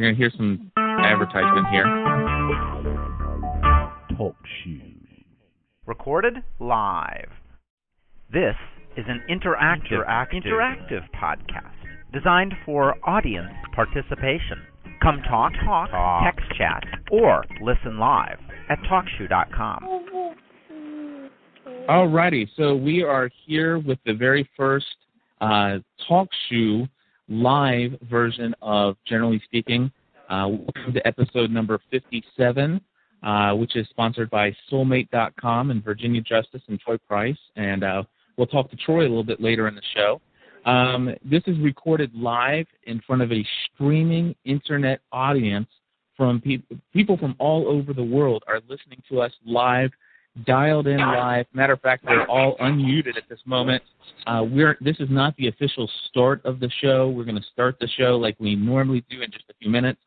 You're going to hear some advertisement here. Talk shoes. Recorded live. This is an interactive, Interactive. interactive podcast designed for audience participation. Come talk, talk, Talk. text chat, or listen live at talkshoe.com. Alrighty, so we are here with the very first uh, talk shoe live version of Generally Speaking. Uh, welcome to episode number 57, uh, which is sponsored by Soulmate.com and Virginia Justice and Troy Price. And uh, we'll talk to Troy a little bit later in the show. Um, this is recorded live in front of a streaming internet audience from pe- people from all over the world are listening to us live dialed in live. Matter of fact, we're all unmuted at this moment. Uh, we're this is not the official start of the show. We're going to start the show like we normally do in just a few minutes.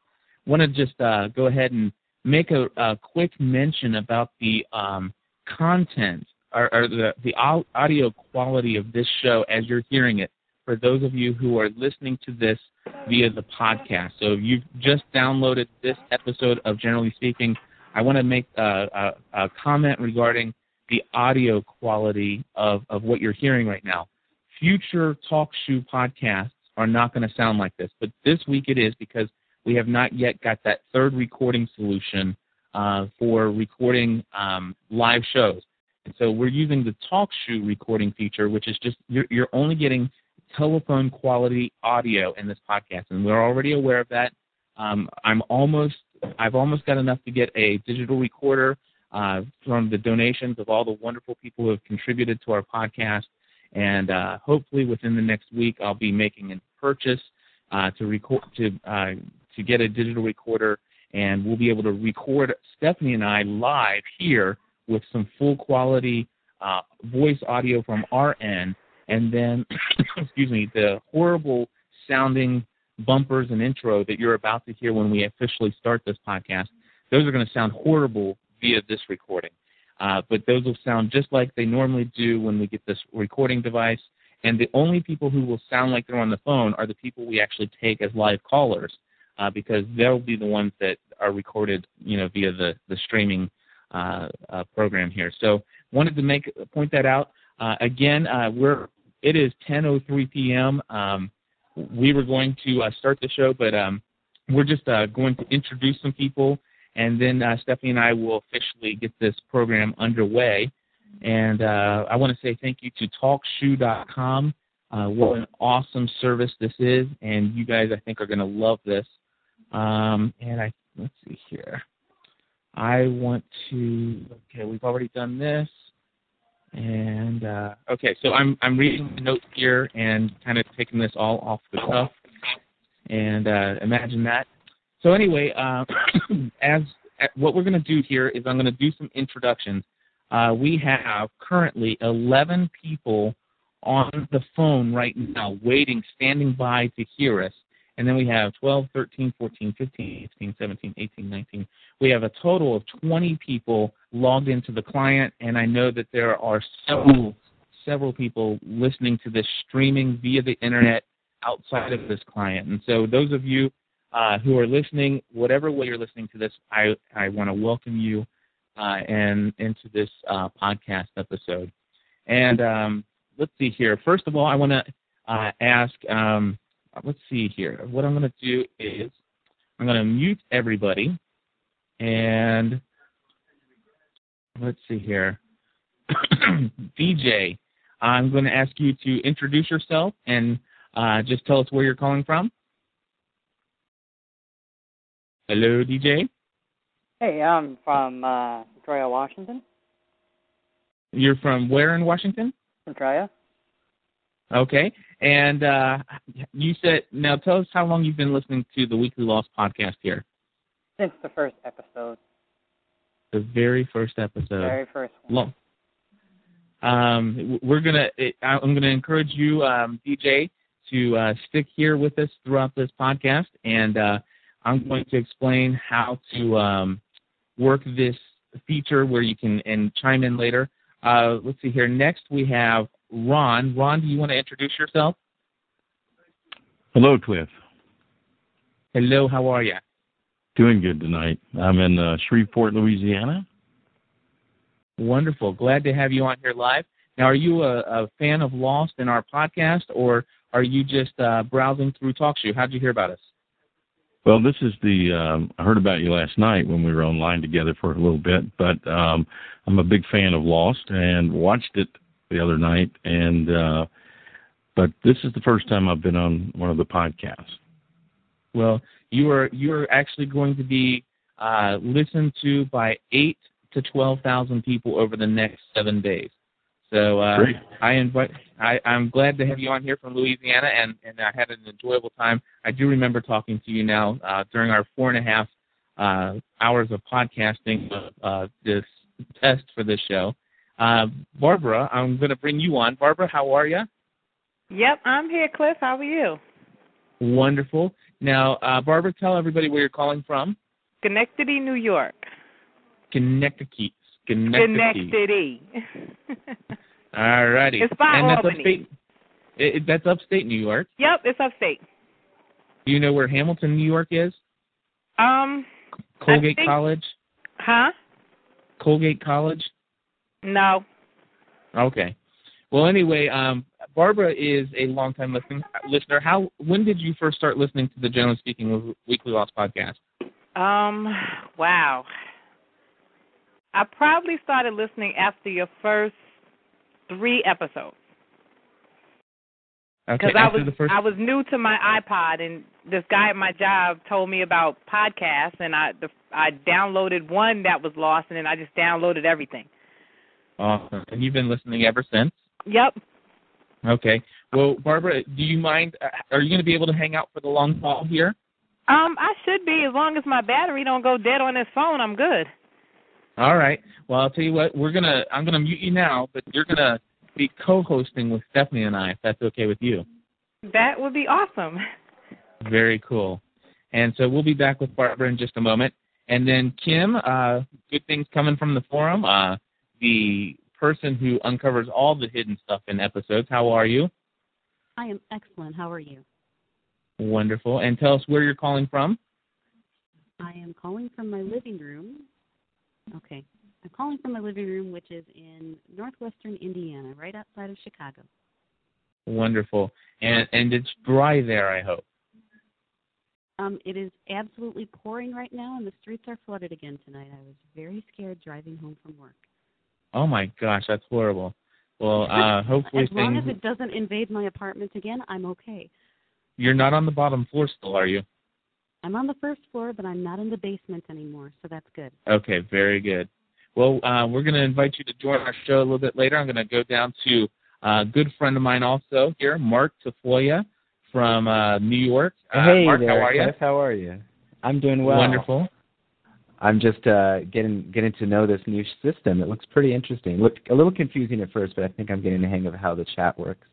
Want to just uh, go ahead and make a, a quick mention about the um, content or, or the the audio quality of this show as you're hearing it. For those of you who are listening to this via the podcast, so if you've just downloaded this episode of Generally Speaking, I want to make a, a, a comment regarding the audio quality of, of what you're hearing right now. Future talk shoe podcasts are not going to sound like this, but this week it is because we have not yet got that third recording solution uh, for recording um, live shows. And so we're using the talk shoe recording feature, which is just you're, you're only getting telephone quality audio in this podcast, and we're already aware of that. Um, I'm almost I've almost got enough to get a digital recorder uh, from the donations of all the wonderful people who have contributed to our podcast, and uh, hopefully within the next week I'll be making a purchase uh, to record to uh, to get a digital recorder, and we'll be able to record Stephanie and I live here with some full quality uh, voice audio from our end, and then excuse me the horrible sounding bumpers and intro that you're about to hear when we officially start this podcast, those are going to sound horrible via this recording. Uh, but those will sound just like they normally do when we get this recording device. And the only people who will sound like they're on the phone are the people we actually take as live callers, uh, because they'll be the ones that are recorded, you know, via the the streaming uh, uh, program here. So wanted to make point that out. Uh, again, uh, we're it is 10:03 p.m. Um, we were going to uh, start the show, but um, we're just uh, going to introduce some people, and then uh, Stephanie and I will officially get this program underway. And uh, I want to say thank you to TalkShoe.com. Uh, what an awesome service this is, and you guys I think are going to love this. Um, and I let's see here. I want to. Okay, we've already done this. And uh, okay, so I'm I'm reading the notes here and kind of taking this all off the cuff. And uh, imagine that. So anyway, uh, as what we're going to do here is I'm going to do some introductions. Uh, we have currently 11 people on the phone right now, waiting, standing by to hear us. And then we have 12, 13, 14, 15, 16, 17, 18, 19. We have a total of 20 people logged into the client, and I know that there are several several people listening to this streaming via the internet outside of this client. And so, those of you uh, who are listening, whatever way you're listening to this, I I want to welcome you uh, and into this uh, podcast episode. And um, let's see here. First of all, I want to uh, ask. Um, let's see here. What I'm going to do is I'm going to mute everybody, and let's see here. DJ, I'm going to ask you to introduce yourself and uh, just tell us where you're calling from. Hello, DJ. Hey, I'm from uh, Troya, Washington. You're from where in Washington? From Troya. Okay. And uh, you said, now tell us how long you've been listening to the Weekly Lost podcast here. Since the first episode. The very first episode. Very first one. Um, we're gonna. I'm gonna encourage you, um, DJ, to uh, stick here with us throughout this podcast, and uh, I'm going to explain how to um, work this feature where you can and chime in later. Uh, let's see here. Next we have Ron. Ron, do you want to introduce yourself? Hello, Cliff. Hello, how are you? Doing good tonight. I'm in uh, Shreveport, Louisiana. Wonderful. Glad to have you on here live. Now, are you a, a fan of Lost in our podcast, or are you just uh, browsing through TalkShoe? How did you hear about us? Well, this is the um, I heard about you last night when we were online together for a little bit, but um, I'm a big fan of Lost and watched it the other night, and uh, but this is the first time I've been on one of the podcasts. Well, you are you are actually going to be uh, listened to by eight to twelve thousand people over the next seven days. So uh, Great. I invite. I, I'm glad to have you on here from Louisiana, and and I had an enjoyable time. I do remember talking to you now uh, during our four and a half uh, hours of podcasting uh, this test for this show. Uh, Barbara, I'm going to bring you on. Barbara, how are you? Yep, I'm here, Cliff. How are you? Wonderful. Now, uh, Barbara, tell everybody where you're calling from. Schenectady, New York. Schenectady. Schenectady. All righty. It's by and that's Albany. upstate. It, it- that's upstate New York. yep, it's upstate. Do you know where Hamilton, New York is? Um, Colgate think- College. huh? Colgate College. No. Okay. Well, anyway, um, Barbara is a longtime listen, listener. How? When did you first start listening to the Generally Speaking Weekly Lost podcast? Um, wow. I probably started listening after your first three episodes Okay. because I after was first. I was new to my iPod and this guy at my job told me about podcasts and I the, I downloaded one that was lost and then I just downloaded everything. Awesome. And you've been listening ever since. Yep. Okay. Well, Barbara, do you mind? Uh, are you going to be able to hang out for the long haul here? Um, I should be as long as my battery don't go dead on this phone. I'm good. All right. Well, I'll tell you what. We're gonna. I'm gonna mute you now, but you're gonna be co-hosting with Stephanie and I, if that's okay with you. That would be awesome. Very cool. And so we'll be back with Barbara in just a moment. And then Kim, uh, good things coming from the forum. Uh, the person who uncovers all the hidden stuff in episodes. How are you? I am excellent. How are you? Wonderful. And tell us where you're calling from. I am calling from my living room. Okay. I'm calling from my living room, which is in northwestern Indiana, right outside of Chicago. Wonderful. And and it's dry there, I hope. Um, it is absolutely pouring right now, and the streets are flooded again tonight. I was very scared driving home from work. Oh my gosh, that's horrible. Well, uh, hopefully as long things. as it doesn't invade my apartment again, I'm okay. You're not on the bottom floor still, are you? I'm on the first floor, but I'm not in the basement anymore, so that's good. Okay, very good. Well, uh, we're going to invite you to join our show a little bit later. I'm going to go down to uh, a good friend of mine also here, Mark Tafoya from uh, New York. Uh, hey Mark, there, how are you? Cliff. How are you? I'm doing well. Wonderful. I'm just uh, getting getting to know this new system. It looks pretty interesting. Looked a little confusing at first, but I think I'm getting the hang of how the chat works.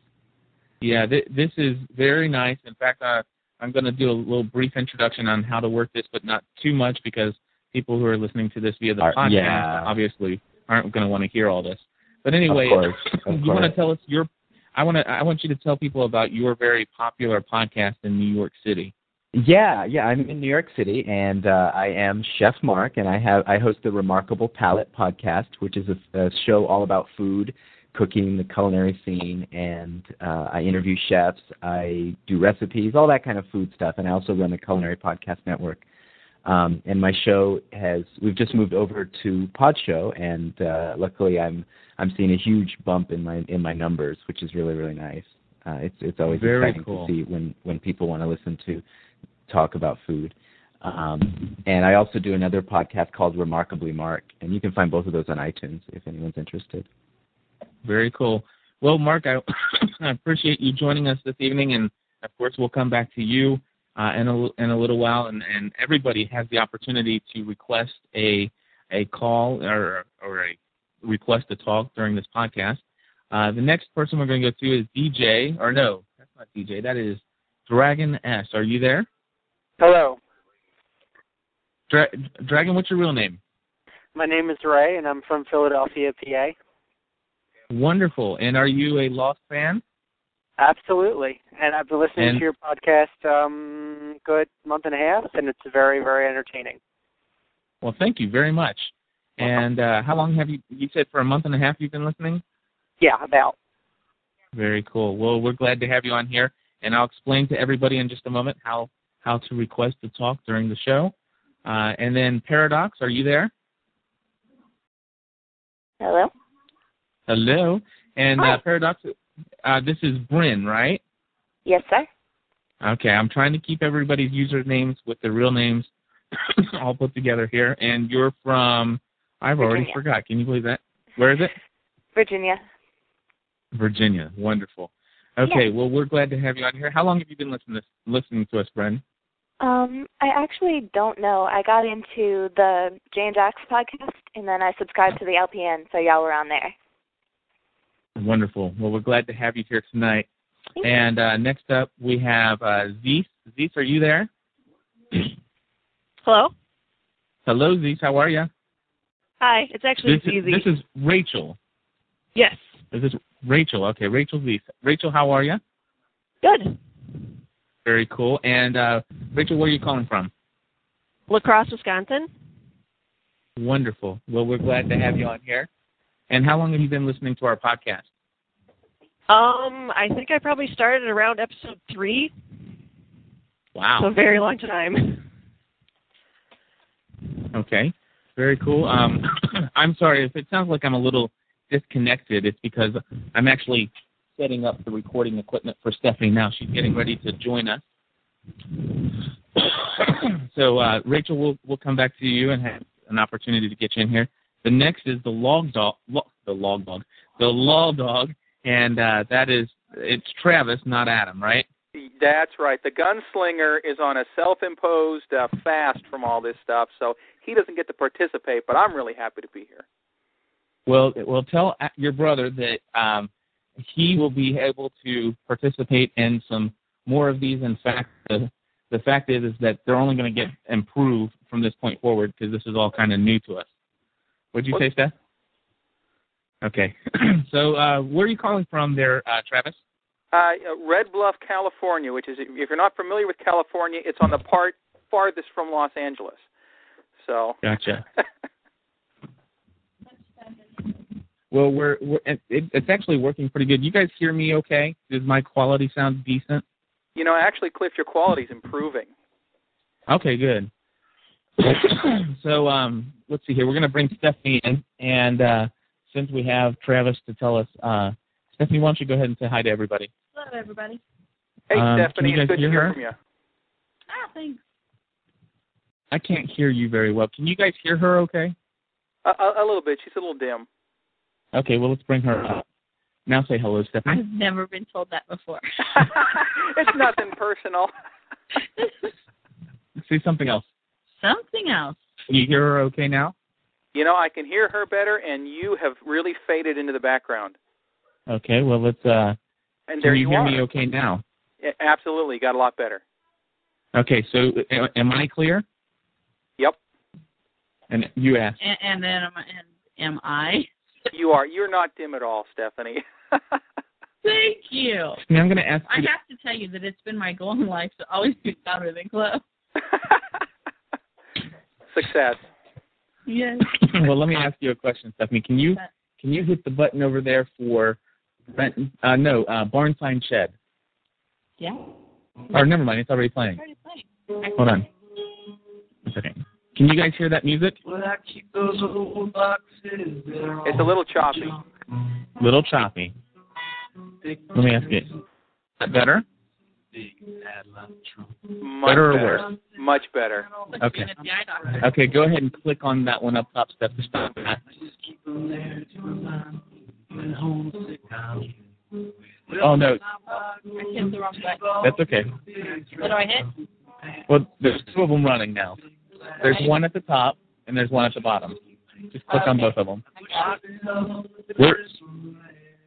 Yeah, th- this is very nice. In fact, uh, I'm going to do a little brief introduction on how to work this, but not too much because people who are listening to this via the Are- podcast yeah. obviously aren't going to want to hear all this. But anyway, of course, of you want to tell us your I want to I want you to tell people about your very popular podcast in New York City. Yeah, yeah. I'm in New York City, and uh, I am Chef Mark, and I have I host the Remarkable Palate podcast, which is a, a show all about food, cooking, the culinary scene, and uh, I interview chefs. I do recipes, all that kind of food stuff, and I also run the Culinary Podcast Network. Um, and my show has we've just moved over to Pod Show, and uh, luckily I'm I'm seeing a huge bump in my in my numbers, which is really really nice. Uh, it's it's always Very exciting cool. to see when when people want to listen to talk about food. Um, and I also do another podcast called Remarkably Mark, and you can find both of those on iTunes if anyone's interested. Very cool. Well, Mark, I, I appreciate you joining us this evening, and of course, we'll come back to you uh, in a in a little while. And, and everybody has the opportunity to request a a call or or a request to talk during this podcast. Uh, the next person we're going to go to is DJ, or no, that's not DJ. That is Dragon S. Are you there? Hello, Dra- Dragon, what's your real name? my name is Ray, and I'm from Philadelphia, PA. Wonderful. And are you a Lost fan? Absolutely, and I've been listening And- to your podcast um, good month and a half, and it's very, very entertaining. Well, thank you very much. And uh, how long have you? You said for a month and a half you've been listening. Yeah, about. Very cool. Well, we're glad to have you on here, and I'll explain to everybody in just a moment how how to request to talk during the show. Uh, and then Paradox, are you there? Hello. Hello. And uh, Paradox, uh, this is Bryn, right? Yes, sir. Okay, I'm trying to keep everybody's usernames with their real names all put together here. And you're from, I've already forgot. Can you believe that? Where is it? Virginia. Virginia. Wonderful. Okay, well, we're glad to have you on here. How long have you been listening to, listening to us, Bryn? Um, I actually don't know. I got into the Jay and Jack's podcast, and then I subscribed to the LPN, so y'all were on there. Wonderful. Well, we're glad to have you here tonight. Thank. And uh, next up, we have uh, Zeus. Zeus, are you there? Hello. Hello, Zeus. How are you? Hi. It's actually This is, this is Rachel. yes. This is Rachel. Okay, Rachel Zeus. Rachel, how are you? Good. Very cool. And uh, Rachel, where are you calling from? La Crosse, Wisconsin. Wonderful. Well, we're glad to have you on here. And how long have you been listening to our podcast? Um, I think I probably started around episode three, Wow. so a very long time. Okay. Very cool. Um, I'm sorry if it sounds like I'm a little disconnected. It's because I'm actually setting up the recording equipment for Stephanie now. She's getting ready to join us. so uh, Rachel, we'll we'll come back to you and have an opportunity to get you in here. The next is the log dog, lo, the log dog, the law dog, and uh, that is it's Travis, not Adam, right? That's right. The gunslinger is on a self-imposed uh, fast from all this stuff, so he doesn't get to participate. But I'm really happy to be here. Well, well, tell uh, your brother that um, he will be able to participate in some more of these. In fact, the, the fact is, is that they're only going to get improved from this point forward because this is all kind of new to us. What'd you say, Steph? Okay. so, uh, where are you calling from there, uh, Travis? Uh, Red Bluff, California, which is if you're not familiar with California, it's on the part farthest from Los Angeles. So. Gotcha. Well, we're, we're it, it's actually working pretty good. You guys hear me okay? Does my quality sound decent? You know, actually, Cliff, your quality's improving. Okay, good. so um, let's see here. We're going to bring Stephanie in, and uh, since we have Travis to tell us, uh, Stephanie, why don't you go ahead and say hi to everybody? Hello, everybody. Hey, Um, can Stephanie, you guys it's good hear to hear her? from you. Ah, thanks. I can't hear you very well. Can you guys hear her okay? A, a, a little bit. She's a little dim. Okay, well, let's bring her up. Now say hello, Stephanie. I've never been told that before. it's nothing personal. Say something else. Something else. Can you hear her okay now? You know, I can hear her better, and you have really faded into the background. Okay, well, let's, uh, And can there you you hear are. me okay now? Yeah, Absolutely, got a lot better. Okay, so uh, am I clear? Yep, And you asked. And, and then am, and am I? You are. You're not dim at all, Stephanie. Thank you. Now I'm going to ask I have to tell you that it's been my goal in life to always be louder than Chloe. Success. Yes. well, let me ask you a question, Stephanie. Can you can you hit the button over there for Brent, uh, no uh, Barn Sign Shed? Yeah. Or never mind, it's already playing. Already playing. Hold on. One second. Can you guys hear that music? It's a little choppy. Little choppy. Let me ask you. Is that better? Much Better or better. worse? Much better. Okay. The eye doctor. Okay, go ahead and click on that one up top, Steph, to stop that. Oh no, hit the wrong button. that's okay. What do I hit? Well, there's two of them running now. There's one at the top and there's one at the bottom. Just click on both of them. We're,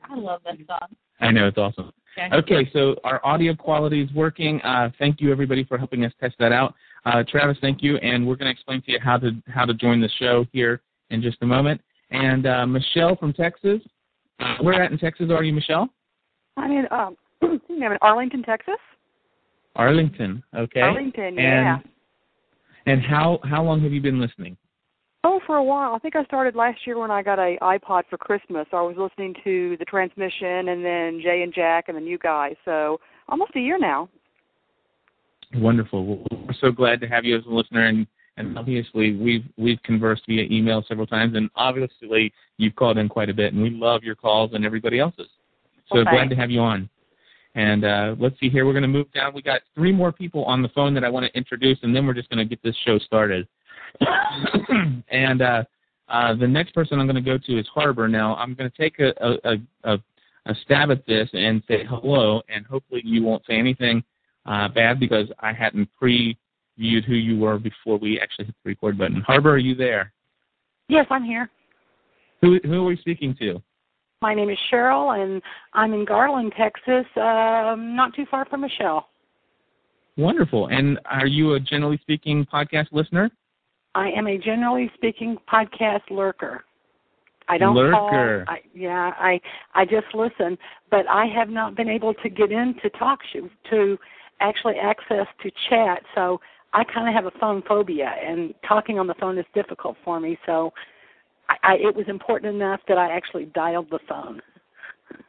I love that song. I know it's awesome. Okay. Okay, so our audio quality is working. Uh, thank you everybody for helping us test that out. Uh, Travis, thank you, and we're going to explain to you how to how to join the show here in just a moment. And uh, Michelle from Texas, uh, where at in Texas are you, Michelle? I'm in um I'm in Arlington, Texas. Arlington. Okay. Arlington, and, yeah. And how how long have you been listening? Oh, for a while. I think I started last year when I got a iPod for Christmas. I was listening to the transmission and then Jay and Jack and then you guys. So almost a year now. Wonderful. Well, we're so glad to have you as a listener, and and obviously we've we've conversed via email several times, and obviously you've called in quite a bit, and we love your calls and everybody else's. So Well, glad to have you on. And uh, let's see here. We're going to move down. We got three more people on the phone that I want to introduce, and then we're just going to get this show started. and uh, uh, the next person I'm going to go to is Harbor. Now I'm going to take a, a, a, a stab at this and say hello, and hopefully you won't say anything uh, bad because I hadn't previewed who you were before we actually hit the record button. Harbor, are you there? Yes, I'm here. Who who are we speaking to? My name is Cheryl, and I'm in Garland, Texas, um, not too far from Michelle. Wonderful. And are you a generally speaking podcast listener? I am a generally speaking podcast lurker. I don't Lurker. call. I, yeah, I I just listen, but I have not been able to get into talk show to actually access to chat. So I kind of have a phone phobia, and talking on the phone is difficult for me. So I, I, it was important enough that I actually dialed the phone.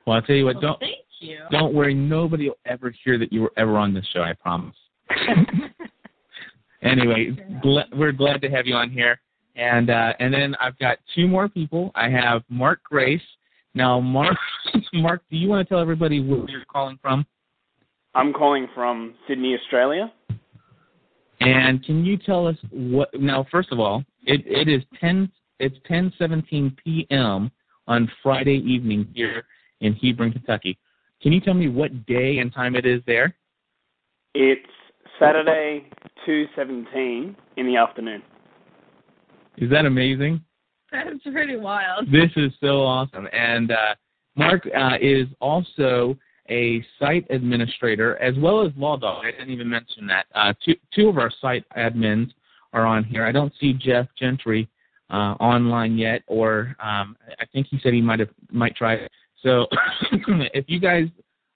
Well, I'll tell you what. Don't Thank you. don't worry. Nobody will ever hear that you were ever on this show. I promise. anyway, gl- we're glad to have you on here. And uh, and then I've got two more people. I have Mark Grace. Now, Mark, Mark, do you want to tell everybody where you're calling from? I'm calling from Sydney, Australia. And can you tell us what? Now, first of all, it, it is ten. It's ten seventeen p.m. on Friday evening here in Hebron, Kentucky. Can you tell me what day and time it is there? It's Saturday, 2:17 in the afternoon. Is that amazing? That's pretty wild. This is so awesome. And uh, Mark uh, is also a site administrator as well as Law Dog. I didn't even mention that. Uh, two, two of our site admins are on here. I don't see Jeff Gentry uh, online yet, or um, I think he said he might have might try it. So if you guys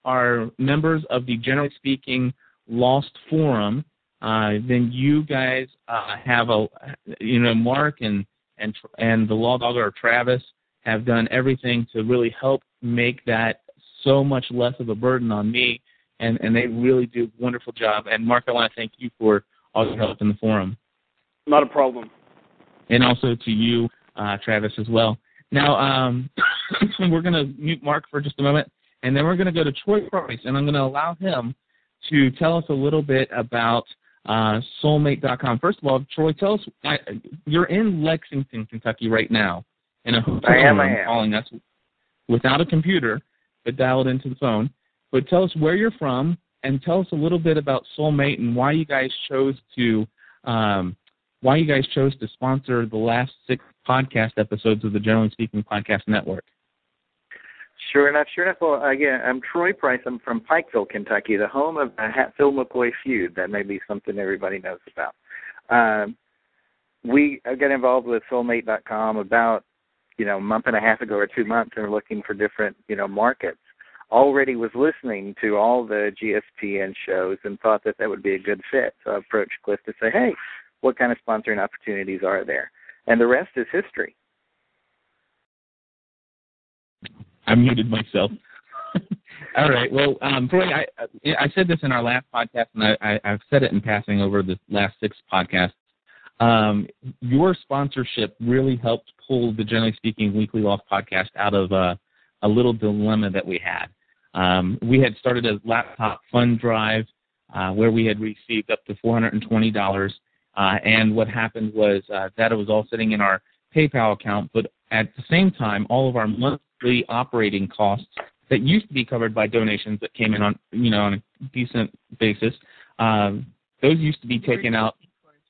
are members of the Generally Speaking Lost Forum, uh, then you guys uh, have a, you know, Mark and and and the Law or Travis have done everything to really help make that so much less of a burden on me, and and they really do a wonderful job. And Mark, I want to thank you for all your help in the forum, Not a problem. And also to you, uh, Travis, as well. Now, um, we're going to mute Mark for just a moment, and then we're going to go to Troy Price, and I'm going to allow him to tell us a little bit about uh, Soulmate.com. First of all, Troy, tell us I, you're in Lexington, Kentucky, right now, in a hotel I am, room, I am. calling us without a computer, but dialed into the phone. But tell us where you're from, and tell us a little bit about Soulmate and why you guys chose to um, why you guys chose to sponsor the last six podcast episodes of the Generally Speaking Podcast Network. Sure enough, sure enough. Well, again, I'm Troy Price. I'm from Pikeville, Kentucky, the home of the Hatfield McCoy feud. That may be something everybody knows about. Um, we got involved with Soulmate.com about you know a month and a half ago or two months, and we're looking for different you know markets. Already was listening to all the GSPN shows and thought that that would be a good fit. So I approached Cliff to say, hey, what kind of sponsoring opportunities are there? And the rest is history. I muted myself. All right. Well, um, Troy, I, I said this in our last podcast, and I, I've said it in passing over the last six podcasts. Um, your sponsorship really helped pull the Generally Speaking Weekly Lost podcast out of uh, a little dilemma that we had. Um, we had started a laptop fund drive uh, where we had received up to $420. Uh, and what happened was uh, that it was all sitting in our PayPal account, but at the same time, all of our monthly operating costs that used to be covered by donations that came in on you know on a decent basis, um, those used to be taken out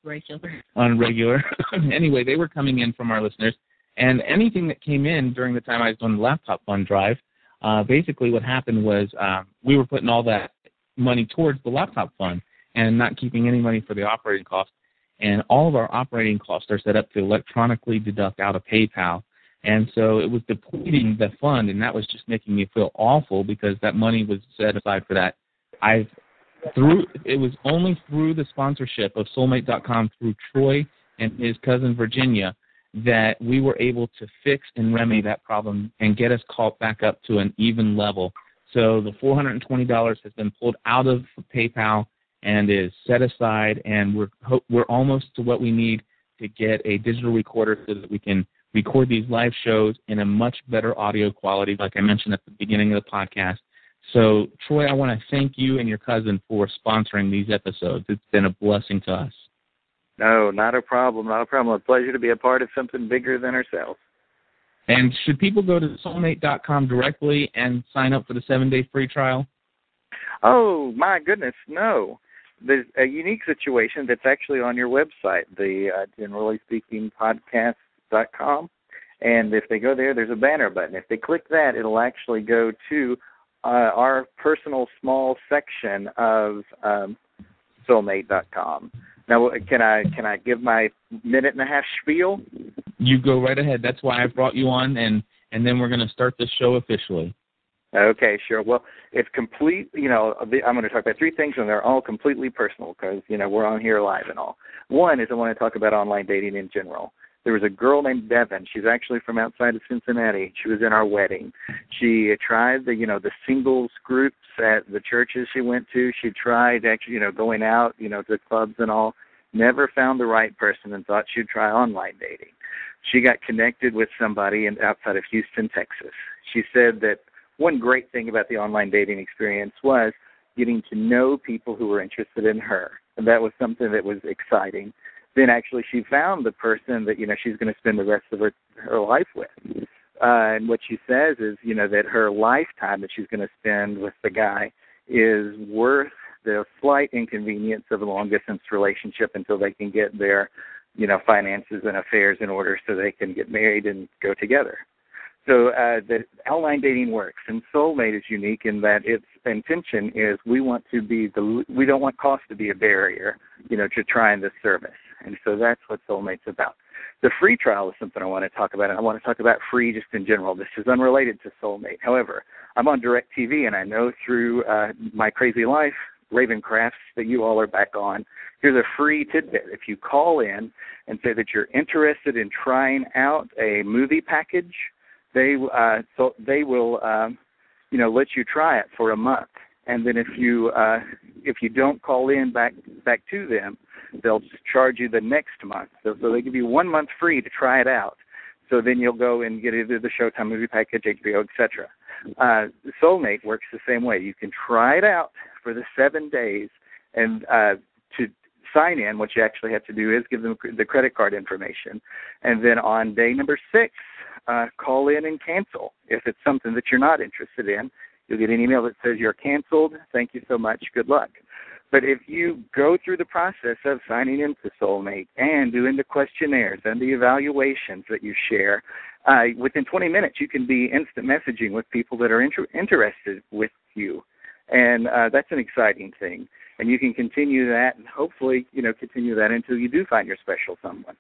Regular. on regular. anyway, they were coming in from our listeners, and anything that came in during the time I was doing the laptop fund drive, uh, basically what happened was um, we were putting all that money towards the laptop fund and not keeping any money for the operating costs. And all of our operating costs are set up to electronically deduct out of PayPal. And so it was depleting the fund, and that was just making me feel awful because that money was set aside for that. I've through it was only through the sponsorship of Soulmate.com through Troy and his cousin Virginia that we were able to fix and remedy that problem and get us caught back up to an even level. So the $420 has been pulled out of PayPal and is set aside, and we're we're almost to what we need to get a digital recorder so that we can record these live shows in a much better audio quality, like I mentioned at the beginning of the podcast. So, Troy, I want to thank you and your cousin for sponsoring these episodes. It's been a blessing to us. No, not a problem. Not a problem. A pleasure to be a part of something bigger than ourselves. And should people go to soulmate.com directly and sign up for the seven day free trial? Oh, my goodness, no. There's a unique situation that's actually on your website, the uh, generally speaking podcast.com. And if they go there, there's a banner button. If they click that, it'll actually go to uh, our personal small section of um, soulmate.com. Now, can I can I give my minute and a half spiel? You go right ahead. That's why I brought you on, and and then we're going to start the show officially. Okay, sure. Well, it's complete. You know, I'm going to talk about three things, and they're all completely personal because you know we're on here live and all. One is I want to talk about online dating in general. There was a girl named Devin. She's actually from outside of Cincinnati. She was in our wedding. She tried the, you know, the singles groups at the churches she went to. She tried actually, you know, going out, you know, to clubs and all. Never found the right person and thought she'd try online dating. She got connected with somebody in, outside of Houston, Texas. She said that one great thing about the online dating experience was getting to know people who were interested in her. And that was something that was exciting then actually she found the person that you know she's going to spend the rest of her her life with. Uh, and what she says is, you know, that her lifetime that she's going to spend with the guy is worth the slight inconvenience of a long distance relationship until they can get their, you know, finances and affairs in order so they can get married and go together. So uh, the online dating works, and Soulmate is unique in that its intention is we want to be the we don't want cost to be a barrier, you know, to trying this service. And so that's what Soulmate's about. The free trial is something I want to talk about, and I want to talk about free just in general. This is unrelated to Soulmate. However, I'm on DirecTV, and I know through uh, my crazy life, Ravenscrafts, that you all are back on. Here's a free tidbit. If you call in and say that you're interested in trying out a movie package, they uh, so they will um, you know let you try it for a month, and then if you uh, if you don't call in back back to them, they'll charge you the next month. So, so they give you one month free to try it out. So then you'll go and get either the Showtime movie package, HBO, etc. Uh, Soulmate works the same way. You can try it out for the seven days, and uh, to sign in, what you actually have to do is give them the credit card information, and then on day number six, uh, call in and cancel if it's something that you're not interested in. You'll get an email that says you're canceled. Thank you so much. Good luck. But if you go through the process of signing into Soulmate and doing the questionnaires and the evaluations that you share, uh, within 20 minutes you can be instant messaging with people that are inter- interested with you, and uh, that's an exciting thing. And you can continue that, and hopefully, you know, continue that until you do find your special someone.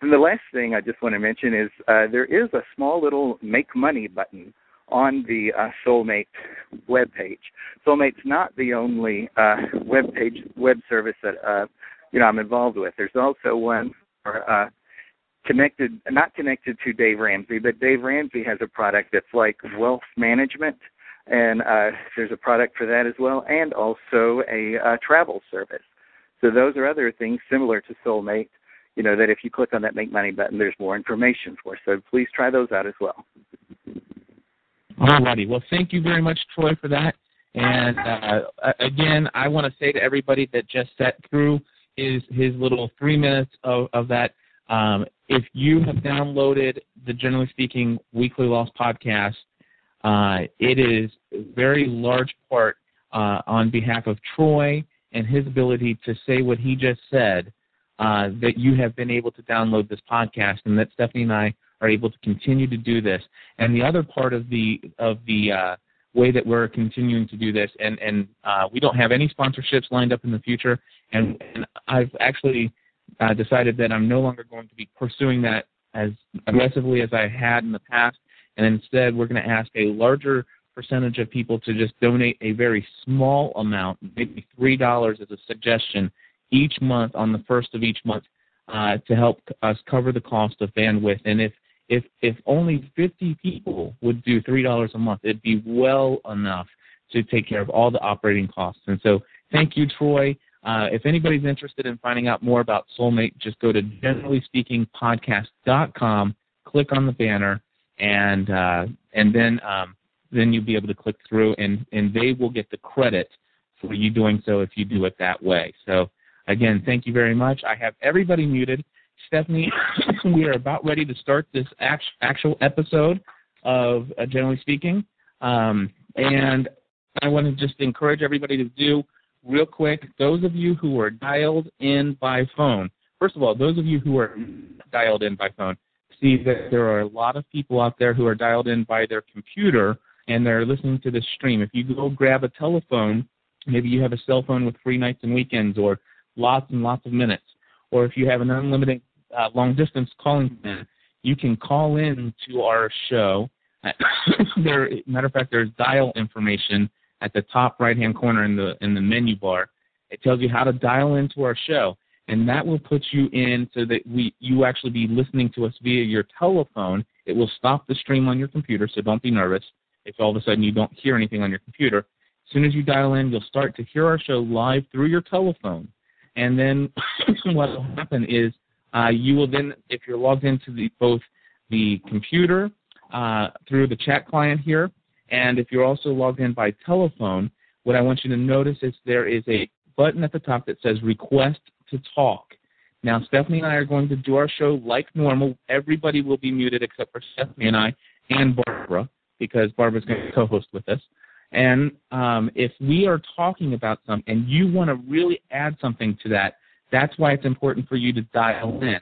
And the last thing I just want to mention is uh, there is a small little make money button on the uh, Soulmate web page. Soulmate's not the only uh, web page web service that uh, you know I'm involved with. There's also one for, uh, connected, not connected to Dave Ramsey, but Dave Ramsey has a product that's like wealth management, and uh, there's a product for that as well, and also a uh, travel service. So those are other things similar to Soulmate. You know that if you click on that Make Money button, there's more information for. So please try those out as well. Alrighty. Well, thank you very much, Troy, for that. And uh, again, I want to say to everybody that just sat through his his little three minutes of, of that. Um, if you have downloaded the Generally Speaking Weekly Lost podcast, uh, it is a very large part uh, on behalf of Troy and his ability to say what he just said uh, that you have been able to download this podcast, and that Stephanie and I are able to continue to do this. And the other part of the of the uh, way that we're continuing to do this, and and uh, we don't have any sponsorships lined up in the future, and, and I've actually uh, decided that I'm no longer going to be pursuing that as aggressively as I had in the past, and instead we're going to ask a larger percentage of people to just donate a very small amount, maybe three dollars as a suggestion each month on the first of each month uh, to help us cover the cost of bandwidth. And if if if only 50 people would do three dollars a month, it'd be well enough to take care of all the operating costs. And so, thank you, Troy. Uh, if anybody's interested in finding out more about Soulmate, just go to generallyspeakingpodcast.com, click on the banner, and uh, and then um, then you'll be able to click through, and and they will get the credit for you doing so if you do it that way. So again, thank you very much. I have everybody muted. Stephanie, we are about ready to start this actual episode of uh, Generally Speaking, um, and I want to just encourage everybody to do real quick. Those of you who are dialed in by phone, first of all, those of you who are dialed in by phone, see that there are a lot of people out there who are dialed in by their computer and they're listening to this stream. If you go grab a telephone, maybe you have a cell phone with free nights and weekends or lots and lots of minutes, or if you have an unlimited uh, long distance calling plan, you can call in to our show. there, matter of fact, there's dial information at the top right hand corner in the in the menu bar. It tells you how to dial into our show, and that will put you in so that we you actually be listening to us via your telephone. It will stop the stream on your computer, so don't be nervous if all of a sudden you don't hear anything on your computer. As soon as you dial in, you'll start to hear our show live through your telephone. And then what will happen is uh, you will then, if you're logged into the, both the computer uh, through the chat client here, and if you're also logged in by telephone, what I want you to notice is there is a button at the top that says Request to Talk. Now, Stephanie and I are going to do our show like normal. Everybody will be muted except for Stephanie and I and Barbara because Barbara's going to co-host with us. And um, if we are talking about something and you want to really add something to that, that's why it's important for you to dial in.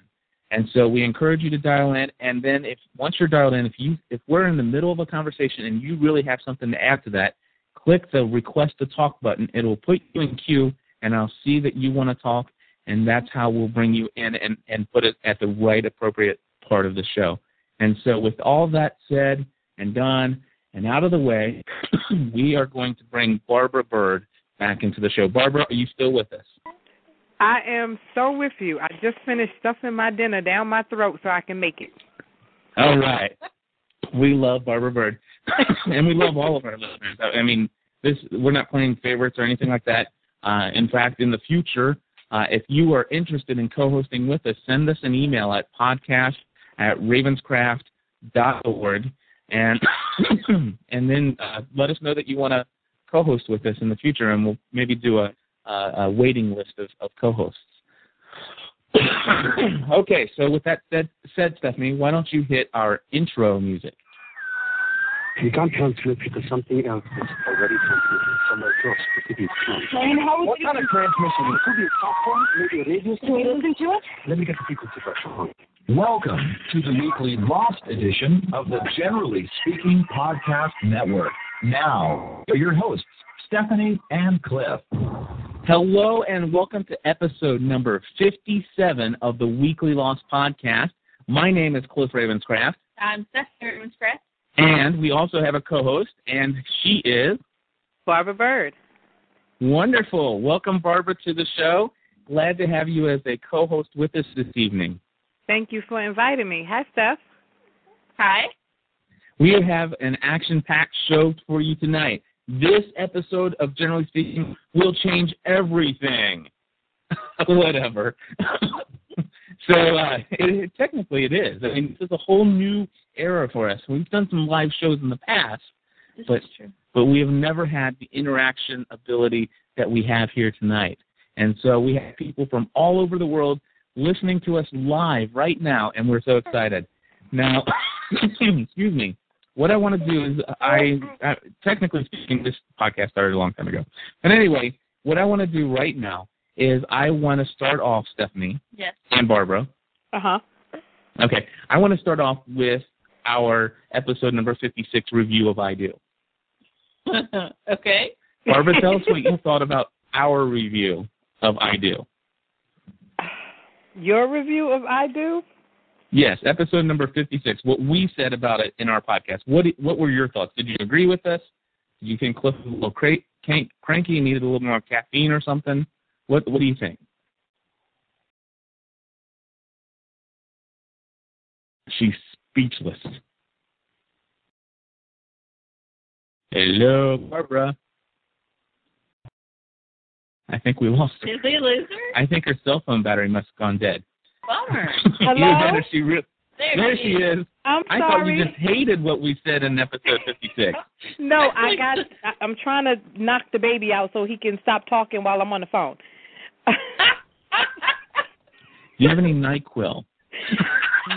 And so we encourage you to dial in. And then if once you're dialed in, if you if we're in the middle of a conversation and you really have something to add to that, click the request to talk button. It'll put you in queue, and I'll see that you want to talk, and that's how we'll bring you in and and put it at the right appropriate part of the show. And so with all that said and done and out of the way, we are going to bring Barbara Bird back into the show. Barbara, are you still with us? I am so with you. I just finished stuffing my dinner down my throat so I can make it. All right. We love Barbara Bird, and we love all of our listeners. I mean, this we're not playing favorites or anything like that. Uh, in fact, in the future, uh, if you are interested in co-hosting with us, send us an email at podcast at ravenscraft.org, and and then uh, let us know that you want to co-host with us in the future, and we'll maybe do a, a, a waiting list of, of co-hosts. okay, so with that said, said, Stephanie, why don't you hit our intro music? You can't transmit because something else is already transmitted somewhere else. It is true. what kind of transmission? It could be a software, maybe a radio station. Can we listen to it? Let me get the frequency first. Welcome to the weekly Lost edition of the Generally Speaking Podcast Network. Now, your hosts, Stephanie and Cliff. Hello, and welcome to episode number 57 of the Weekly Lost Podcast. My name is Cliff Ravenscraft. I'm Stephanie Ravenscraft. And we also have a co host, and she is Barbara Bird. Wonderful. Welcome, Barbara, to the show. Glad to have you as a co host with us this evening. Thank you for inviting me. Hi, Steph. Hi. We have an action packed show for you tonight. This episode of Generally Speaking will change everything. Whatever. so uh, it, technically it is. I mean, this is a whole new era for us. We've done some live shows in the past, this but but we have never had the interaction ability that we have here tonight. And so we have people from all over the world listening to us live right now, and we're so excited. Now, excuse me. What I want to do is, I uh, technically speaking, this podcast started a long time ago. But anyway, what I want to do right now is I want to start off, Stephanie yes. and Barbara. Uh huh. Okay, I want to start off with our episode number 56 review of I Do. okay. Barbara, tell us what you thought about our review of I Do. Your review of I Do? Yes, episode number 56. What we said about it in our podcast. What what were your thoughts? Did you agree with us? You think Cliff was a little cra- crank- cranky needed a little more caffeine or something? What What do you think? She's speechless. Hello, Barbara. I think we lost her. Did we lose her? I think her cell phone battery must have gone dead. Bummer. Either that she re- There, there she she is. I'm I thought you just hated what we said in episode 56. No, I got. I- I'm trying to knock the baby out so he can stop talking while I'm on the phone. Do you have any NyQuil?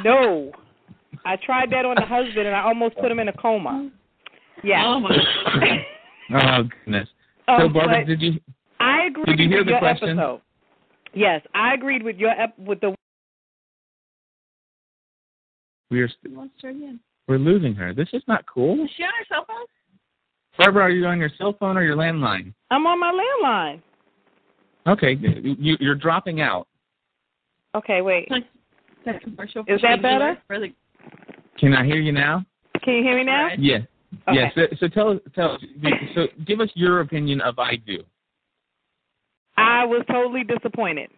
no, I tried that on the husband and I almost put him in a coma. Yeah. Oh my Oh goodness. Oh, so um, Barbara, but did you I agreed Did you hear with the your question? episode. Yes, I agreed with your ep- with the. we're We lost her again. we're losing her? This is not cool. Is she on her cell phone? Barbara, are you on your cell phone or your landline? I'm on my landline. Okay, you, you're dropping out. Okay, wait. That commercial Is that better? The, Can I hear you now? Can you hear me now? Yeah. Okay. Yeah. So, so tell us, tell us. So give us your opinion of I do. I was totally disappointed.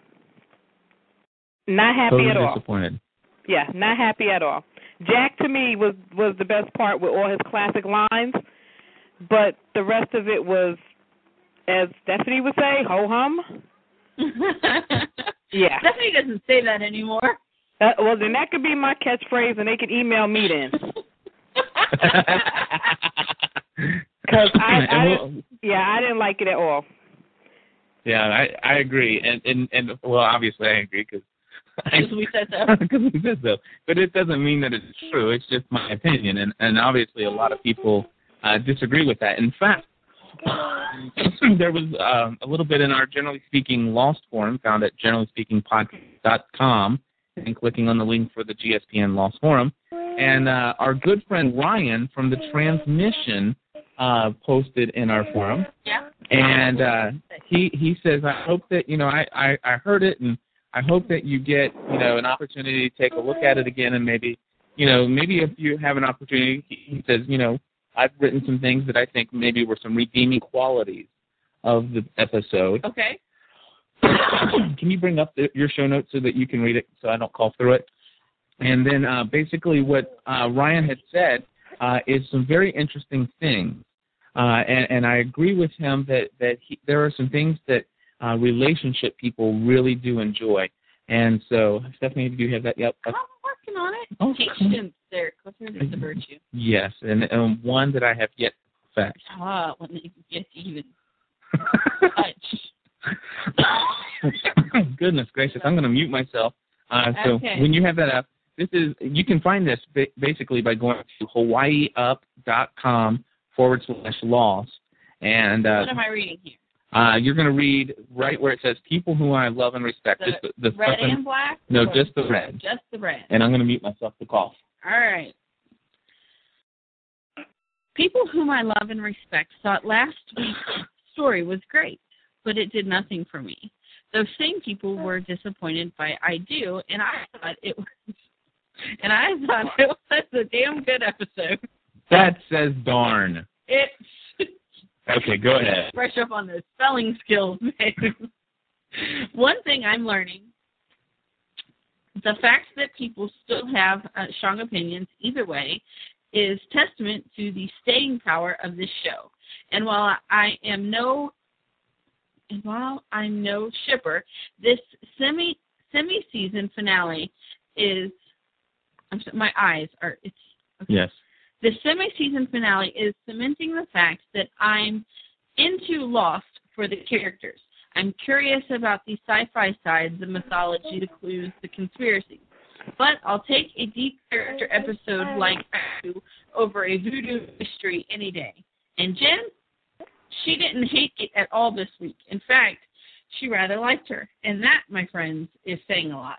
Not happy totally at all. disappointed. Yeah, not happy at all. Jack to me was was the best part with all his classic lines, but the rest of it was, as Stephanie would say, ho hum. Yeah. Stephanie doesn't say that anymore. Uh, well, then that could be my catchphrase, and they could email me then. Because I, I we'll- didn't, yeah, I didn't like it at all. Yeah, I I agree, and and and well, obviously I agree because Because we said so. because we said so. But it doesn't mean that it's true. It's just my opinion, and and obviously a lot of people uh, disagree with that. In fact, there was um, a little bit in our generally speaking lost forum found at generallyspeakingpodcast.com and clicking on the link for the GSPN Lost Forum. And uh, our good friend Ryan from the transmission uh, posted in our forum. Yeah. And uh, he he says, I hope that you know I, I I heard it, and I hope that you get you know an opportunity to take a look at it again, and maybe you know maybe if you have an opportunity, he says you know I've written some things that I think maybe were some redeeming qualities of the episode. Okay. can you bring up the, your show notes so that you can read it so I don't call through it? And then uh, basically what uh, Ryan had said uh, is some very interesting things. Uh, and, and I agree with him that, that he, there are some things that uh, relationship people really do enjoy. And so, Stephanie, do you have that? Yep. I'm working on it. Oh, Patience there. Clifford is a virtue. Yes, and, and one that I have yet to perfect. Ah, when they get to even Goodness gracious, I'm going to mute myself. Uh, so Okay. when you have that up, this is you can find this ba- basically by going to hawaiiup.com forward slash lost, and uh, what am I reading here? uh, you're going to read right where it says people who I love and respect. The just the, the red and black? No, just the red. Just the red. And I'm going to mute myself to cough. All right. People whom I love and respect thought last week's story was great, but it did nothing for me. Those same people were disappointed by I Do, and I thought it was, and I thought it was a damn good episode. That says darn. It Okay, go ahead. brush up on those spelling skills, man. One thing I'm learning the fact that people still have uh, strong opinions either way is testament to the staying power of this show. And while I, am no and while I'm no shipper, this semi semi season finale is I'm my eyes are it's okay. Yes. The semi season finale is cementing the fact that I'm into Lost for the characters. I'm curious about the sci fi sides, the mythology, the clues, the conspiracies. But I'll take a deep character episode like Apu over a voodoo mystery any day. And Jen, she didn't hate it at all this week. In fact, she rather liked her. And that, my friends, is saying a lot.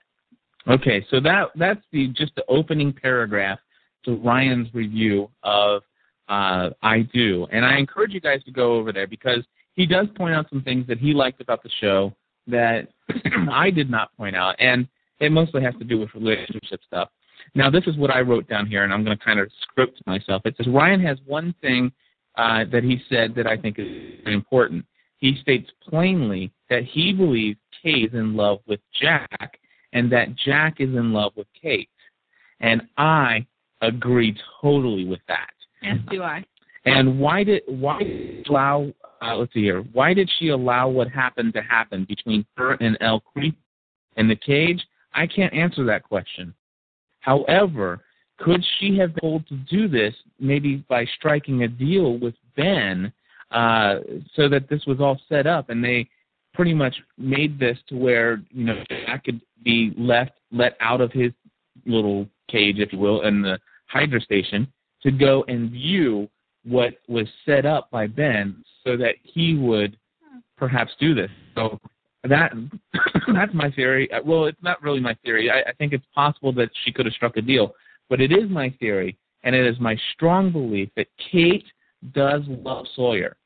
Okay, so that that's the just the opening paragraph to Ryan's review of uh, I Do, and I encourage you guys to go over there because he does point out some things that he liked about the show that I did not point out, and it mostly has to do with relationship stuff. Now, this is what I wrote down here, and I'm going to kind of script myself. It says Ryan has one thing uh, that he said that I think is important. He states plainly that he believes Kate is in love with Jack and that Jack is in love with Kate. And I agree totally with that. Yes, do I. And why did why did she allow uh, let's see here. Why did she allow what happened to happen between her and El Creep in the cage? I can't answer that question. However, could she have been told to do this maybe by striking a deal with Ben uh, so that this was all set up and they pretty much made this to where you know Jack could be left let out of his little cage, if you will, in the Hydra station to go and view what was set up by Ben so that he would perhaps do this. So that that's my theory. Uh, Well, it's not really my theory. I, I think it's possible that she could have struck a deal, but it is my theory, and it is my strong belief that Kate does love Sawyer.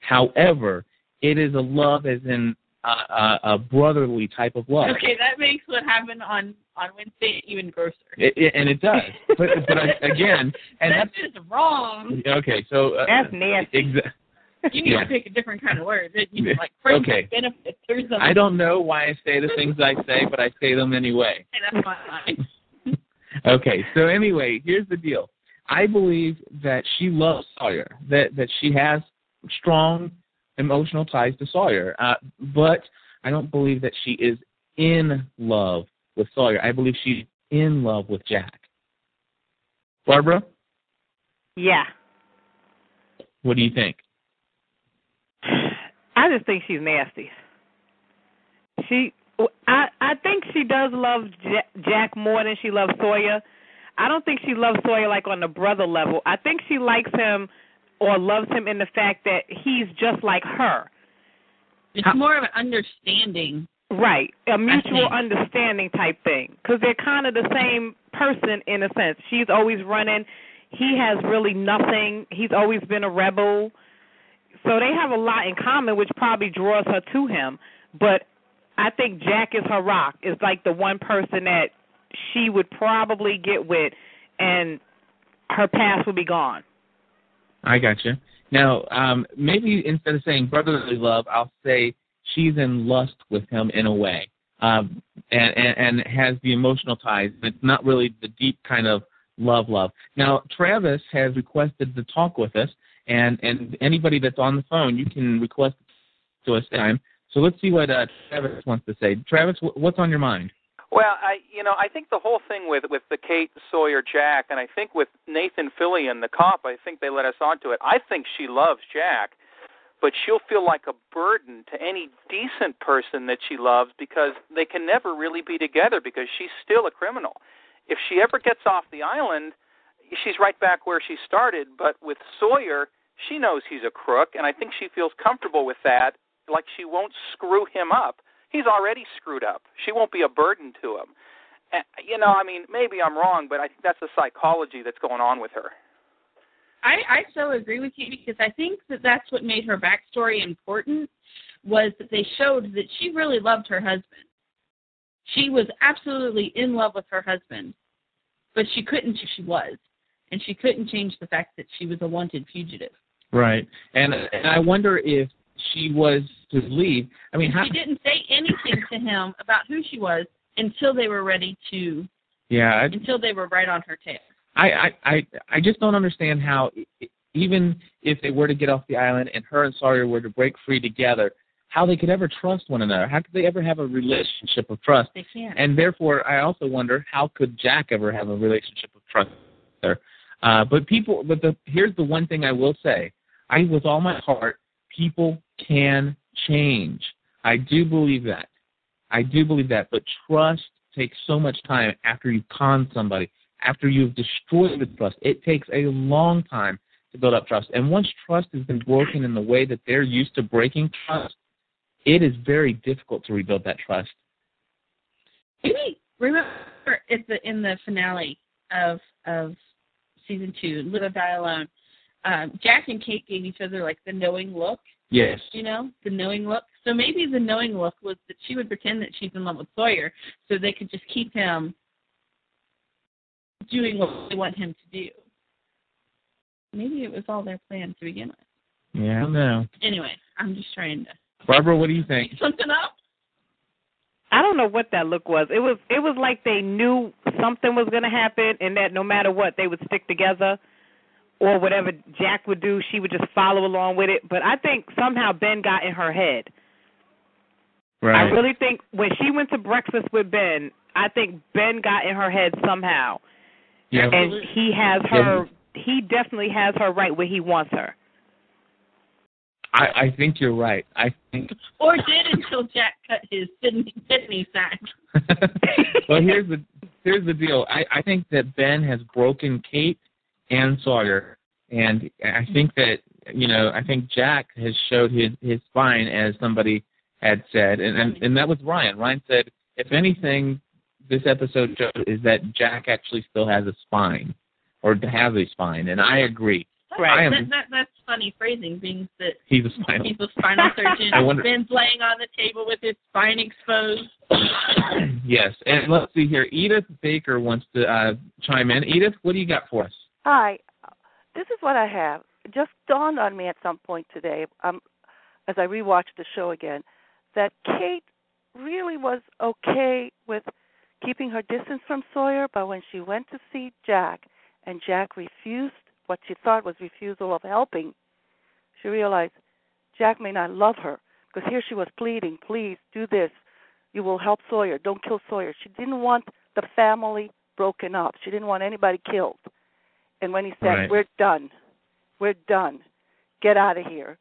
However, it is a love as in a, a, a brotherly type of love. Okay, that makes what happened on on Wednesday even grosser. It, it, and it does. But, but I, again, and that's just wrong. okay. So uh, That's nasty. Exa- You need Yeah. to pick a different kind of word. You know, Yeah. like friends Okay. benefits or something. I don't know why I say the things I say, but I say them anyway. Okay, that's fine. Okay, so anyway, here's the deal. I believe that she loves Sawyer, that that she has strong emotional ties to Sawyer, uh, but I don't believe that she is in love with Sawyer. I believe she's in love with Jack. Barbara, Yeah. what do you think? I just think she's nasty. She, I, I think she does love Jack more than she loves Sawyer. I don't think she loves Sawyer like on the brother level. I think she likes him or loves him in the fact that he's just like her. It's more of an understanding. Right, a mutual understanding type thing. Because they're kind of the same person in a sense. She's always running. He has really nothing. He's always been a rebel. So they have a lot in common, which probably draws her to him. But I think Jack is her rock. Is like the one person that she would probably get with, and her past would be gone. I got you. Now, um, maybe instead of saying brotherly love, I'll say she's in lust with him in a way, um, and, and and has the emotional ties. But it's not really the deep kind of love, love. Now, Travis has requested to talk with us, and and anybody that's on the phone, you can request to us time. So let's see what uh, Travis wants to say. Travis, wh- what's on your mind? Well, I you know I think the whole thing with with the Kate Sawyer Jack, and I think with Nathan Fillion, the cop, I think they let us onto it. I think she loves Jack, but she'll feel like a burden to any decent person that she loves because they can never really be together because she's still a criminal. If she ever gets off the island, she's right back where she started. But with Sawyer, she knows he's a crook, and I think she feels comfortable with that. Like she won't screw him up he's already screwed up. She won't be a burden to him. And, you know, I mean, maybe I'm wrong, but I think that's the psychology that's going on with her. I, I so agree with you because I think that that's what made her backstory important was that they showed that she really loved her husband. She was absolutely in love with her husband, but she couldn't if she was, and she couldn't change the fact that she was a wanted fugitive. Right, and and I wonder if she was to leave. I mean, how? She didn't say anything to him about who she was until they were ready to, Yeah, I, until they were right on her tail. I, I, I, I just don't understand how, even if they were to get off the island and her and Sawyer were to break free together, how they could ever trust one another. How could they ever have a relationship of trust? They can't. And therefore, I also wonder how could Jack ever have a relationship of trust there? Uh, but people, but the here's the one thing I will say: I, with all my heart, people can change. I do believe that. I do believe that. But trust takes so much time after you've conned somebody, after you've destroyed the trust. It takes a long time to build up trust. And once trust has been broken in the way that they're used to breaking trust, it is very difficult to rebuild that trust. Maybe remember at the in the finale of of season two, Live or Die Alone, um, Jack and Kate gave each other like the knowing look. Yes. You know, the knowing look. So maybe the knowing look was that she would pretend that she's in love with Sawyer, so they could just keep him doing what they want him to do. maybe it was all their plan to begin with. Yeah, I know. Anyway, I'm just trying to Barbara, what do you think? something up. I don't know what that look was. It was it was like they knew something was going to happen, and that no matter what, they would stick together, or whatever Jack would do, she would just follow along with it. But I think somehow Ben got in her head. Right. I really think when she went to breakfast with Ben, I think Ben got in her head somehow, Yeah. and he has her. He definitely has her right where he wants her. I, I think you're right. I think. Or did until Jack cut his kidney, kidney sack. well, here's the here's the deal. I I think that Ben has broken Kate and Sawyer, and I think that you know I think Jack has showed his his spine as somebody had said, and and, and that was Ryan. Ryan said, if anything, this episode shows is that Jack actually still has a spine, or has a spine, and I agree. I am. That, that, that's funny phrasing, being that He's a spinal. he's a spinal surgeon. I wonder- Ben's laying on the table with his spine exposed. yes, and let's see here. Edith Baker wants to uh, chime in. Edith, what do you got for us? Hi. This is what I have. It just dawned on me at some point today, um, as I rewatched the show again, that Kate really was okay with keeping her distance from Sawyer, but when she went to see Jack and Jack refused what she thought was refusal of helping, she realized Jack may not love her because here she was pleading, please do this. You will help Sawyer. Don't kill Sawyer. She didn't want the family broken up. She didn't want anybody killed. And when he said, Right. "We're done. We're done. Get out of here."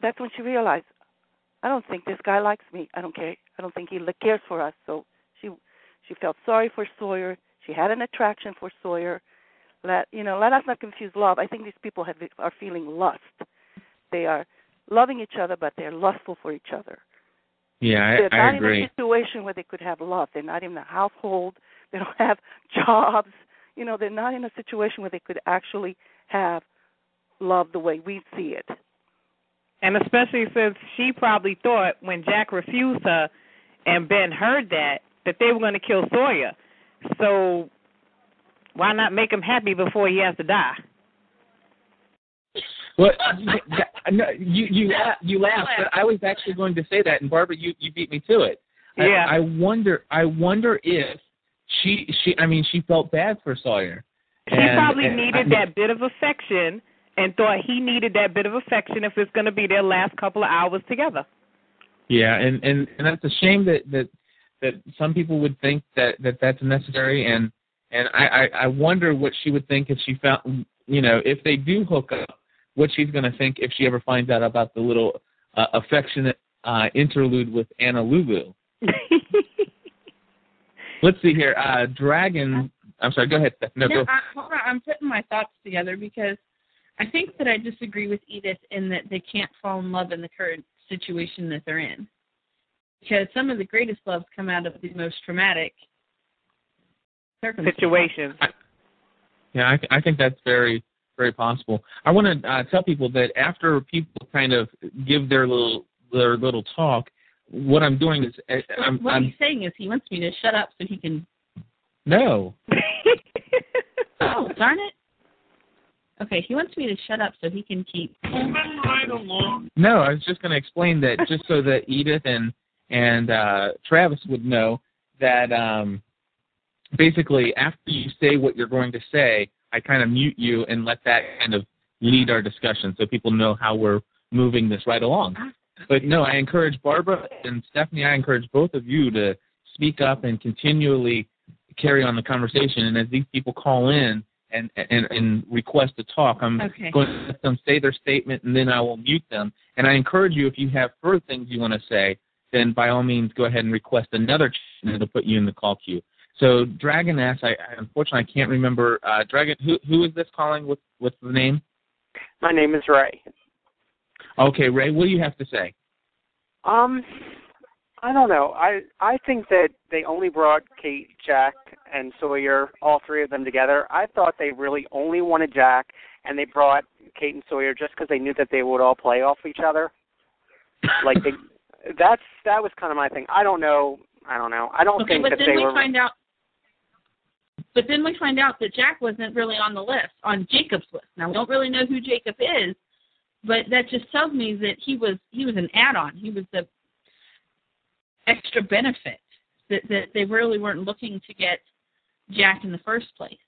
That's when she realized, I don't think this guy likes me. I don't care. I don't think he cares for us. So she she felt sorry for Sawyer. She had an attraction for Sawyer. Let you know. Let us not confuse love. I think these people have are feeling lust. They are loving each other, but they're lustful for each other. Yeah, they're I, not I in a situation where they could have love. They're not in a household. They don't have jobs. You know, they're not in a situation where they could actually have love the way we see it. And especially since she probably thought when Jack refused her and Ben heard that, that they were going to kill Sawyer. So why not make him happy before he has to die? Well, no, you you la- you laughed, but I was actually going to say that, and Barbara, you you beat me to it. I- Yeah. I, wonder I wonder if she she I mean she felt bad for Sawyer. She And- probably and- needed that bit of affection and thought he needed that bit of affection if it's going to be their last couple of hours together. Yeah, and and and that's a shame that that that some people would think that that that's necessary, and and I I, I wonder what she would think if she found you know if they do hook up, what she's going to think if she ever finds out about the little uh, affectionate uh, interlude with Anna Lulu. Let's see here, uh, Dragon. I'm sorry. Go ahead. No, No, go. I, hold on. I'm putting my thoughts together because I think that I disagree with Edith in that they can't fall in love in the current situation that they're in. Because some of the greatest loves come out of the most traumatic circumstances. Situations. Yeah, I, th- I think that's very, very possible. I want to uh, tell people that after people kind of give their little their little talk, what I'm doing is uh, I'm, what I'm he's saying is he wants me to shut up so he can. no. Oh, darn it. Okay, he wants me to shut up so he can keep moving right along. No, I was just going to explain that just so that Edith and and uh, Travis would know that um, basically after you say what you're going to say, I kind of mute you and let that kind of lead our discussion so people know how we're moving this right along. But no, I encourage Barbara and Stephanie. I encourage both of you to speak up and continually carry on the conversation. And as these people call in and and, and request to talk, I'm Okay. going to let them say their statement, and then I will mute them. And I encourage you, if you have further things you want to say, then by all means go ahead and request another channel to put you in the call queue. So Dragon asks, I, I unfortunately I can't remember. Uh, Dragon, who who is this calling? With what's the name? My name is Ray. Okay, Ray, what do you have to say? Um, I don't know. I I think that they only brought Kate, Jack, and Sawyer, all three of them together. I thought they really only wanted Jack, and they brought Kate and Sawyer just because they knew that they would all play off each other. Like they, that's that was kind of my thing. I don't know. I don't know. I don't Okay, think but that then they we were. find out. But then we find out that Jack wasn't really on the list, on Jacob's list. Now we don't really know who Jacob is, but that just tells me that he was he was an add-on. He was the extra benefit that that they really weren't looking to get Jack in the first place.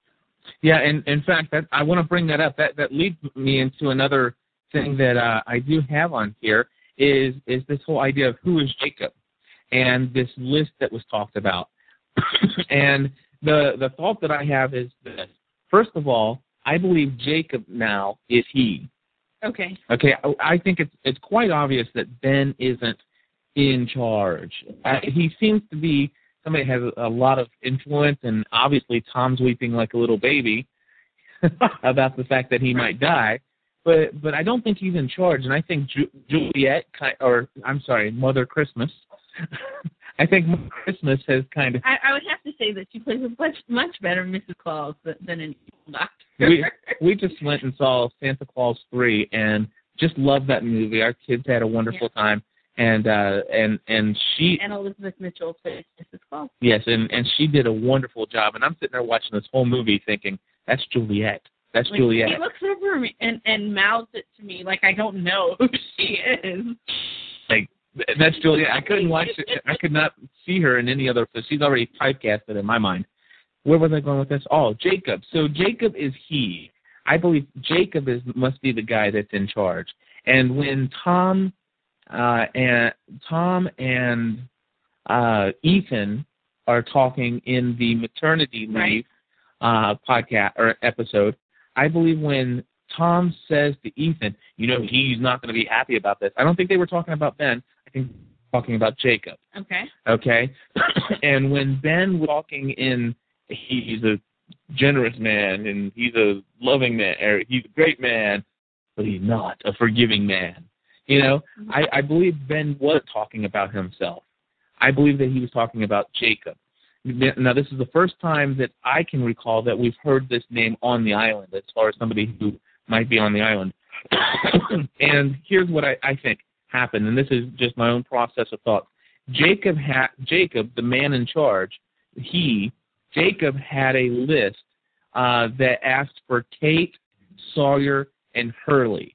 Yeah, and in fact, that, I want to bring that up. That that leads me into another thing that uh, I do have on here is is this whole idea of who is Jacob, and this list that was talked about. and the the thought that I have is this: first of all, I believe Jacob now is he. Okay. Okay, I, I think it's it's quite obvious that Ben isn't in charge. Uh, he seems to be somebody has a lot of influence, and obviously Tom's weeping like a little baby about the fact that he might die. But but I don't think he's in charge, and I think Ju- Juliet, or I'm sorry, Mother Christmas. I think Christmas has kind of. I, I would have to say that she plays a much much better Mrs. Claus than, than an evil doctor. we we just went and saw Santa Claus three, and just loved that movie. Our kids had a wonderful time, and uh and and she and Elizabeth Mitchell plays Mrs. Claus. Yes, and and she did a wonderful job. And I'm sitting there watching this whole movie thinking, that's Juliet. That's Like, Juliet. He looks over me and and mouths it to me like I don't know who she is. That's Julia. I couldn't watch it. I could not see her in any other. So she's already typecasted in my mind. Where was I going with this? Oh, Jacob. So Jacob is he. I believe Jacob is must be the guy that's in charge. And when Tom uh, and Tom and uh, Ethan are talking in the maternity leave uh, podcast or episode, I believe when Tom says to Ethan, you know, he's not going to be happy about this. I don't think they were talking about Ben. I think talking about Jacob. Okay. Okay. and when Ben was talking in, he's a generous man and he's a loving man, or he's a great man, but he's not a forgiving man. You know, mm-hmm. I, I believe Ben was talking about himself. I believe that he was talking about Jacob. Now, this is the first time that I can recall that we've heard this name on the island, as far as somebody who might be on the island. and here's what I, I think happened, and this is just my own process of thought. Jacob had Jacob, the man in charge, he Jacob had a list uh, that asked for Kate, Sawyer, and Hurley.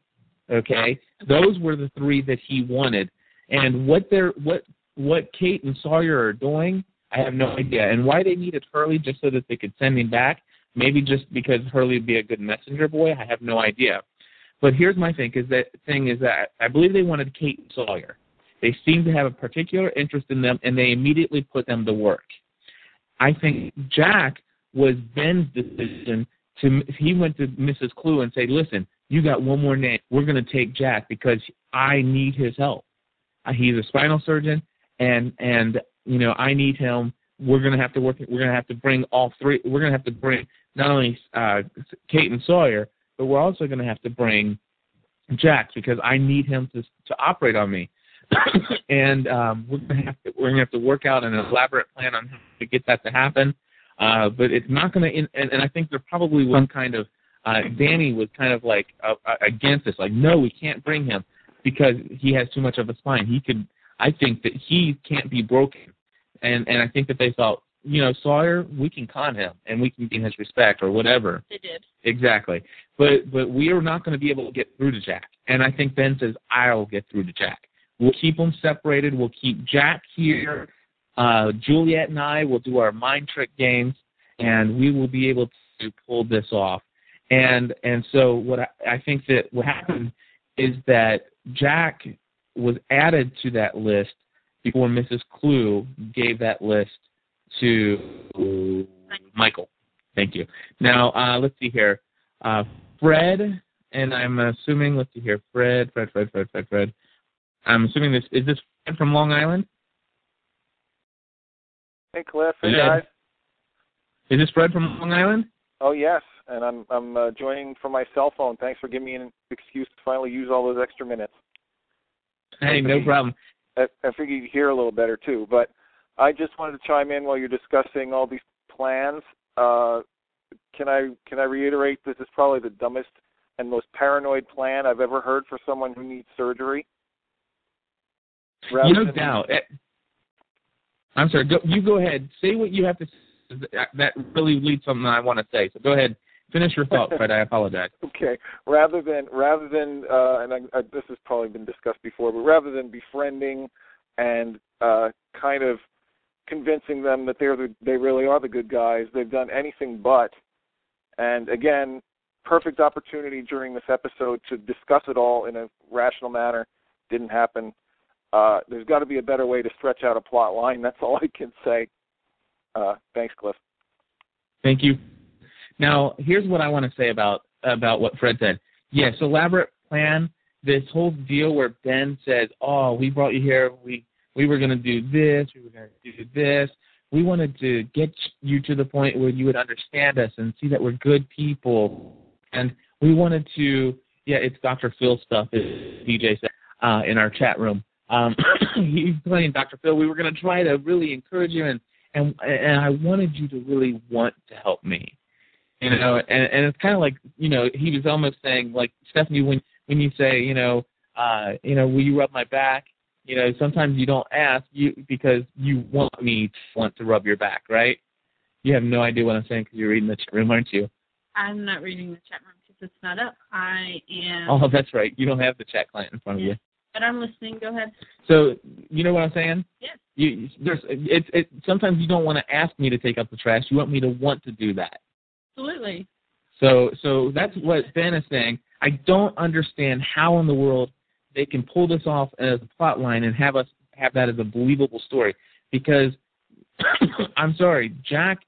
Okay, those were the three that he wanted, and what they're what what Kate and Sawyer are doing, I have no idea. And why they needed Hurley just so that they could send him back, maybe just because Hurley would be a good messenger boy, I have no idea. But here's my thing is that thing is that I believe they wanted Kate and Sawyer. They seemed to have a particular interest in them, and they immediately put them to work. I think Jack was Ben's decision to. He went to Mrs. Klugh and said, "Listen, you got one more name. We're going to take Jack because I need his help. Uh, he's a spinal surgeon, and and you know I need him. We're going to have to work. We're going to have to bring all three. We're going to have to bring not only uh, Kate and Sawyer, but we're also going to have to bring Jack because I need him to to operate on me." and um, we're gonna have to we're gonna have to work out an elaborate plan on how to get that to happen. Uh, but it's not gonna. In, and, and I think there probably was kind of. Uh, Danny was kind of like uh, uh, against this, like, no, we can't bring him because he has too much of a spine. He could. I think that he can't be broken, and and I think that they thought, you know, Sawyer, we can con him and we can gain his respect or whatever. They did. Exactly. But but we are not going to be able to get through to Jack. And I think Ben says, I'll get through to Jack. We'll keep them separated. We'll keep Jack here. Uh, Juliet and I will do our mind trick games, and we will be able to pull this off. And and so what I, I think that what happened is that Jack was added to that list before Mrs. Klugh gave that list to Michael. Thank you. Now uh, let's see here. Uh, Fred, and I'm assuming. Let's see here. Fred, Fred, Fred, Fred, Fred, Fred. I'm assuming this is this Fred from Long Island. Hey Cliff, hey guys. Is this Fred from Long Island? Oh yes, and I'm I'm uh, joining from my cell phone. Thanks for giving me an excuse to finally use all those extra minutes. Hey, no problem. I, I figured you'd hear a little better too, but I just wanted to chime in while you're discussing all these plans. Uh, can I can I reiterate this is probably the dumbest and most paranoid plan I've ever heard for someone who needs surgery. Rather you no than- doubt. Eh, I'm sorry. Go, you go ahead. Say what you have to That, that really leads to something I want to say. So go ahead, finish your thought, Fred. I apologize. Okay. Rather than rather than uh, and I, I, this has probably been discussed before, but rather than befriending and uh, kind of convincing them that they're the, they really are the good guys, they've done anything but. And again, perfect opportunity during this episode to discuss it all in a rational manner. Didn't happen. Uh, there's got to be a better way to stretch out a plot line. That's all I can say. Uh, thanks, Cliff. Thank you. Now, here's what I want to say about about what Fred said. Yes, elaborate plan. This whole deal where Ben says, "Oh, we brought you here. We we were going to do this. We were going to do this. We wanted to get you to the point where you would understand us and see that we're good people. And we wanted to, yeah, it's Dr. Phil stuff, as DJ said uh, in our chat room. Um, he's playing Dr. Phil. We were going to try to really encourage you, and and and I wanted you to really want to help me, you know. And and it's kind of like you know he was almost saying like Stephanie when when you say you know uh you know will you rub my back you know, sometimes you don't ask you because you want me to want to rub your back, right? You have no idea what I'm saying because you're reading the chat room, aren't you? I'm not reading the chat room because it's not up. I am. Oh, that's right. You don't have the chat client in front of you. But I'm listening. Go ahead. So you know what I'm saying? Yes. You there's it's it sometimes you don't want to ask me to take up the trash. You want me to want to do that. Absolutely. So so that's what Ben is saying. I don't understand how in the world they can pull this off as a plot line and have us have that as a believable story. Because I'm sorry, Jack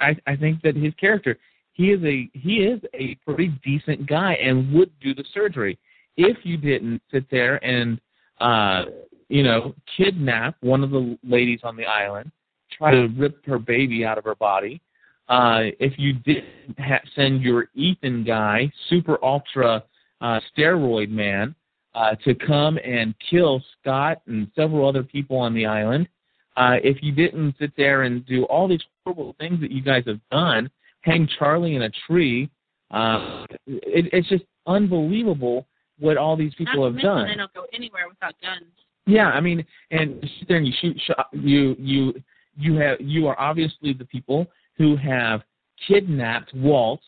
I I think that his character he is a he is a pretty decent guy and would do the surgery. If you didn't sit there and uh you know kidnap one of the ladies on the island try to rip her baby out of her body uh if you didn't ha- send your Ethan guy super ultra uh steroid man uh, to come and kill Scott and several other people on the island. Uh, if you didn't sit there and do all these horrible things that you guys have done, hang Charlie in a tree, uh, it, it's just unbelievable what all these people have done. They don't go anywhere without guns. Yeah, I mean, and you sit there and you shoot shot. You you you have you are obviously the people who have kidnapped Walt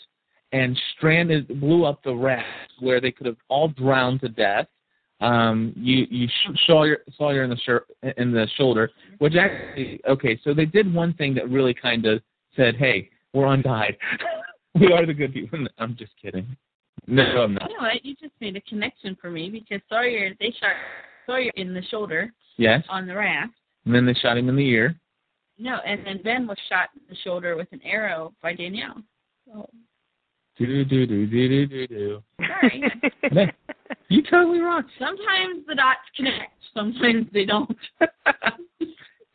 and stranded, blew up the raft where they could have all drowned to death. Um, you you shoot Sawyer Sawyer in the shir- in the shoulder, which actually okay. So they did one thing that really kind of said, "Hey, we're on guide. we are the good people." I'm just kidding. No, I'm not. You know what? You just made a connection for me because Sawyer they shot Sawyer in the shoulder Yes. on the raft. And then they shot him in the ear. No, and then Ben was shot in the shoulder with an arrow by Danielle. So Do do do do do do do. sorry. You totally wrong. Sometimes the dots connect. Sometimes they don't.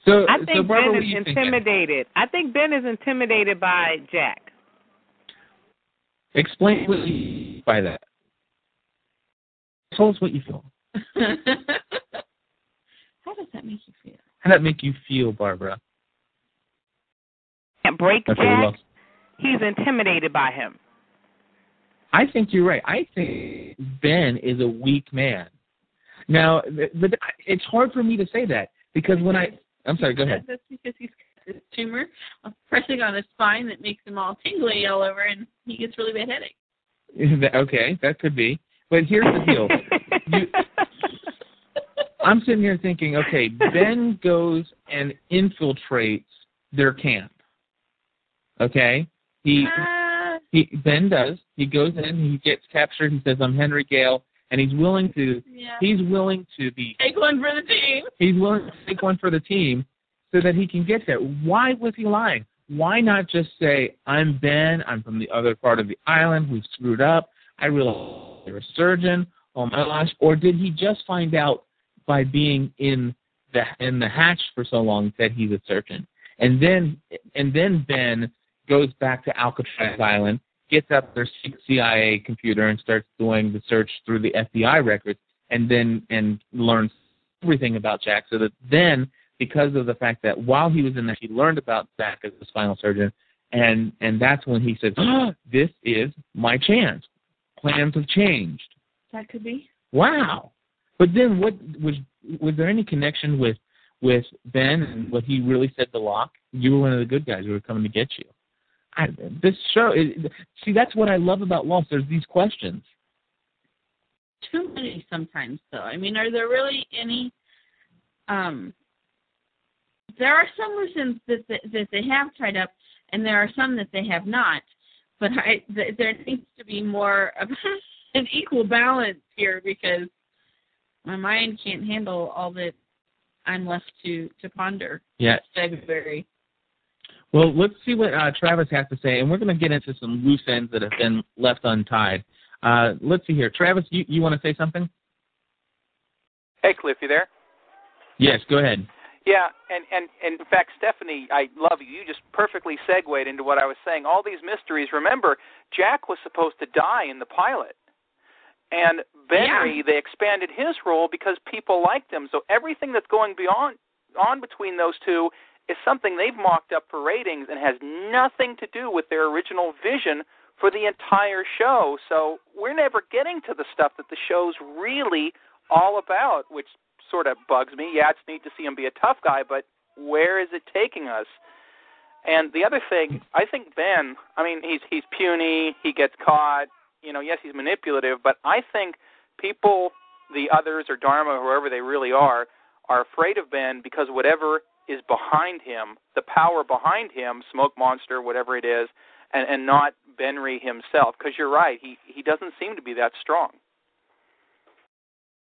So I so think Barbara, Ben is do you think? intimidated. I think Ben is intimidated by Jack. Explain what you mean by that. Tell us what you feel. How does that make you feel? How does that make you feel, Barbara? Can't break Okay, Jack. He's intimidated by him. I think you're right. I think Ben is a weak man. Now, but it's hard for me to say that because when I, I'm sorry, go ahead. That's because he's got this tumor pressing on his spine that makes him all tingly all over, and he gets really bad headache. okay, that could be. But here's the deal. you, I'm sitting here thinking, okay, Ben goes and infiltrates their camp. Okay, he Uh, he Ben does. He goes in, he gets captured. He says, "I'm Henry Gale," and he's willing to yeah. he's willing to be Take one for the team. he's willing to take one for the team so that he can get there. Why was he lying? Why not just say, I'm Ben, I'm from the other part of the island, we screwed up, I realize you're a surgeon, oh my gosh, or did he just find out by being in the in the hatch for so long that he's a surgeon? And then and then Ben goes back to Alcatraz Island, gets up their CIA computer and starts doing the search through the FBI records and then and learns everything about Jack so that then because of the fact that while he was in there he learned about Jack as a spinal surgeon and and that's when he said, oh, this is my chance. Plans have changed. That could be. Wow. But then what was was there any connection with with Ben and what he really said to Locke, you were one of the good guys who were coming to get you. I, this show, it, see, that's what I love about Lost. There's these questions. Too many sometimes, though. I mean, are there really any? Um, there are some loose ends that, that that they have tied up, and there are some that they have not. But I, th- there needs to be more of an equal balance here because my mind can't handle all that I'm left to to ponder. Yeah. February. Well, let's see what uh, Travis has to say, and we're going to get into some loose ends that have been left untied. Uh, let's see here, Travis, you you want to say something? Hey, Cliff, you there? Yes, go ahead. Yeah, and, and and in fact, Stephanie, I love you. You just perfectly segued into what I was saying. All these mysteries. Remember, Jack was supposed to die in the pilot, and Benry Yeah. they expanded his role because people liked him. So everything that's going beyond on between those two is something they've mocked up for ratings and has nothing to do with their original vision for the entire show. So we're never getting to the stuff that the show's really all about, which sort of bugs me. Yeah, it's neat to see him be a tough guy, but where is it taking us? And the other thing, I think Ben, I mean, he's he's puny, he gets caught, you know, yes, he's manipulative, but I think people, the others or Dharma, whoever they really are, are afraid of Ben because whatever is behind him, the power behind him, smoke monster, whatever it is, and and not Benry himself. Because you're right, he he doesn't seem to be that strong.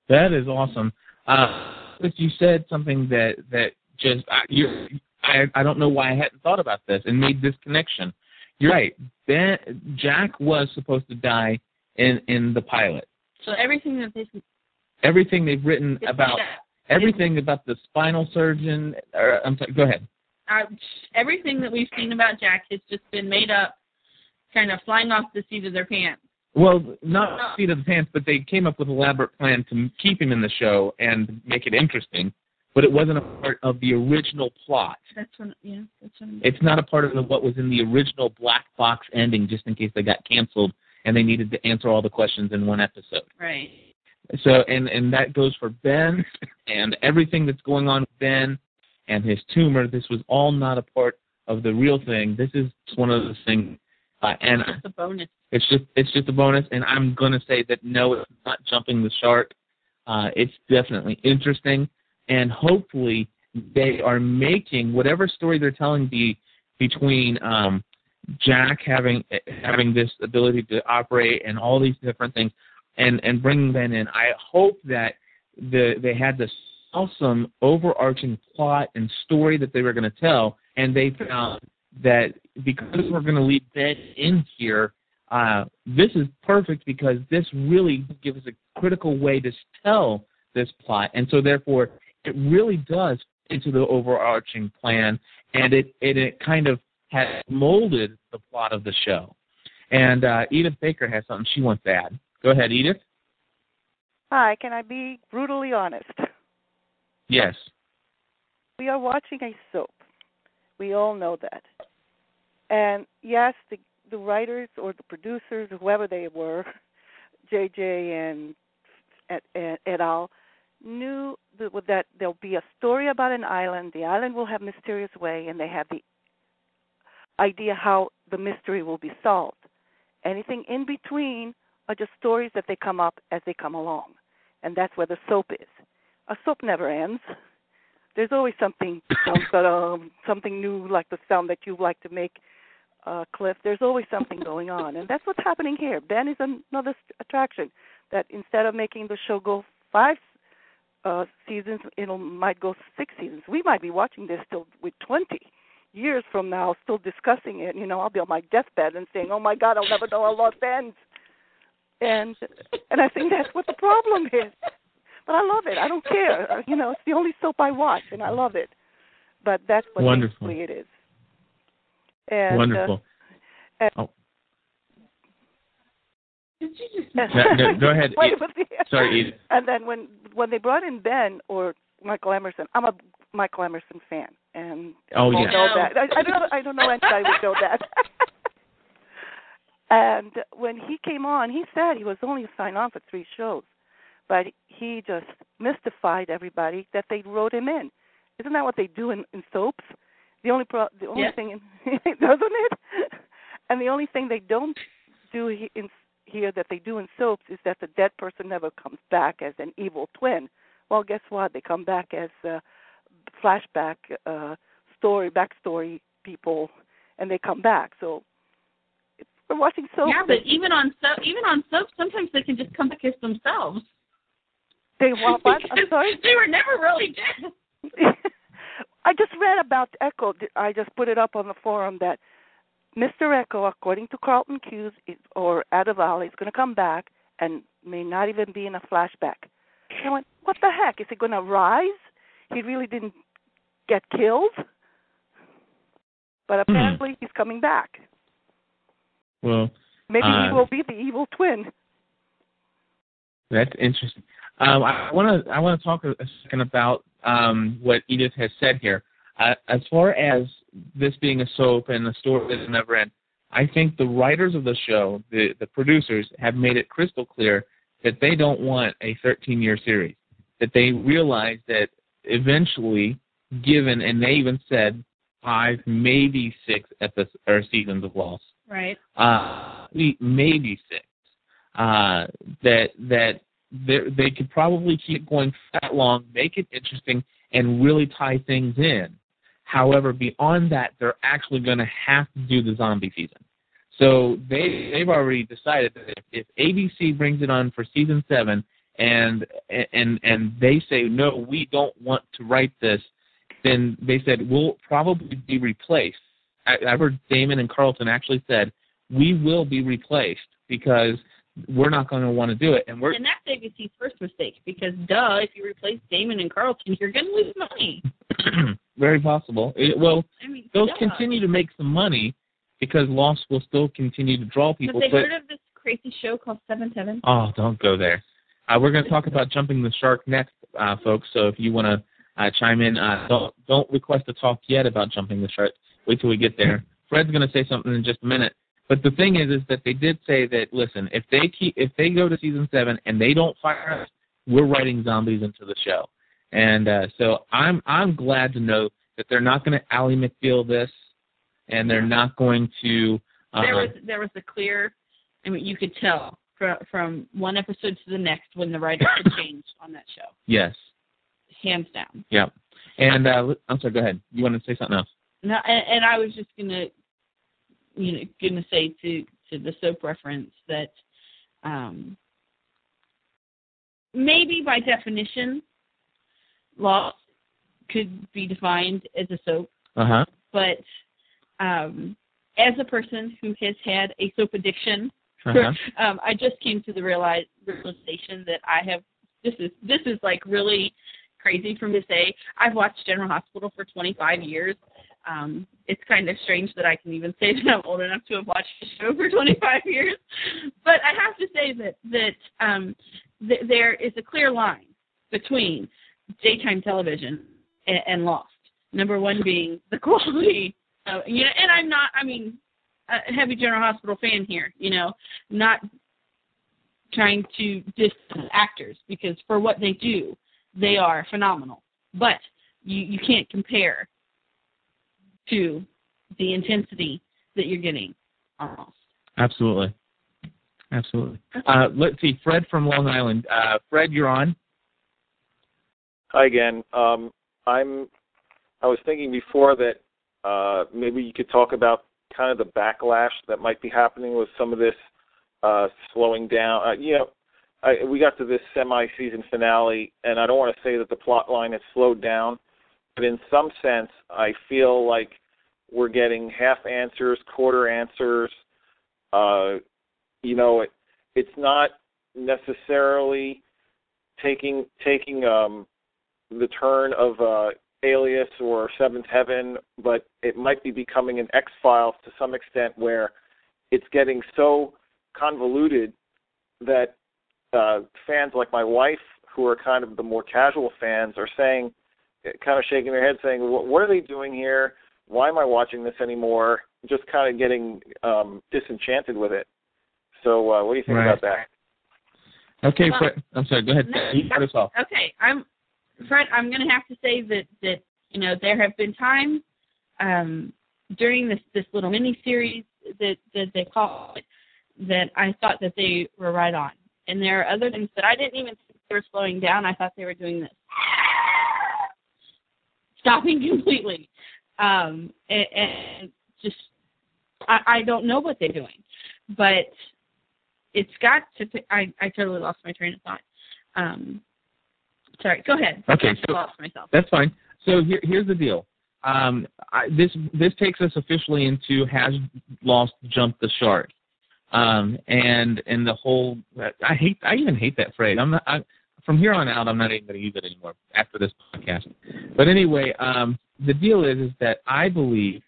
That is awesome. Uh, but you said something that that just I, you I I don't know why I hadn't thought about this and made this connection. You're right. Ben Jack was supposed to die in in the pilot. So everything that they Everything they've written about made everything about the spinal surgeon. Or, I'm sorry. Go ahead. uh, everything that we've seen about Jack has just been made up, kind of flying off the seat of their pants. Well, not seat of the pants, but they came up with an elaborate plan to keep him in the show and make it interesting. But it wasn't a part of the original plot. That's what, yeah, that's what. I'm, It's not a part of the, what was in the original black box ending, just in case they got canceled and they needed to answer all the questions in one episode. right. So, and and that goes for Ben and everything that's going on with Ben and his tumor. This was all not a part of the real thing. This is just one of those things, uh, and It's a bonus. it's just it's just a bonus. And I'm gonna say that no, it's not jumping the shark. Uh, it's definitely interesting, and hopefully they are making whatever story they're telling be between um, Jack having having this ability to operate and all these different things, and and bringing that in. I hope that the they had this awesome overarching plot and story that they were going to tell, and they found that because we're going to leave Ben in here, uh, this is perfect because this really gives us a critical way to tell this plot, and so therefore it really does into the overarching plan, and it it, it kind of has molded the plot of the show. And uh, Edith Baker has something she wants to add. Go ahead, Edith. Hi, can I be brutally honest? Yes. We are watching a soap. We all know that. And yes, the the writers or the producers, whoever they were, JJ and et, et, et al., knew that, that there'll be a story about an island. The island will have mysterious way, and they have the idea how the mystery will be solved. Anything in between are just stories that they come up as they come along, and that's where the soap is. A soap never ends. There's always something, um, something new, like the sound that you like to make, uh, Cliff. There's always something going on, and that's what's happening here. Ben is another attraction that instead of making the show go five uh, seasons, it'll might go six seasons. We might be watching this still with 20 years from now, still discussing it. You know, I'll be on my deathbed and saying, "Oh my God, I'll never know how lost ends." And and I think that's what the problem is. But I love it. I don't care. Uh, You know, it's the only soap I watch, and I love it. But that's what Wonderful. basically it is. And, Wonderful. Uh, and, Oh. Did you just? No, no, go ahead. Wait, the- Sorry, Edith. And then when when they brought in Ben or Michael Emerson, I'm a Michael Emerson fan, and Oh, people yeah. know that. I, I don't I don't know anybody would know that. and when he came on, he said he was only signed on for three shows, but he just mystified everybody that they wrote him in. Isn't that what they do in, in soaps? The only pro, the only Yeah. thing, in, doesn't it? And the only thing they don't do in here that they do in soaps is that the dead person never comes back as an evil twin. Well, guess what? They come back as uh, flashback uh, story, backstory people, and they come back. So we're watching soap. yeah, but even on soap, even on soap, sometimes they can just come back as themselves. They what? I'm sorry. They were never really dead. I just read about Eko. I just put it up on the forum that Mr. Eko, according to Carlton is, or Adewale, is going to come back and may not even be in a flashback. I went, what the heck? Is he going to rise? He really didn't get killed, but hmm. apparently he's coming back. Well, Maybe uh, he will be the evil twin. That's interesting. Um, I want to I want to talk a second about um, what Edith has said here. Uh, as far as this being a soap and the story that never end, I think the writers of the show, the the producers, have made it crystal clear that they don't want a 13 year series. That they realize that eventually, given and they even said five, maybe six episodes or seasons of Lost Right. uh, maybe- six. Uh, that that they they could probably keep going that long, make it interesting, and really tie things in. However, beyond that, they're actually going to have to do the zombie season. So they they've already decided that if, if ABC brings it on for season seven, and and and they say no, we don't want to write this, then they said we'll probably be replaced. I, I heard Damon and Carlton actually said we will be replaced because we're not going to want to do it, and we're And that's ABC's first mistake because, duh, if you replace Damon and Carlton, you're going to lose money. very possible. It, well, I mean, they'll duh. continue to make some money because Lost will still continue to draw people. Have they but heard of this crazy show called Seven Seven? oh, don't go there. Uh, we're going to talk about jumping the shark next, uh, folks. So if you want to uh, chime in, uh, don't don't request a talk yet about jumping the shark. Wait till we get there. Fred's going to say something in just a minute. But the thing is, is that they did say that listen, if they keep, if they go to season seven and they don't fire us, we're writing zombies into the show. And uh, so I'm I'm glad to know that they're not going to Ally McBeal this, and they're not going to. Uh, there was there was a clear. I mean, you could tell from from one episode to the next when the writers had changed on that show, yes, hands down. yeah. And uh, I'm sorry. Go ahead. You want to say something else? No, and, and I was just gonna, you know, gonna say to to the soap reference that, um, maybe by definition, Lost could be defined as a soap, Uh huh. but um, as a person who has had a soap addiction, Uh-huh. um, I just came to the realize, realization that I have. This is this is like really crazy for me to say. I've watched General Hospital for 25 years. Um, it's kind of strange that I can even say that I'm old enough to have watched the show for 25 years. But I have to say that that um, th- there is a clear line between daytime television and, and Lost. Number one being the quality. Of, you know, and I'm not. I mean, a heavy General Hospital fan here. You know, not trying to diss actors because for what they do, they are phenomenal. But you you can't compare to the intensity that you're getting almost. Absolutely. Absolutely. Uh, let's see. Fred from Long Island. Uh, Fred, you're on. Hi again. Um, I'm. I was thinking before that uh, maybe you could talk about kind of the backlash that might be happening with some of this uh, slowing down. Uh, you know, I, we got to this semi-season finale, and I don't want to say that the plot line has slowed down, but in some sense, I feel like we're getting half answers, quarter answers. Uh, you know, it, it's not necessarily taking taking um, the turn of uh, Alias or Seventh Heaven, but it might be becoming an X Files to some extent, where it's getting so convoluted that uh, fans like my wife, who are kind of the more casual fans, are saying, kind of shaking their head, saying, "What what are they doing here? Why am I watching this anymore?" Just kind of getting um, disenchanted with it. So, uh, what do you think Right. about that? Okay, Well, Fred. I'm sorry. Go ahead. no, You start us off. Okay, I'm Fred. I'm going to have to say that that You know, there have been times um, during this this little mini series that that they call it that I thought that they were right on, and there are other things that I didn't even think they were slowing down. I thought they were doing this, stopping completely, um, and, and just I, I don't know what they're doing, but it's got to. I I totally lost my train of thought. Um, sorry, go ahead. Okay, I so lost myself. that's fine. So here, here's the deal. Um, I, this this takes us officially into has Lost jumped the shark, um, and and the whole. I hate. I even hate that phrase. I'm not. I, from here on out, I'm not even going to use it anymore after this podcast. But anyway, um, the deal is is that I believe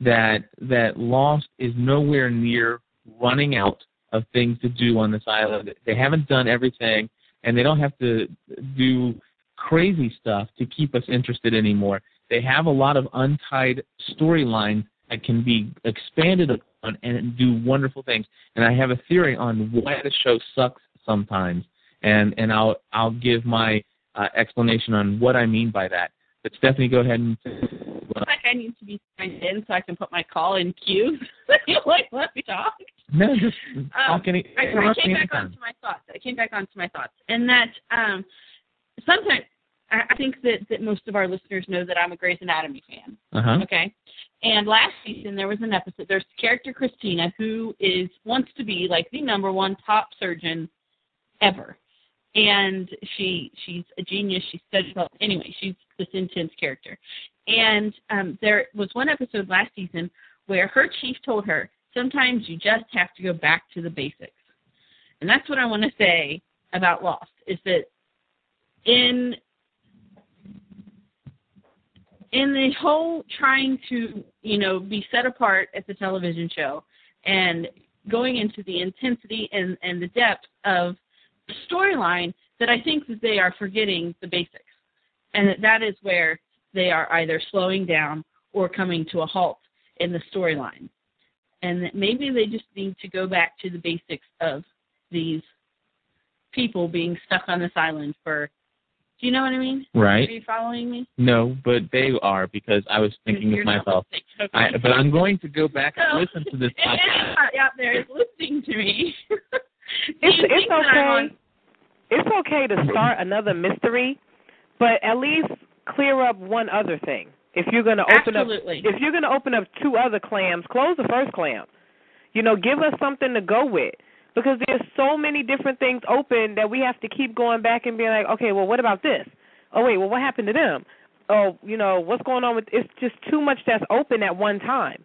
that that Lost is nowhere near running out of things to do on this island. They haven't done everything, and they don't have to do crazy stuff to keep us interested anymore. They have a lot of untied storylines that can be expanded upon and do wonderful things. And I have a theory on why the show sucks sometimes, and and I'll I'll give my uh, explanation on what I mean by that. But Stephanie, go ahead and. Like I need to be signed in so I can put my call in queue. you like, let me talk. No, just Um, talk any. I, I came back anytime. onto my thoughts. I came back onto my thoughts, and that um, sometimes I, I think that that most of our listeners know that I'm a Grey's Anatomy fan. Uh-huh. Okay, and last season there was an episode. There's character Cristina who is wants to be like the number one top surgeon ever, and she she's a genius. She studies well. Anyway, she's this intense character, and um, there was one episode last season where her chief told her sometimes you just have to go back to the basics. And that's what I want to say about Lost is that in in the whole trying to, you know, be set apart as a television show and going into the intensity and, and the depth of the storyline that I think that they are forgetting the basics. And that that is where they are either slowing down or coming to a halt in the storyline and that maybe they just need to go back to the basics of these people being stuck on this island for do you know what I mean? Right. Are you following me? No, but they are because I was thinking of myself. listening. I, but I'm going to go back and listen to this podcast. Everybody out there is listening to me. It's it's think that I'm on- okay. It's okay to start another mystery, but at least clear up one other thing. If you're going to open Absolutely. up, if you're going to open up two other clams, close the first clam. You know, give us something to go with because there's so many different things open that we have to keep going back and being like, okay, well, what about this? Oh wait, well, what happened to them? Oh, you know, what's going on with? It's just too much that's open at one time.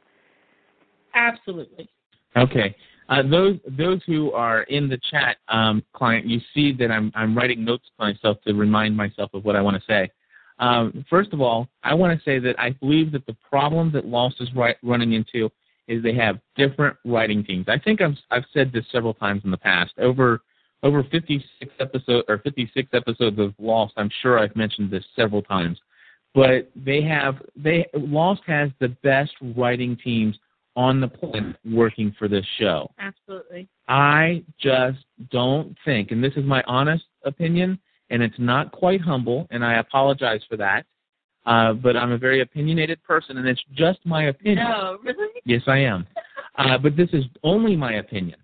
Absolutely. Okay. Uh, those those who are in the chat, um, client, you see that I'm I'm writing notes to myself to remind myself of what I want to say. Um, first of all, I want to say that I believe that the problem that Lost is running into is they have different writing teams. I think I've I've said this several times in the past. Over over 56 episodes or 56 episodes of Lost, I'm sure I've mentioned this several times. But they have they Lost has the best writing teams on the planet working for this show. Absolutely. I just don't think, and this is my honest opinion, and it's not quite humble, and I apologize for that. Uh, but I'm a very opinionated person, and it's just my opinion. No, really? Yes, I am. Uh, but this is only my opinion.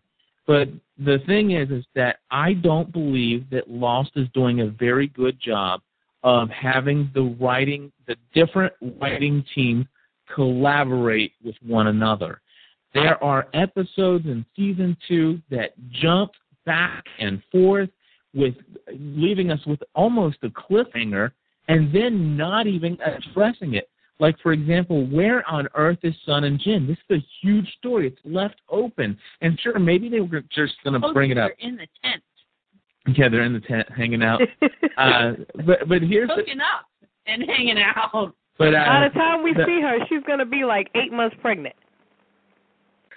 But the thing is, is that I don't believe that Lost is doing a very good job of having the writing, the different writing teams collaborate with one another. There are episodes in season two that jump back and forth with leaving us with almost a cliffhanger and then not even addressing it. Like for example, where on earth is Sun and Jin? This is a huge story. It's left open. And sure, maybe they were just going to Oh, bring it up. they're in the tent. Yeah, they're in the tent hanging out. uh, but but here's the, Hooking up and hanging out. But uh, By the time we the- see her, she's going to be like eight months pregnant.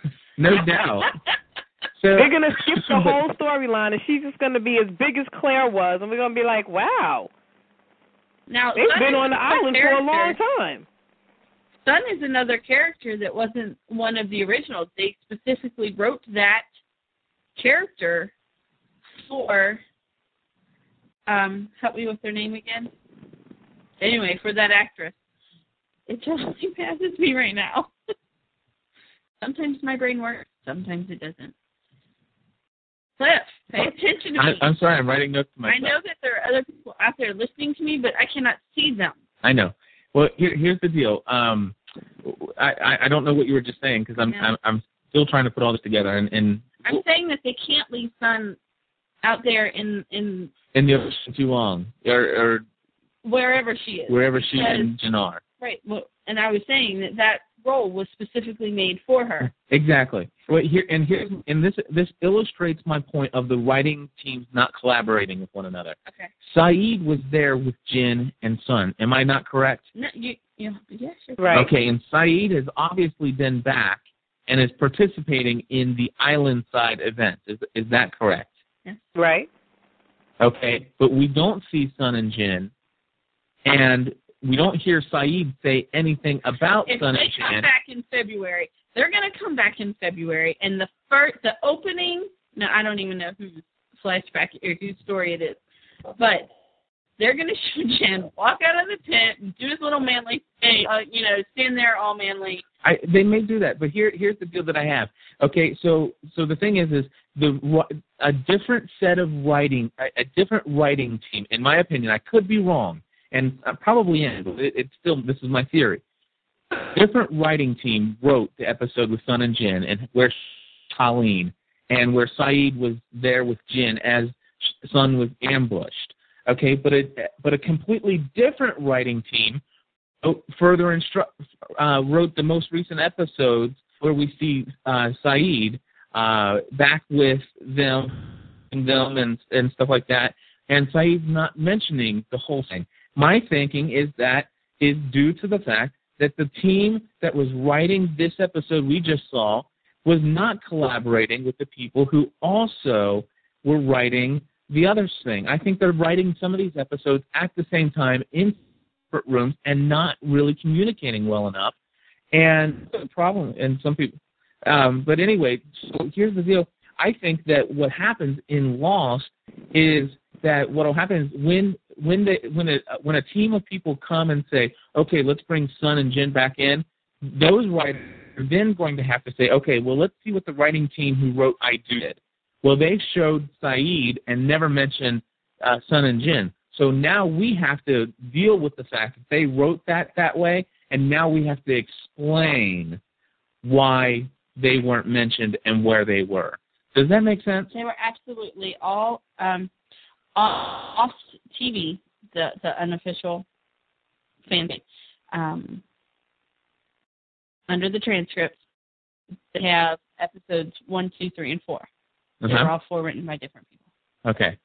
no doubt. So They're going to skip the but- whole storyline, and she's just going to be as big as Claire was, and we're going to be like, wow, Now they've been on the another island for a long time. Sun is another character that wasn't one of the originals. They specifically wrote that character for um help me with their name again. Anyway, for that actress. It totally passes me right now. sometimes my brain works, sometimes it doesn't. Cliff, pay attention to I, me. I'm sorry, I'm writing notes to my I know that there are other people out there listening to me, but I cannot see them. I know. Well, here, here's the deal. Um, I, I I don't know what you were just saying because I'm. I'm I'm still trying to put all this together. And, and I'm saying that they can't leave Sun out there in in in the ocean too long, or, or wherever she is. wherever she and Jin are. Right. Well, and I was saying that that role was specifically made for her. Exactly. Well, here and here and this this illustrates my point of the writing teams not collaborating with one another. Okay. Sayid was there with Jin and Sun. Am I not correct? No, you, you yes, you're Okay, and Sayid has obviously been back and is participating in the island side event. Is is that correct? Yes. Right. Okay, but we don't see Sun and Jin, and we don't hear Sayid say anything about If Sun they come back in February, they're going to come back in February, and the first, the opening. No, I don't even know whose flashback or whose story it is, but they're going to show Jin walk out of the tent and do his little manly thing, uh, you know, stand there all manly. I, they may do that, but here here's the deal that I have. Okay, so so the thing is, is the a different set of writing, a, a different writing team, in my opinion. I could be wrong, and I probably am, but it, it's still this is my theory. Different writing team wrote the episode with Sun and Jin, and where Colleen, and where Sayid was there with Jin as Sun was ambushed. Okay, but a but a completely different writing team further instru- uh, wrote the most recent episodes where we see uh, Sayid uh, back with them and them and and stuff like that, and Sayid's not mentioning the whole thing. My thinking is that is due to the fact that the team that was writing this episode we just saw was not collaborating with the people who also were writing the other thing. I think they're writing some of these episodes at the same time in separate rooms and not really communicating well enough. And the problem, and some people, um, but anyway, so here's the deal. I think that what happens in Lost is that what will happen is when when they when a when a team of people come and say, okay, let's bring Sun and Jin back in, those writers are then going to have to say, okay, well, let's see what the writing team who wrote I did. Well, they showed Sayid and never mentioned uh, Sun and Jin. So now we have to deal with the fact that they wrote that that way, and now we have to explain why they weren't mentioned and where they were. Does that make sense? They were absolutely all um, off TV, the the unofficial fan page. Um, under the transcripts, they have episodes one, two, three, and 4 They Uh-huh. were all four written by different people. Okay.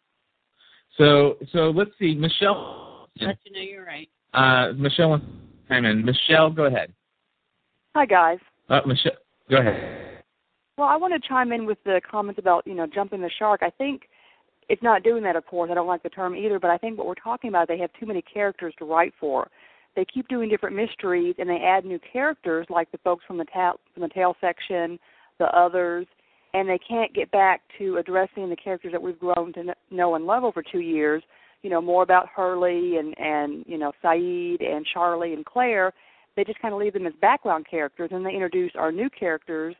So so let's see, Michelle. Let you know you're right. Uh, Michelle wants to chime in. Michelle, go ahead. Hi guys. Uh, Michelle, go ahead. Well, I want to chime in with the comments about you know jumping the shark. I think it's not doing that, of course. I don't like the term either, but I think what we're talking about, they have too many characters to write for. They keep doing different mysteries, and they add new characters, like the folks from the tail from the tail section, the others, and they can't get back to addressing the characters that we've grown to know and love over two years. You know, more about Hurley and and you know Sayid and Charlie and Claire. They just kind of leave them as background characters, and they introduce our new characters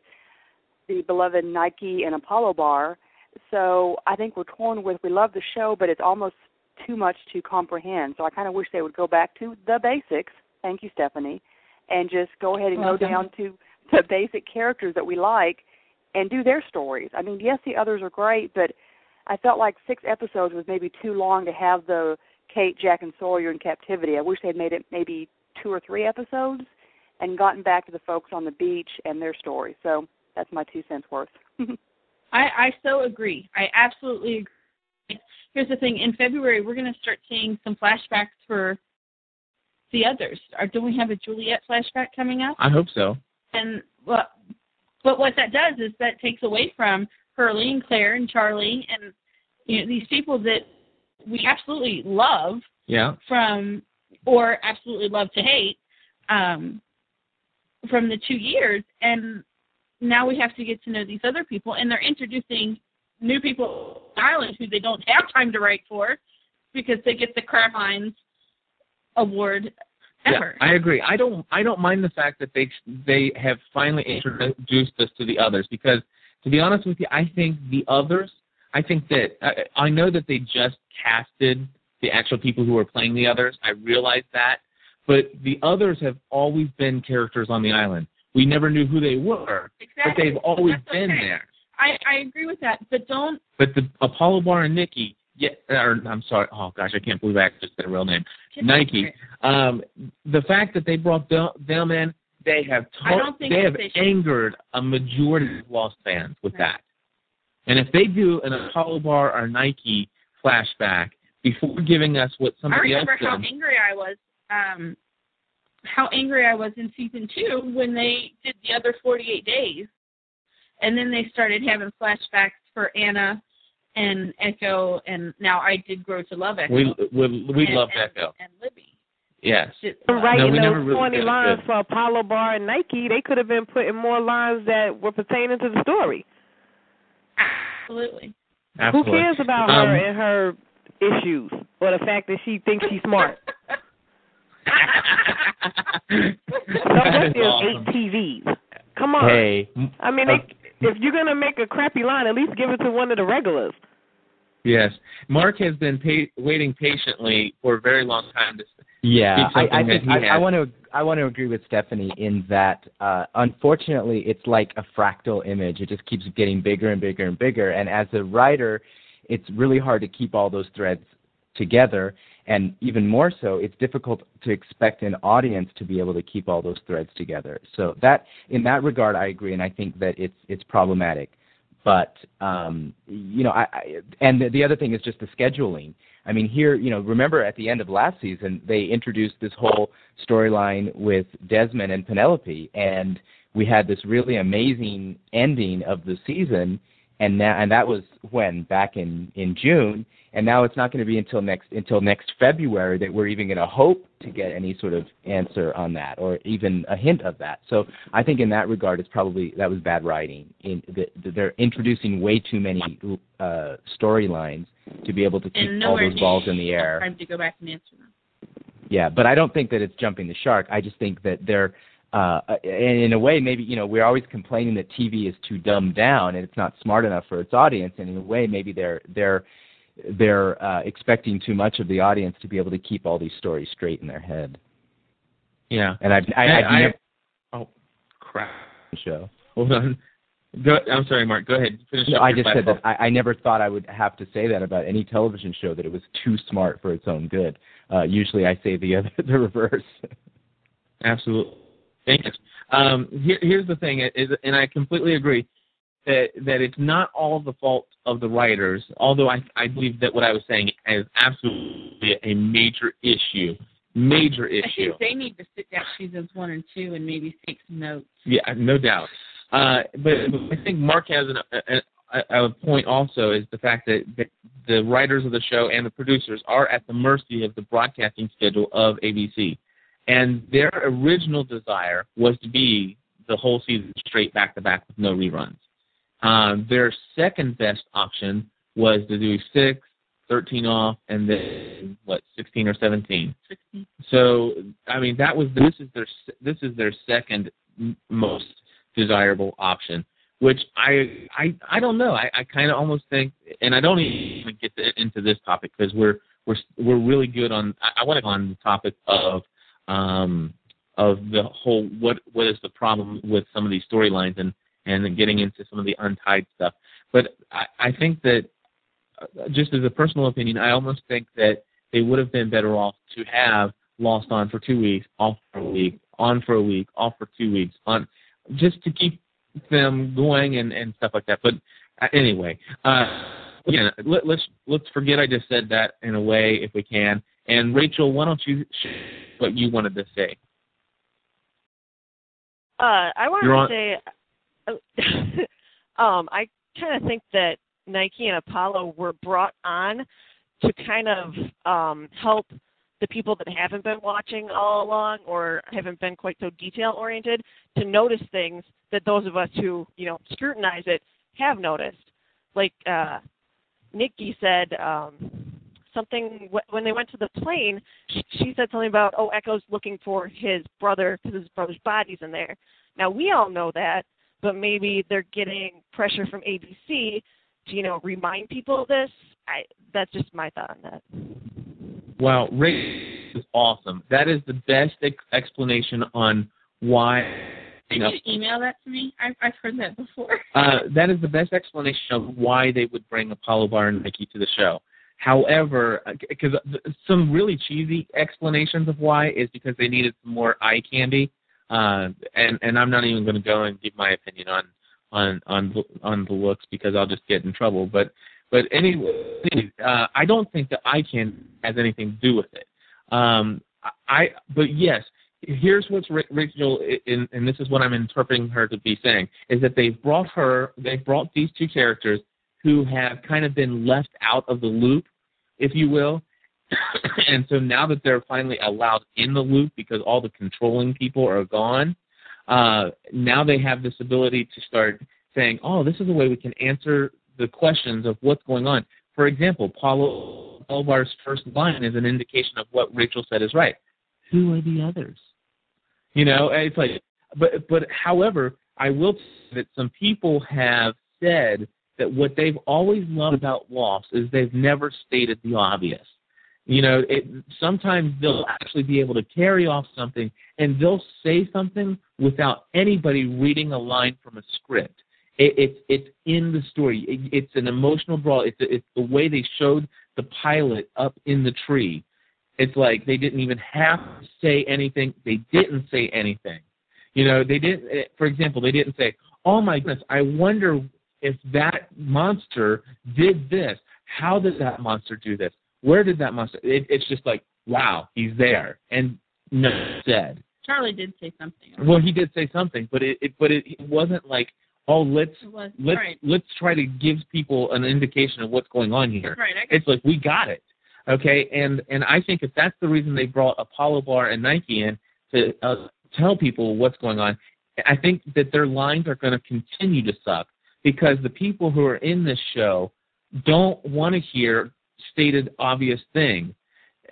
the beloved Nike and Apollo bar. So I think we're torn with we love the show, but it's almost too much to comprehend. So I kind of wish they would go back to the basics. Thank you, Stephanie, and just go ahead and Welcome. go down to the basic characters that we like and do their stories. I mean, yes, the others are great, but I felt like six episodes was maybe too long to have the Kate, Jack, and Sawyer in captivity. I wish they'd made it maybe two or three episodes and gotten back to the folks on the beach and their story. So that's my two cents worth. I, I so agree. I absolutely agree. Here's the thing: in February, we're going to start seeing some flashbacks for the others. Or do we have a Juliet flashback coming up? I hope so. And well, but what that does is that takes away from Hurley and Claire and Charlie and you know these people that we absolutely love Yeah. from or absolutely love to hate um, from the two years, and now we have to get to know these other people, and they're introducing new people to Ireland who they don't have time to write for because they get the Carmines Award Ever. Yeah, I agree. I don't. I don't mind the fact that they they have finally introduced us to the others because, to be honest with you, I think the others. I think that I, I know that they just casted the actual people who are playing the others. I realize that, but the others have always been characters on the island. We never knew who they were, Exactly. but they've always That's been okay. there. I I agree with that, but don't. But the Apollo Bar and Nikki, yeah, or I'm sorry. Oh gosh, I can't believe I said a real name. Nike. Um, the fact that they brought them, them in, they have I don't think they have they angered a majority of Lost fans with that. And if they do an Apollo Bar or Nike flashback before giving us what somebody else I remember how angry I was. Um, how angry I was in season two when they did the other 48 days, and then they started having flashbacks for Anna and Eko, and now I did grow to love Eko. we we we and, love and, Eko. and Libby. Yes. I'm writing no, we those never really 20 did. lines for Apollo Bar and Nike. They could have been putting more lines that were pertaining to the story. Absolutely. Absolutely. Who cares about Um, her and her issues or the fact that she thinks she's smart? That Someone is there's awesome. eight TVs. Come on. Hey, I mean, they, if you're gonna make a crappy line, at least give it to one of the regulars. Yes, Mark has been pa- waiting patiently for a very long time to. Yeah, I, I think I, I want to I want to agree with Stephanie in that uh, unfortunately it's like a fractal image. It just keeps getting bigger and bigger and bigger. And as a writer, it's really hard to keep all those threads together. And even more so, it's difficult to expect an audience to be able to keep all those threads together. So that in that regard, I agree, and I think that it's it's problematic. But um, you know, I, I and the, the other thing is just the scheduling. I mean, here, you know, remember at the end of last season, they introduced this whole storyline with Desmond and Penelope, and we had this really amazing ending of the season. And now, and that was when back in in June, and now it's not going to be until next until next February that we're even going to hope to get any sort of answer on that, or even a hint of that. So I think in that regard, it's probably that was bad writing. In that they're introducing way too many uh, storylines to be able to keep all those balls in the air. Time to go back and answer them. Yeah, but I don't think that it's jumping the shark. I just think that they're, uh, and in a way, maybe you know, we're always complaining that TV is too dumbed down and it's not smart enough for its audience. And in a way, maybe they're they're they're uh, expecting too much of the audience to be able to keep all these stories straight in their head. Yeah. And I've I, I- never Oh crap! show. Hold on. Go, I'm sorry, Mark. Go ahead. Finish No, I just said that I, I never thought I would have to say that about any television show that it was too smart for its own good. Uh, usually, I say the other, the reverse. Absolutely. Thank you. Um, here, here's the thing, is, and I completely agree that that it's not all the fault of the writers. Although I I believe that what I was saying is absolutely a major issue, major I issue. think they need to sit down seasons one and two and maybe take some notes. Yeah, no doubt. Uh, but I think Mark has an, a, a, a point also is the fact that, that the writers of the show and the producers are at the mercy of the broadcasting schedule of ABC. And their original desire was to be the whole season straight back to back with no reruns. Um, their second best option was to do six, 13 off, and then what, 16 or 17. 16. So I mean that was this is their this is their second most desirable option, which I I I don't know. I, I kind of almost think, and I don't even get to, into this topic because we're we're we're really good on. I, I want to go on the topic of um of the whole what what is the problem with some of these storylines and and getting into some of the untied stuff. But I, I think that uh, just as a personal opinion, I almost think that they would have been better off to have lost on for two weeks, off for a week, on for a week, off for two weeks, on just to keep them going and and stuff like that. But uh, anyway, uh, again, let, let's let's forget I just said that in a way if we can. And Rachel, why don't you share what you wanted to say? Uh, I wanted on- to say, um, I kind of think that Nike and Apollo were brought on to kind of um, help the people that haven't been watching all along or haven't been quite so detail oriented to notice things that those of us who you know scrutinize it have noticed. Like uh, Nikki said, um, something when they went to the plane. She, she said something about oh, Eko's looking for his brother because his brother's body's in there. Now we all know that, but maybe they're getting pressure from ABC to you know remind people of this. I that's just my thought on that. Wow, Rick is awesome. That is the best ex- explanation on why. You Can you email that to me? I've, I've heard that before. uh, that is the best explanation of why they would bring Apollo Bar and Nike to the show. However, because some really cheesy explanations of why is because they needed some more eye candy, uh, and and I'm not even going to go and give my opinion on on on the- on the looks because I'll just get in trouble. But but anyway, uh, I don't think that eye candy has anything to do with it. Um, I but yes, here's what's Rachel, and, and this is what I'm interpreting her to be saying, is that they've brought her, they've brought these two characters who have kind of been left out of the loop, if you will. and so now that they're finally allowed in the loop because all the controlling people are gone, uh, now they have this ability to start saying, oh, this is a way we can answer the questions of what's going on. For example, Paulo Elvar's first line is an indication of what Rachel said is right. Who are the others? You know, it's like, but but however, I will say that some people have said that what they've always loved about Lost is they've never stated the obvious. You know, it, sometimes they'll actually be able to carry off something, and they'll say something without anybody reading a line from a script. It, it's it's in the story. It, it's an emotional draw. It's it's the way they showed the pilot up in the tree. It's like they didn't even have to say anything. They didn't say anything. You know, they didn't. For example, they didn't say, "Oh my goodness, I wonder if that monster did this. How did that monster do this? Where did that monster?" It, it's just like, "Wow, he's there," and no said. Charlie did say something. Well, he did say something, but it, it but it, it wasn't like, "Oh, let's was let's right. let's try to give people an indication of what's going on here." Right. It's like we got it, okay? And and I think if that's the reason they brought Apollo Bar and Nike in to uh, tell people what's going on, I think that their lines are going to continue to suck because the people who are in this show don't want to hear stated obvious things,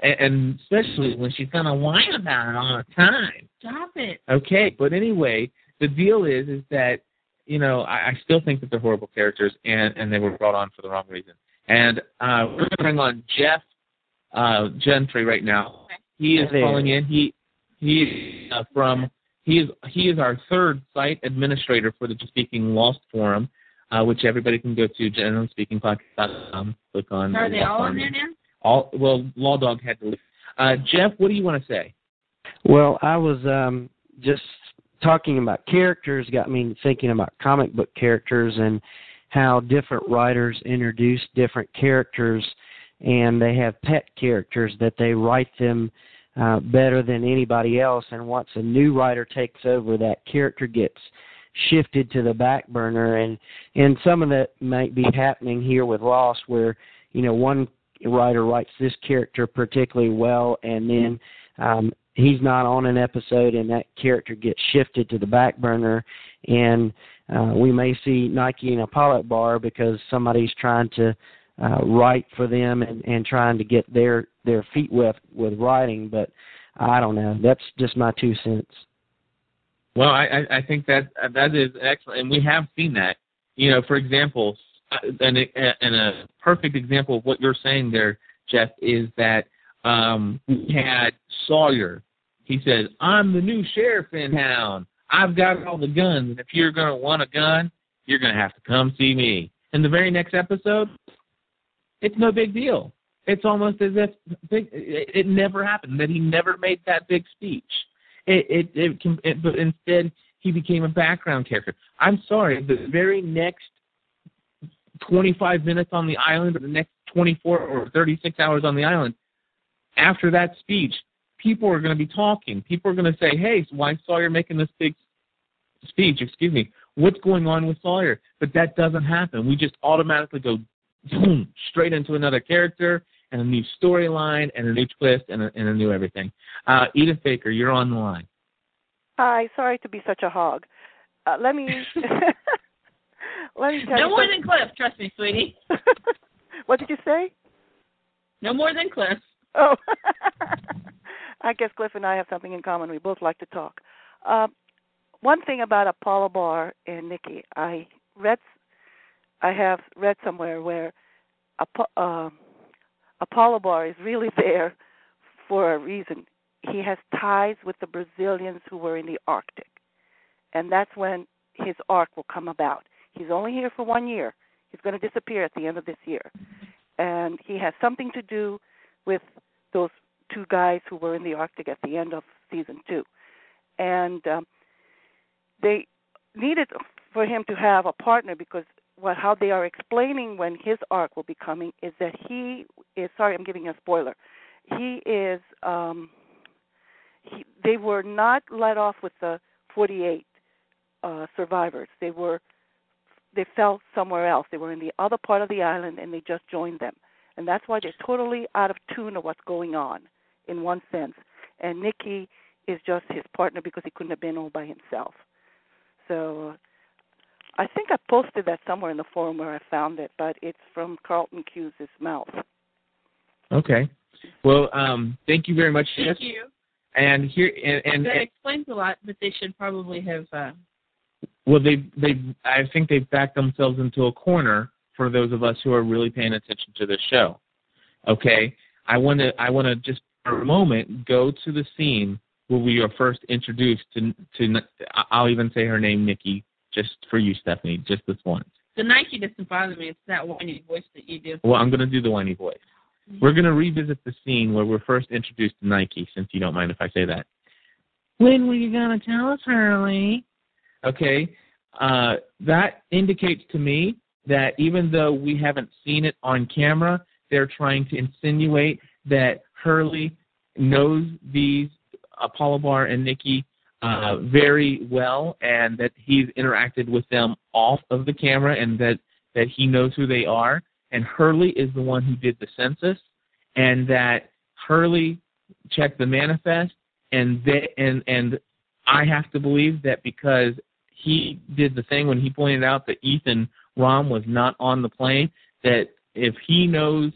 and especially when she's going to whine about it all the time. stop it. Okay, but anyway, the deal is is that you know I, I still think that they're horrible characters, and and they were brought on for the wrong reason. And uh, we're going to bring on Jeff uh, Gentry right now. He is calling in. He he's uh, from he is he is our third site administrator for the Just Speaking Lost forum, uh, which everybody can go to generalspeakingpodcast.com. Click on. Are they all forum. in there now? All well, Law Dog had to leave. Uh, Jeff, what do you want to say? Well, I was um just talking about characters got me thinking about comic book characters and how different writers introduce different characters and they have pet characters that they write them uh, better than anybody else. And once a new writer takes over that character gets shifted to the back burner. And and some of that might be happening here with Lost where you know one writer writes this character particularly well and then um he's not on an episode and that character gets shifted to the back burner. And uh, we may see Nike in a pilot bar because somebody's trying to uh, write for them and, and trying to get their their feet wet with writing but I don't know that's just my two cents Well, I, I think that that is excellent, and we have seen that. You know, for example, uh, and a, and a perfect example of what you're saying there, Jeff, is that um, we had Sawyer. He says, "I'm the new sheriff in town. I've got all the guns, and if you're to want a gun, you're to have to come see me." In the very next episode, it's no big deal. It's almost as if big, it, it never happened. That he never made that big speech. It, it, it, can- it, but instead he became a background character. I'm sorry, the very next 25 minutes on the island, or the next 24 or 36 hours on the island, after that speech, people are going to be talking. People are going to say, "Hey, why is Sawyer making this big speech?" Excuse me. What's going on with Sawyer? But that doesn't happen. We just automatically go boom straight into another character and a new storyline and a new twist and a, and a new everything. Uh, Edith Baker, you're on the line. Hi, sorry to be such a hog. Uh, let me let me tell No you. more some- than Cliff, trust me, sweetie. what did you say? No more than Cliff. Oh, I guess Cliff and I have something in common. We both like to talk. Uh, one thing about Apollo Bar and Nikki, I read, I have read somewhere where uh, Apollo Bar is really there for a reason. He has ties with the Brazilians who were in the Arctic, and that's when his arc will come about. He's only here for one year. He's going to disappear at the end of this year, and he has something to do with those two guys who were in the Arctic at the end of season two, and um, they needed for him to have a partner because what how they are explaining when his arc will be coming is that he is sorry I'm giving you a spoiler. He is um he, they were not let off with the 48 uh survivors. They were they fell somewhere else. They were in the other part of the island and they just joined them. And that's why they're totally out of tune of what's going on in one sense. And Nikki is just his partner because he couldn't have been all by himself. So I think I posted that somewhere in the forum where I found it, but it's from Carlton Cuse' mouth. Okay. Well, um, thank you very much. Thank Jess. you. And here and, and, that explains a lot, but they should probably have. Uh, well, they they I think they've backed themselves into a corner for those of us who are really paying attention to the show. Okay. I want to I want to just for a moment go to the scene where we are first introduced to to I'll even say her name Nikki just for you Stephanie just this once. the Nike doesn't bother me. It's that whiny voice that you do. Well, I'm going to do the whiny voice. We're going to revisit the scene where we're first introduced to Nike, since you don't mind if I say that. When were you going to tell us, Hurley? Okay, uh, that indicates to me that even though we haven't seen it on camera, they're trying to insinuate that Hurley knows these Apollo Bar and Nikki uh, very well, and that he's interacted with them off of the camera, and that that he knows who they are. And Hurley is the one who did the census, and that Hurley checked the manifest, and they, and and I have to believe that because he did the thing when he pointed out that Ethan Rom was not on the plane, that if he knows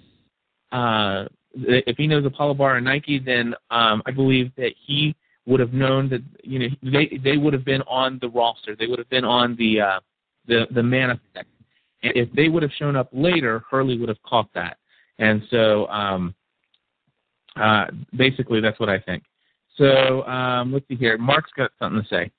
uh, if he knows Apollo Bar and Nike, then um, I believe that he would have known that you know they they would have been on the roster. They would have been on the uh, the the manifest. And if they would have shown up later, Hurley would have caught that. And so um, uh, basically, that's what I think. So um, let's see here. Mark's got something to say.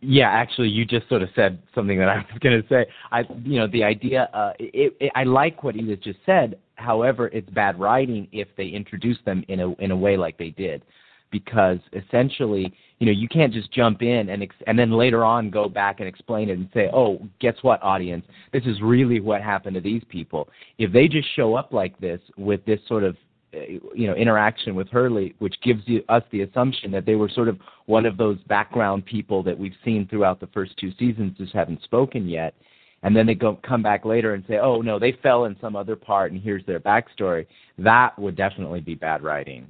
Yeah, actually, you just sort of said something that I was going to say. I, you know, the idea. Uh, it, it, I like what Edith just said. However, it's bad writing if they introduce them in a in a way like they did, because essentially, you know, you can't just jump in and ex- and then later on go back and explain it and say, oh, guess what, audience, this is really what happened to these people. If they just show up like this with this sort of you know interaction with Hurley, which gives you, us the assumption that they were sort of one of those background people that we've seen throughout the first two seasons, just haven't spoken yet. And then they go come back later and say, "Oh no, they fell in some other part, and here's their backstory." That would definitely be bad writing.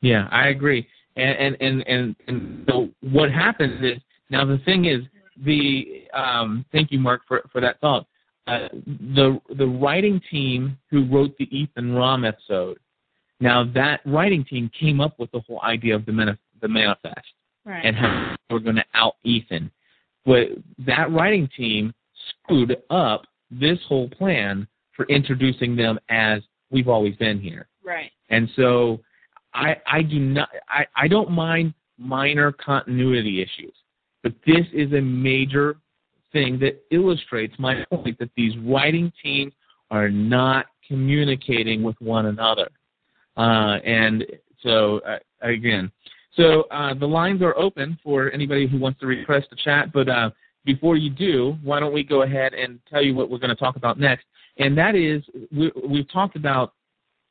Yeah, I agree. And and and and, so what happens is now the thing is the um, thank you Mark for for that thought. Uh, the the writing team who wrote the Ethan Rom episode. Now that writing team came up with the whole idea of the manif- the manifest Right. and how we're going to out Ethan. But that writing team screwed up this whole plan for introducing them as we've always been here. Right. And so I I do not I, I don't mind minor continuity issues, but this is a major thing that illustrates my point that these writing teams are not communicating with one another. Uh, and so uh, again, so uh, the lines are open for anybody who wants to request a chat. But uh, before you do, why don't we go ahead and tell you what we're going to talk about next? And that is, we, we've talked about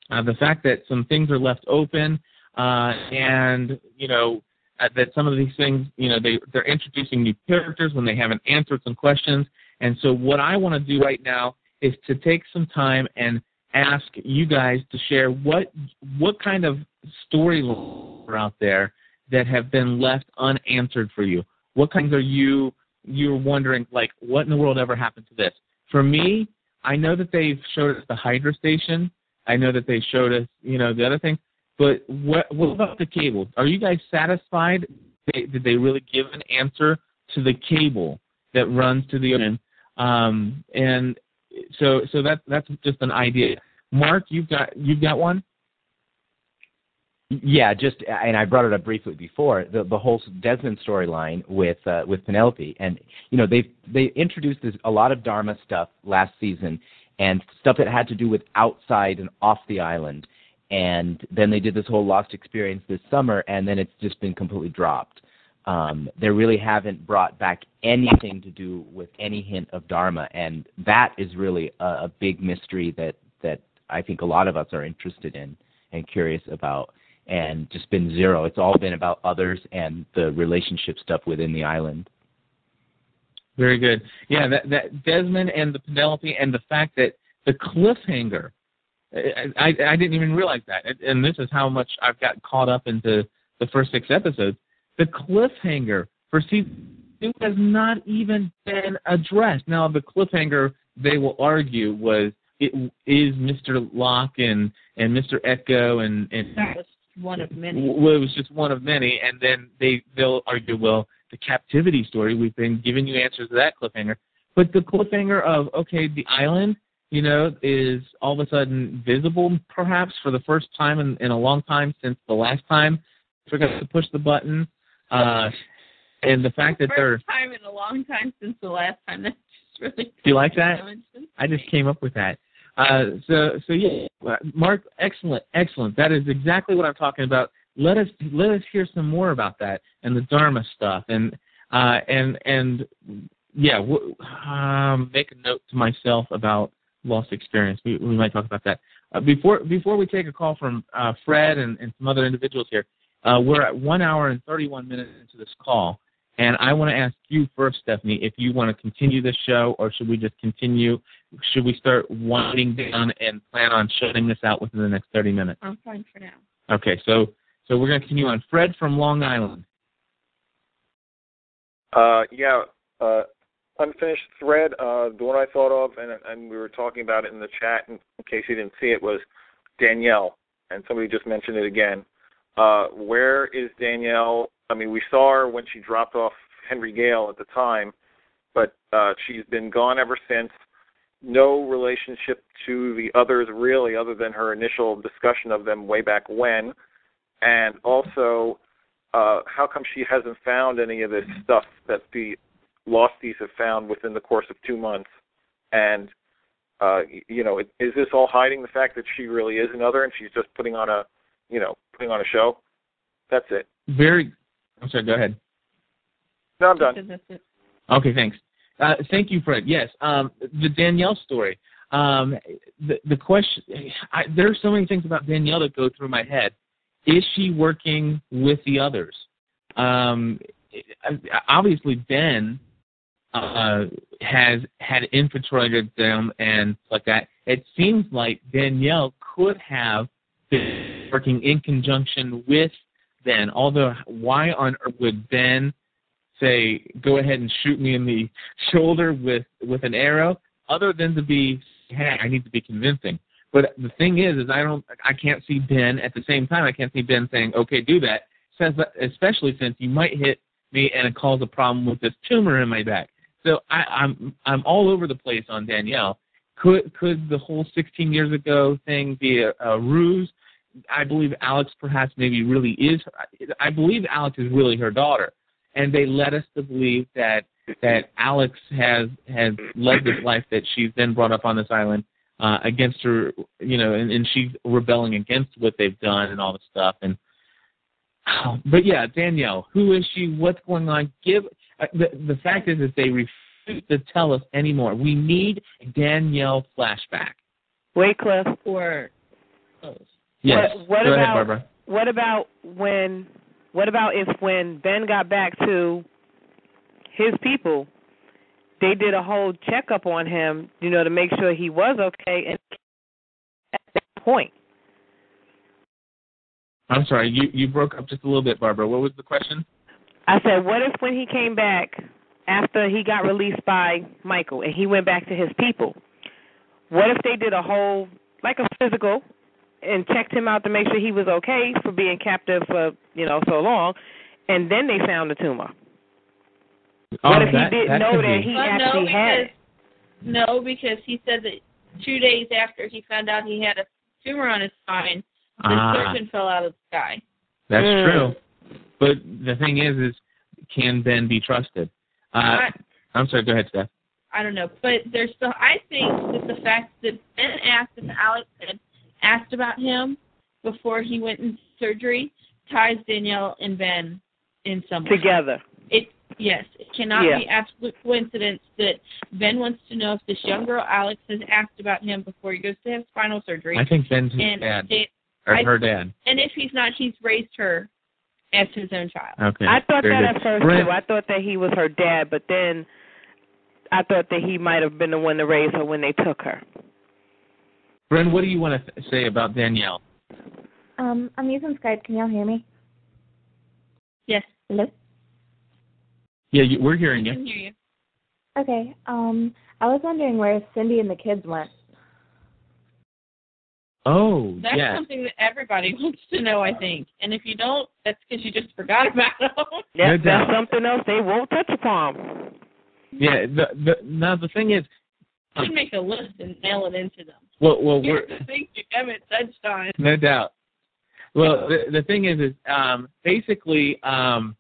uh, the fact that some things are left open, uh, and you know uh, that some of these things, you know, they they're introducing new characters when they haven't answered some questions. And so what I want to do right now is to take some time and ask you guys to share what what kind of storylines are out there that have been left unanswered for you. What kinds are you you're wondering like what in the world ever happened to this? For me, I know that they showed us the Hydra station. I know that they showed us, you know, the other thing. But what what about the cable? Are you guys satisfied? They, did they really give an answer to the cable that runs to the ocean? Um, and so so that that's just an idea. Mark, you've got you've got one. Yeah, just and I brought it up briefly before the the whole Desmond storyline with uh, with Penelope, and you know they they introduced this, a lot of Dharma stuff last season, and stuff that had to do with outside and off the island, and then they did this whole Lost experience this summer, and then it's just been completely dropped. Um, they really haven't brought back anything to do with any hint of Dharma, and that is really a, a big mystery that that I think a lot of us are interested in and curious about and just been zero. It's all been about others and the relationship stuff within the island. Very good. Yeah, that that Desmond and the Penelope and the fact that the cliffhanger. I, I, I didn't even realize that, and this is how much I've got caught up into the first six episodes. The cliffhanger for season two has not even been addressed. Now, the cliffhanger they will argue was it is Mr. Locke and and Mr. Eko and and That was one of many. well, it was just one of many, and then they they'll argue, well, the captivity story. We've been giving you answers to that cliffhanger, but the cliffhanger of okay, the island, you know, is all of a sudden visible, perhaps for the first time in, in a long time since the last time forgot to push the button, uh, and the fact that they're. First time in a long time since the last time. That's just really. Do you like that? I just came up with that. Uh, so so yeah, Mark, excellent, excellent. That is exactly what I'm talking about. Let us let us hear some more about that and the Dharma stuff and uh, and and yeah, w- um, make a note to myself about lost experience. We we might talk about that uh, before before we take a call from uh, Fred and, and some other individuals here. Uh, we're at one hour and 31 minutes into this call, and I want to ask you first, Stephanie, if you want to continue this show or should we just continue? Should we start winding down and plan on shutting this out within the next 30 minutes? I'm fine for now. Okay, so so we're going to continue on. Fred from Long Island. Uh, yeah, uh, unfinished thread. Uh, the one I thought of, and and we were talking about it in the chat. In, case you didn't see it, was Danielle, and somebody just mentioned it again. Uh, where is Danielle? I mean, we saw her when she dropped off Henry Gale at the time, but uh, she's been gone ever since. No relationship to the others really, other than her initial discussion of them way back when. And also, uh, how come she hasn't found any of this stuff that the Losties have found within the course of two months? And uh, you know, is this all hiding the fact that she really is another, and she's just putting on a, you know, putting on a show? That's it. Very. I'm sorry. Go ahead. No, I'm done. Okay, thanks. Uh, thank you, Fred. Yes, um, the Danielle story. Um, the the question. I, there are so many things about Danielle that go through my head. Is she working with the others? Um, obviously, Ben uh, has had infiltrated them and like that. It seems like Danielle could have been working in conjunction with Ben. Although, why on earth would Ben say, "Go ahead and shoot me in the shoulder with with an arrow," other than to be, "Hey, I need to be convincing." But the thing is, is I don't, I can't see Ben at the same time. I can't see Ben saying, "Okay, do that," since especially since you might hit me and it cause a problem with this tumor in my back. So I, I'm I'm all over the place on Danielle. Could could the whole 16 years ago thing be a, a ruse? I believe Alex perhaps maybe really is. I believe Alex is really her daughter, and they led us to believe that that Alex has has led this life that she's then brought up on this island uh, against her, you know, and, and she's rebelling against what they've done and all this stuff. And but yeah, Danielle, who is she? What's going on? Give uh, the the fact is that they refuse to tell us anymore. We need Danielle flashback. Wycliffe. Or Yes. What, what Go about ahead, Barbara. what about when? What about if when Ben got back to his people, they did a whole checkup on him, you know, to make sure he was okay, and at that point, I'm sorry, you you broke up just a little bit, Barbara. What was the question? I said, what if when he came back after he got released by Michael and he went back to his people, What if they did a whole like a physical and checked him out to make sure he was okay for being captive for you know so long, and then they found the tumor. Oh, what if that- he didn't that know that be. he Well, actually no, had because, No, because he said that two days after he found out he had a tumor on his spine, the Ah. surgeon fell out of the sky. That's Mm. true. But the thing is, is can Ben be trusted? Uh, I, I'm sorry. Go ahead, Steph. I don't know, but there's still. I think that the fact that Ben asked if Alex had asked about him before he went in surgery ties Danielle and Ben in some way. together. It yes, it cannot Yeah. be absolute coincidence that Ben wants to know if this young girl Alex has asked about him before he goes to have spinal surgery. I think Ben's his and dad it- or I- her dad. And if he's not, he's raised her as his own child. Okay. I thought very that good. at first Brent, too. I thought that he was her dad, but then I thought that he might have been the one to raise her when they took her. Brent, what do you want to th- say about Danielle? Um, I'm using Skype. Can y'all hear me? Yes. Hello. Yeah, you, we're hearing I can you. hear you. Okay. Um, I was wondering where Cindy and the kids went. Oh, That's yes. something that everybody wants to know, I think. And if you don't, that's because you just forgot about them. No That's, doubt. that's something else they won't touch upon. Yeah. The the now the thing is, You should make a list and mail it into them. well, well, Here we're are the things you haven't touched on. no doubt. Well, the the thing is, is um, basically um,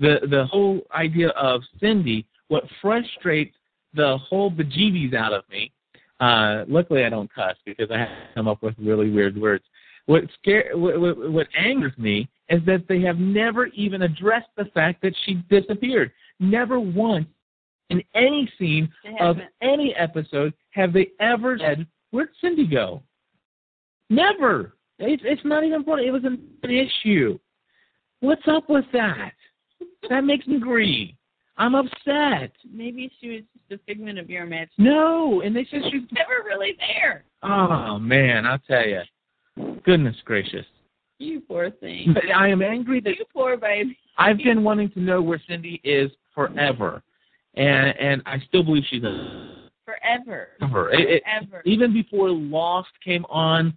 the the whole idea of Cindy. What frustrates the whole bejeebies out of me. Uh, luckily, I don't cuss because I have to come up with really weird words. What scare what, what, what angers me is that they have never even addressed the fact that she disappeared. Never once in any scene of any episode have they ever said, "Where'd Cindy go?" Never. It's it's not even funny. It was an, an issue. What's up with that? That makes me green. I'm upset. Maybe she was just a figment of your imagination. No, and they said she's never really there. Oh man, I'll tell you. Goodness gracious. You poor thing. I am angry that You poor baby. I've been wanting to know where Cindy is forever, and and I still believe she's a Forever. forever. It, it, Forever. even before Lost came on,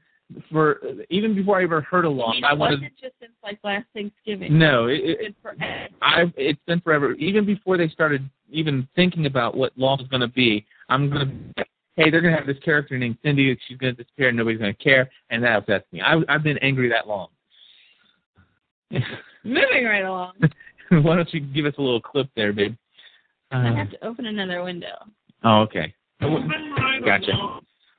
for even before I ever heard of I Lost, mean, I it wanted. wasn't just since like last Thanksgiving. No, it, It's it, been I've, it's been forever. Even before they started even thinking about what long was going to be, I'm going to. Hey, they're going to have this character named Cindy. And she's going to disappear. and Nobody's going to care, and that upsets me. I, I've been angry that long. Moving right along. Why don't you give us a little clip there, babe? I Uh, have to open another window. oh, okay. Gotcha.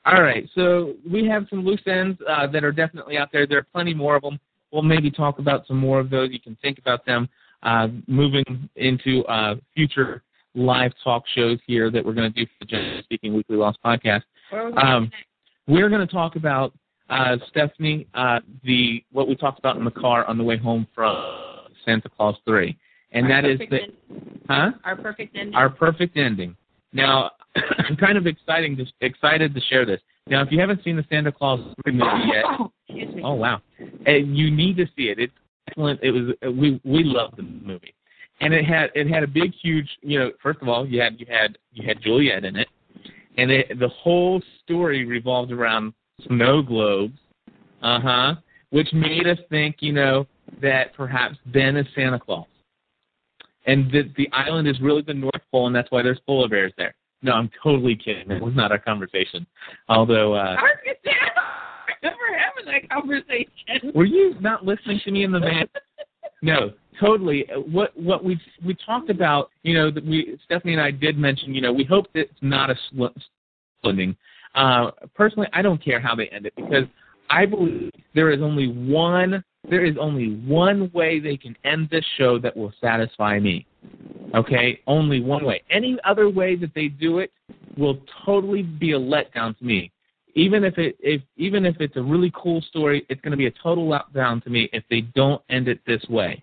All right, so we have some loose ends uh, that are definitely out there. There are plenty more of them. We'll maybe talk about some more of those. You can think about them uh, moving into uh, future live talk shows here that we're going to do for the Generally Speaking Weekly Lost podcast. Um, we're going to talk about uh, Stephanie, uh, the what we talked about in the car on the way home from Santa Claus Three, and Our that is the end- huh Our perfect ending. our perfect ending. Now, I'm kind of exciting to, excited to share this. Now, if you haven't seen the Santa Claus movie yet, oh wow, uh, you need to see it. It's excellent. It was uh, we we loved the movie, and it had it had a big huge you know first of all you had you had you had Juliet in it, and it, the whole story revolved around snow globes, uh huh, which made us think you know that perhaps Ben is Santa Claus, and the, the island is really the North Pole, and that's why there's polar bears there. No, I'm totally kidding. It was not our conversation. Although, uh, I was gonna say, I don't remember having that conversation. were you not listening to me in the van? No, totally. What what we we talked about, you know, that we Stephanie and I did mention, you know, we hope that it's not a sl- ending. Uh, personally, I don't care how they end it because I believe there is only one there is only one way they can end this show that will satisfy me. Okay, only one way. Any other way that they do it will totally be a letdown to me. Even if it if even if it's a really cool story, it's going to be a total letdown to me if they don't end it this way.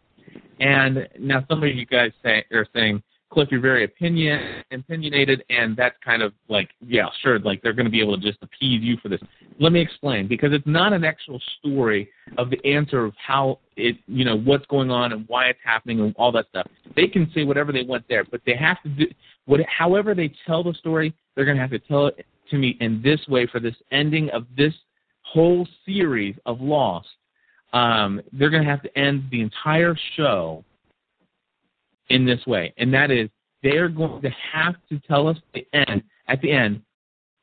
And now some of you guys say are saying, Cliff, you're very opinion opinionated, and that's kind of like, yeah, sure, like they're going to be able to just appease you for this. Let me explain because it's not an actual story of the answer of how it, you know, what's going on and why it's happening and all that stuff. They can say whatever they want there, but they have to do what, however they tell the story, they're going to have to tell it to me in this way for this ending of this whole series of Lost. Um, they're going to have to end the entire show in this way, and that is they're going to have to tell us the end at the end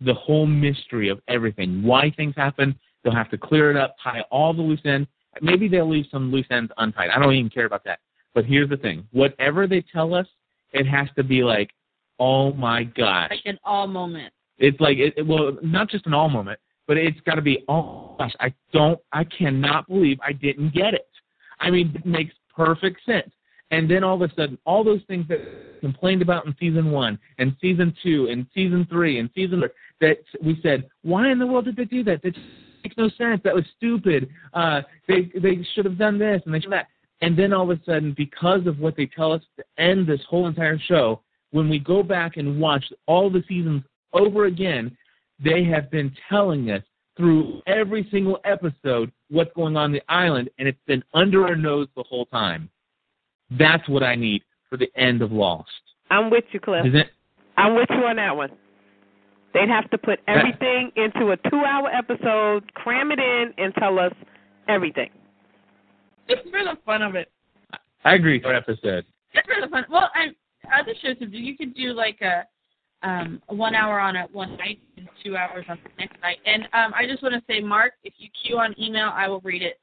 the whole mystery of everything, why things happen. They'll have to clear it up, tie all the loose ends. Maybe they'll leave some loose ends untied. I don't even care about that. But here's the thing: whatever they tell us, it has to be like, oh my gosh, Like an all moment. it's like it, it- well, not just an all moment, but it's got to be oh gosh, I don't, I cannot believe I didn't get it. I mean, it makes perfect sense. And then all of a sudden, all those things that complained about in season one, and season two, and season three, and season four, that we said, why in the world did they do that? That makes no sense. That was stupid. Uh, they they should have done this and they should have that. And then all of a sudden, because of what they tell us to end this whole entire show, when we go back and watch all the seasons over again, they have been telling us through every single episode what's going on the island, and it's been under our nose the whole time. That's what I need for the end of Lost. I'm with you, Cliff. Is it? I'm with you on that one. They'd have to put everything into a two-hour episode, cram it in, and tell us everything. It's for the fun of it. I agree for episode. It's for the fun. Well, and other shows to do. You could do like a um one hour on it one night and two hours on the next night. And um I just want to say, Mark, if you queue on email, I will read it.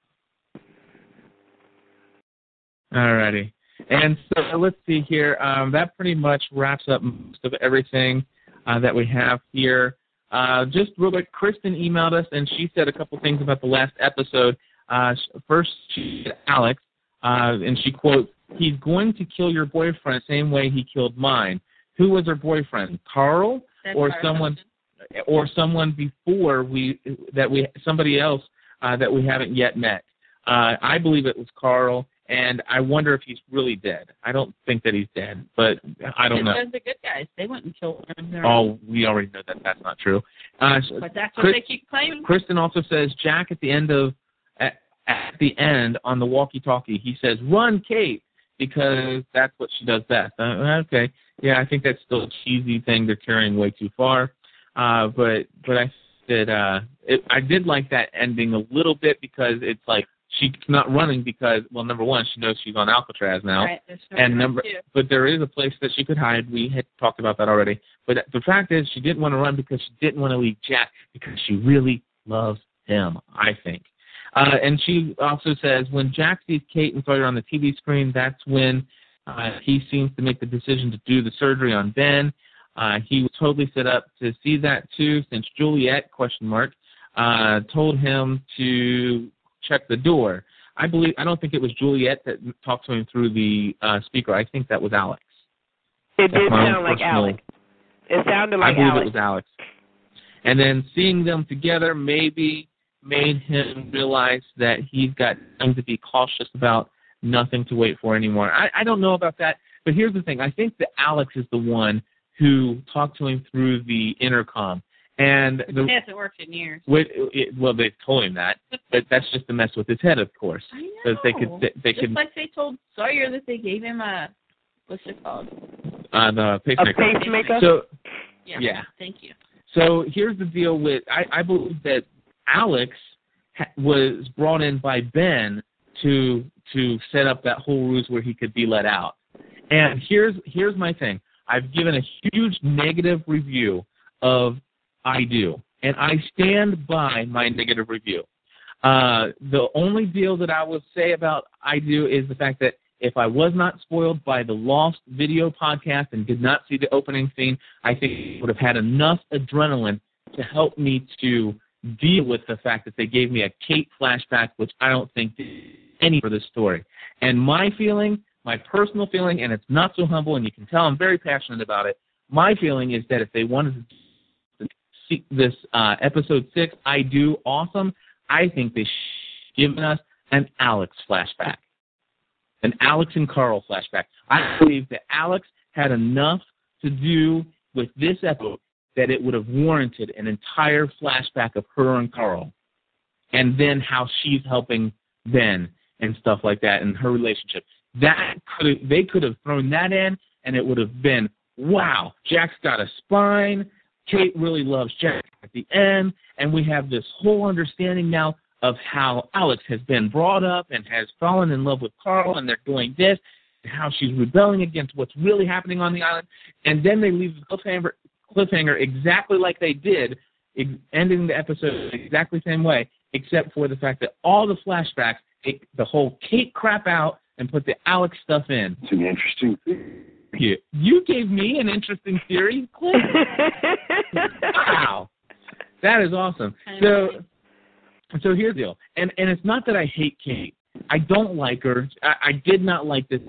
Alrighty. And so let's see here. Um, that pretty much wraps up most of everything uh, that we have here. Uh, just real quick, Kristen emailed us and she said a couple things about the last episode. Uh, first, she said Alex, uh, and she quotes, "He's going to kill your boyfriend the same way he killed mine." Who was her boyfriend? Carl That's or someone, or someone before we that we somebody else uh, that we haven't yet met? Uh, I believe it was Carl, and I wonder if he's really dead. I don't think that he's dead, but I don't know. The good guys, they wouldn't kill one of their Oh, we already know that that's not true. Uh, But that's what Chris- they keep claiming. Kristen also says Jack at the end of at, at the end on the walkie-talkie, he says, "Run, Kate," because that's what she does best. Uh, okay, yeah, I think that's still a cheesy thing they're carrying way too far. Uh, but but I did uh, it, I did like that ending a little bit because it's like she's not running because well, number one, she knows she's on Alcatraz now, Right, and number to. but there is a place that she could hide. We had talked about that already. But the fact is, she didn't want to run because she didn't want to leave Jack because she really loves him. I think. Uh, and she also says when Jack sees Kate and Sawyer on the TV screen, that's when uh, he seems to make the decision to do the surgery on Ben. Uh, he was totally set up to see that too, since Juliet question mark uh, told him to check the door. I believe I don't think it was Juliet that talked to him through the uh, speaker. I think that was Alex. It That's did sound like Alex. It sounded like Alex. I believe Alex. it was Alex. And then seeing them together maybe made him realize that he's got things to be cautious about, nothing to wait for anymore. I, I don't know about that, but here's the thing. I think that Alex is the one who talked to him through the intercom. And the, It hasn't worked in years. Wait, it, well, they told him that, but that's just to mess with his head, of course. I know. Because they could, they, they Just could, like they told Sawyer that they gave him a what's it called? uh, the pacemaker. pacemaker? So, Yeah. yeah. Thank you. So here's the deal with I, I believe that Alex ha- was brought in by Ben to to set up that whole ruse where he could be let out. And here's here's my thing. I've given a huge negative review of I Do, and I stand by my negative review. Uh, the only deal that I will say about I Do is the fact that if I was not spoiled by the Lost video podcast and did not see the opening scene, I think it would have had enough adrenaline to help me to deal with the fact that they gave me a Kate flashback, which I don't think did any for this story. And my feeling, my personal feeling, and it's not so humble, and you can tell I'm very passionate about it. My feeling is that if they wanted to this uh, episode six, I do awesome. I think they have given us an Alex flashback an Alex and Carl flashback. I believe that Alex had enough to do with this episode that it would have warranted an entire flashback of her and Carl, and then how she's helping Ben and stuff like that, and her relationship. That could they could have thrown that in, and it would have been wow. Jack's got a spine. Kate really loves Jack at the end, and we have this whole understanding now of how Alex has been brought up and has fallen in love with Carl, and they're doing this, and how she's rebelling against what's really happening on the island, and then they leave the cliffhanger, cliffhanger exactly like they did, ending the episode exactly the same way, except for the fact that all the flashbacks take the whole Kate crap out and put the Alex stuff in. It's an interesting thing. You, you gave me an interesting theory, Cliff. wow, that is awesome. So, so here's the deal, and and it's not that I hate Kate. I don't like her. I, I did not like this.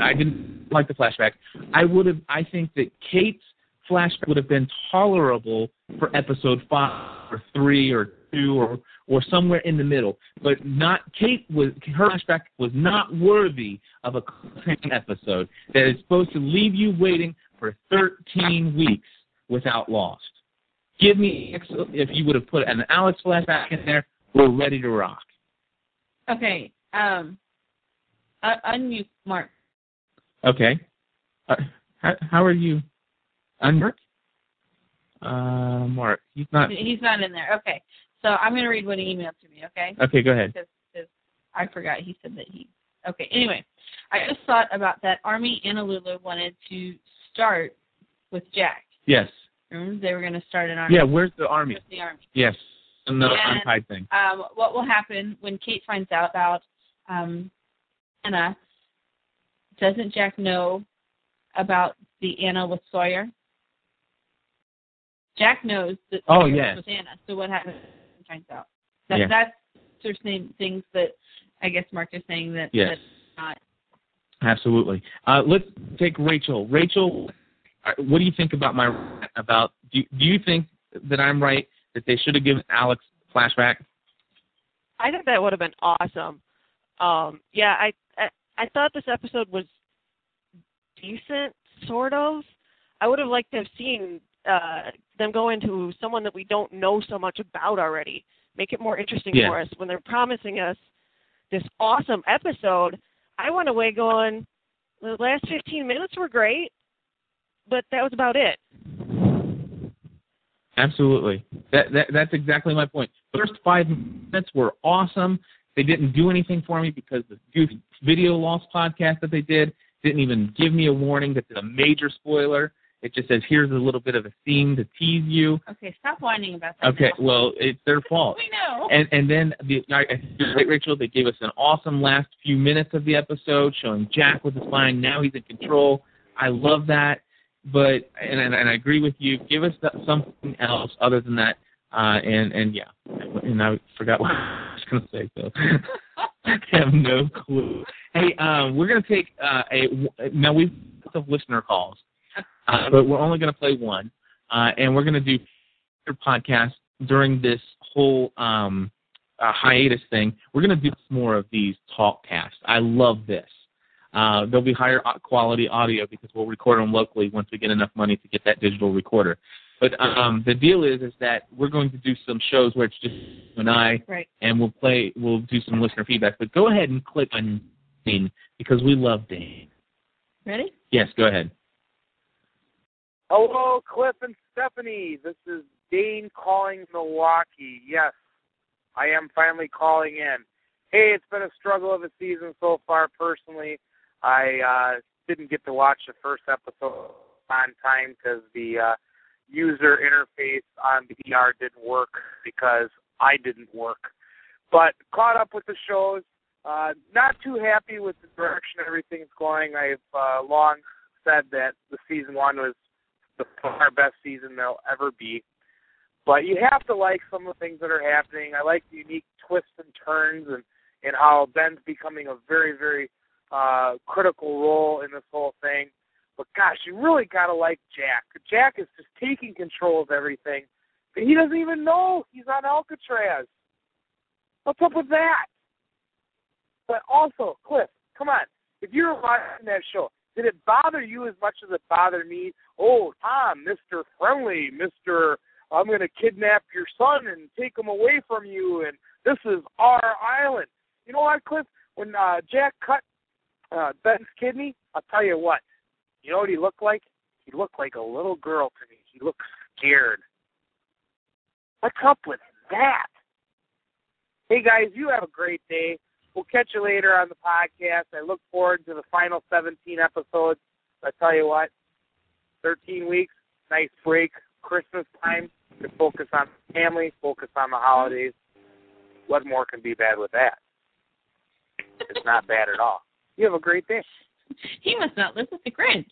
I didn't like the flashback. I would have. I think that Kate's flashback would have been tolerable for episode five or three or two or or somewhere in the middle. But not Kate was her flashback was not worthy of a episode that is supposed to leave you waiting for 13 weeks without Lost. Give me if you would have put an Alex flashback in there, we're ready to rock. Okay. Um. Uh, unmute Mark. Okay. Uh, how, how are you? Unmark? Uh, Mark, he's not. He's not in there. Okay. So I'm going to read what he emailed to me. Okay. Okay, go ahead. Because, because I forgot. He said that he. Okay. Anyway, I just thought about that. Army Honolulu wanted to start with Jack. Yes. Remember they were going to start an army. Yeah. Where's the army? With the army. Yes. And the And, untied thing. Um, what will happen when Kate finds out about um, Ana? Doesn't Jack know about the Ana with Sawyer? Jack knows that Oh, yes. was with Ana. So what happens when he finds out? That, Yeah. That's sort of same things that I guess Mark is saying that Yes. that's not. Absolutely. Uh, let's take Rachel. Rachel, uh, what do you think about my about? Do do you think that I'm right that they should have given Alex flashback? I think that would have been awesome. Um, yeah, I, I I thought this episode was decent, sort of. I would have liked to have seen uh, them go into someone that we don't know so much about already. Make it more interesting Yeah. for us when they're promising us this awesome episode. I went away going, the last 15 minutes were great, but that was about it. Absolutely. That, that that's exactly my point. First five minutes were awesome. They didn't do anything for me because the goofy video Lost podcast that they did didn't even give me a warning that it's a major spoiler. It just says here's a little bit of a theme to tease you. Okay, stop whining about that. Okay, now. well it's their fault. We know. And and then the right, Rachel, they gave us an awesome last few minutes of the episode showing Jack with his flying. Now he's in control. I love that. But and and, and I agree with you. Give us that, something else other than that. Uh, and and yeah, and I forgot what I was going to say. So I have no clue. Hey, um, we're going to take uh, a now we've some listener calls, uh, but we're only going to play one, uh, and we're going to do your podcast during this whole um, uh, hiatus thing. We're going to do more of these talk casts. I love this. Uh, there'll be higher quality audio because we'll record them locally once we get enough money to get that digital recorder. But um, the deal is, is that we're going to do some shows where it's just you and I, Right. and we'll play, we'll do some listener feedback. But go ahead and click on Dane because we love Dane. Ready? Yes, go ahead. Hello, Cliff and Stephanie. This is Dane calling Milwaukee. Yes, I am finally calling in. Hey, it's been a struggle of a season so far. Personally, I uh, didn't get to watch the first episode on time because the uh, user interface on the ER didn't work because I didn't work. But caught up with the shows. Uh, not too happy with the direction everything's going. I've uh, long said that the season one was the far best season there'll ever be. But you have to like some of the things that are happening. I like the unique twists and turns and, and how Ben's becoming a very, very uh, critical role in this whole thing. But gosh, you really gotta like Jack. Jack is just taking control of everything. But he doesn't even know he's on Alcatraz. What's up with that? But also, Cliff, come on. If you were watching that show, did it bother you as much as it bothered me? Oh, Tom, Mr. Friendly, Mr. I'm going to kidnap your son and take him away from you, and this is our island. You know what, Cliff? When uh, Jack cut uh, Ben's kidney, I'll tell you what. You know what he looked like? He looked like a little girl to me. He looked scared. What's up with that? Hey guys, you have a great day. We'll catch you later on the podcast. I look forward to the final 17 episodes. I tell you what, 13 weeks, nice break, Christmas time to focus on family, focus on the holidays. What more can be bad with that? It's not bad at all. You have a great day. He must not live with the Grinch.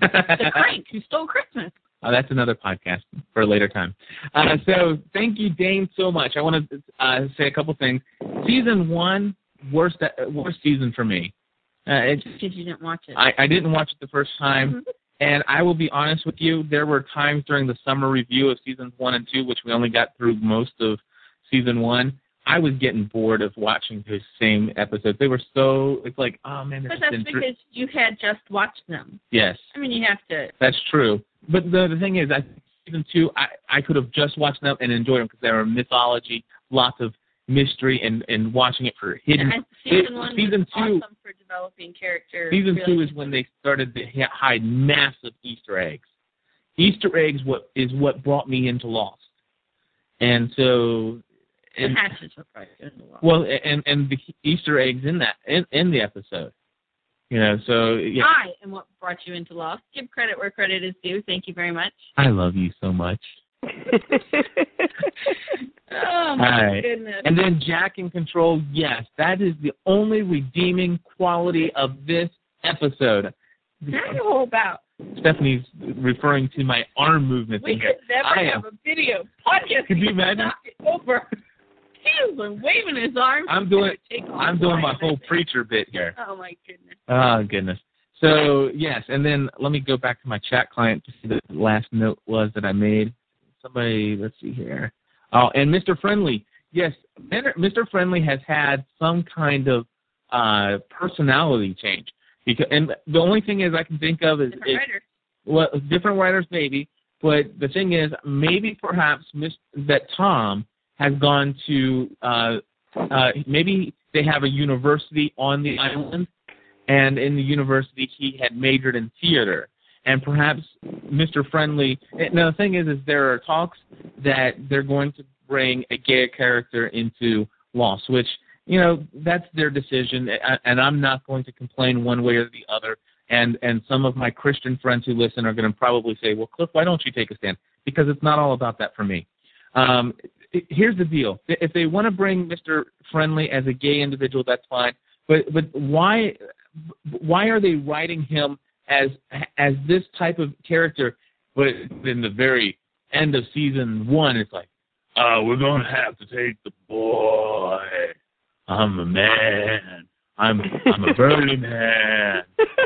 the crank who stole Christmas. Uh, that's another podcast for a later time. Uh, so thank you, Dane, so much. I want to uh, say a couple things. Season one, worst worst season for me. Uh, it, Because you didn't watch it. I, I didn't watch it the first time, and I will be honest with you. There were times during the summer review of seasons one and two, which we only got through most of season one. I was getting bored of watching the same episodes. They were so. It's like, oh man, But that's because you had just watched them. yes. I mean, you have to. That's true. But the the thing is, I season two, I I could have just watched them and enjoyed them because they were mythology, lots of mystery, and and watching it for hidden. And season it- one season two, awesome for developing season two is when they started to hide massive Easter eggs. Easter eggs what is what brought me into Lost, and so. the And, hatches were probably the world. well, and and the Easter eggs in that in, in the episode, you know. So yeah, I am what brought you into Lost. Give credit where credit is due. Thank you very much. I love you so much. Oh my right. goodness. And then Jack in Control, yes, that is the only redeeming quality of this episode. All about? Stephanie's referring to my arm movements. We could never I have am. a video podcast. Could you imagine? Over. He was waving his arms. I'm doing. I'm doing my whole preacher bit here. Oh my goodness. Oh goodness. So yes, and then let me go back to my chat client to see the last note was that I made. Somebody, let's see here. Oh, and Mr. Friendly. Yes, Mr. Friendly has had some kind of uh personality change because, and the only thing is I can think of is, Different is well, different writers maybe, but the thing is maybe perhaps Miss, that Tom has gone to uh, uh, maybe they have a university on the island, and in the university he had majored in theater, and perhaps Mr. Friendly. Now the thing is, is there are talks that they're going to bring a gay character into Lost, which you know that's their decision, and I'm not going to complain one way or the other. And and some of my Christian friends who listen are going to probably say, well, Cliff, why don't you take a stand? Because it's not all about that for me. Um, here's the deal: if they want to bring Mr. Friendly as a gay individual, that's fine. But but why why are they writing him as as this type of character? But in the very end of season one, it's like, uh, we're going to have to take the boy. I'm a man. I'm I'm a burly man.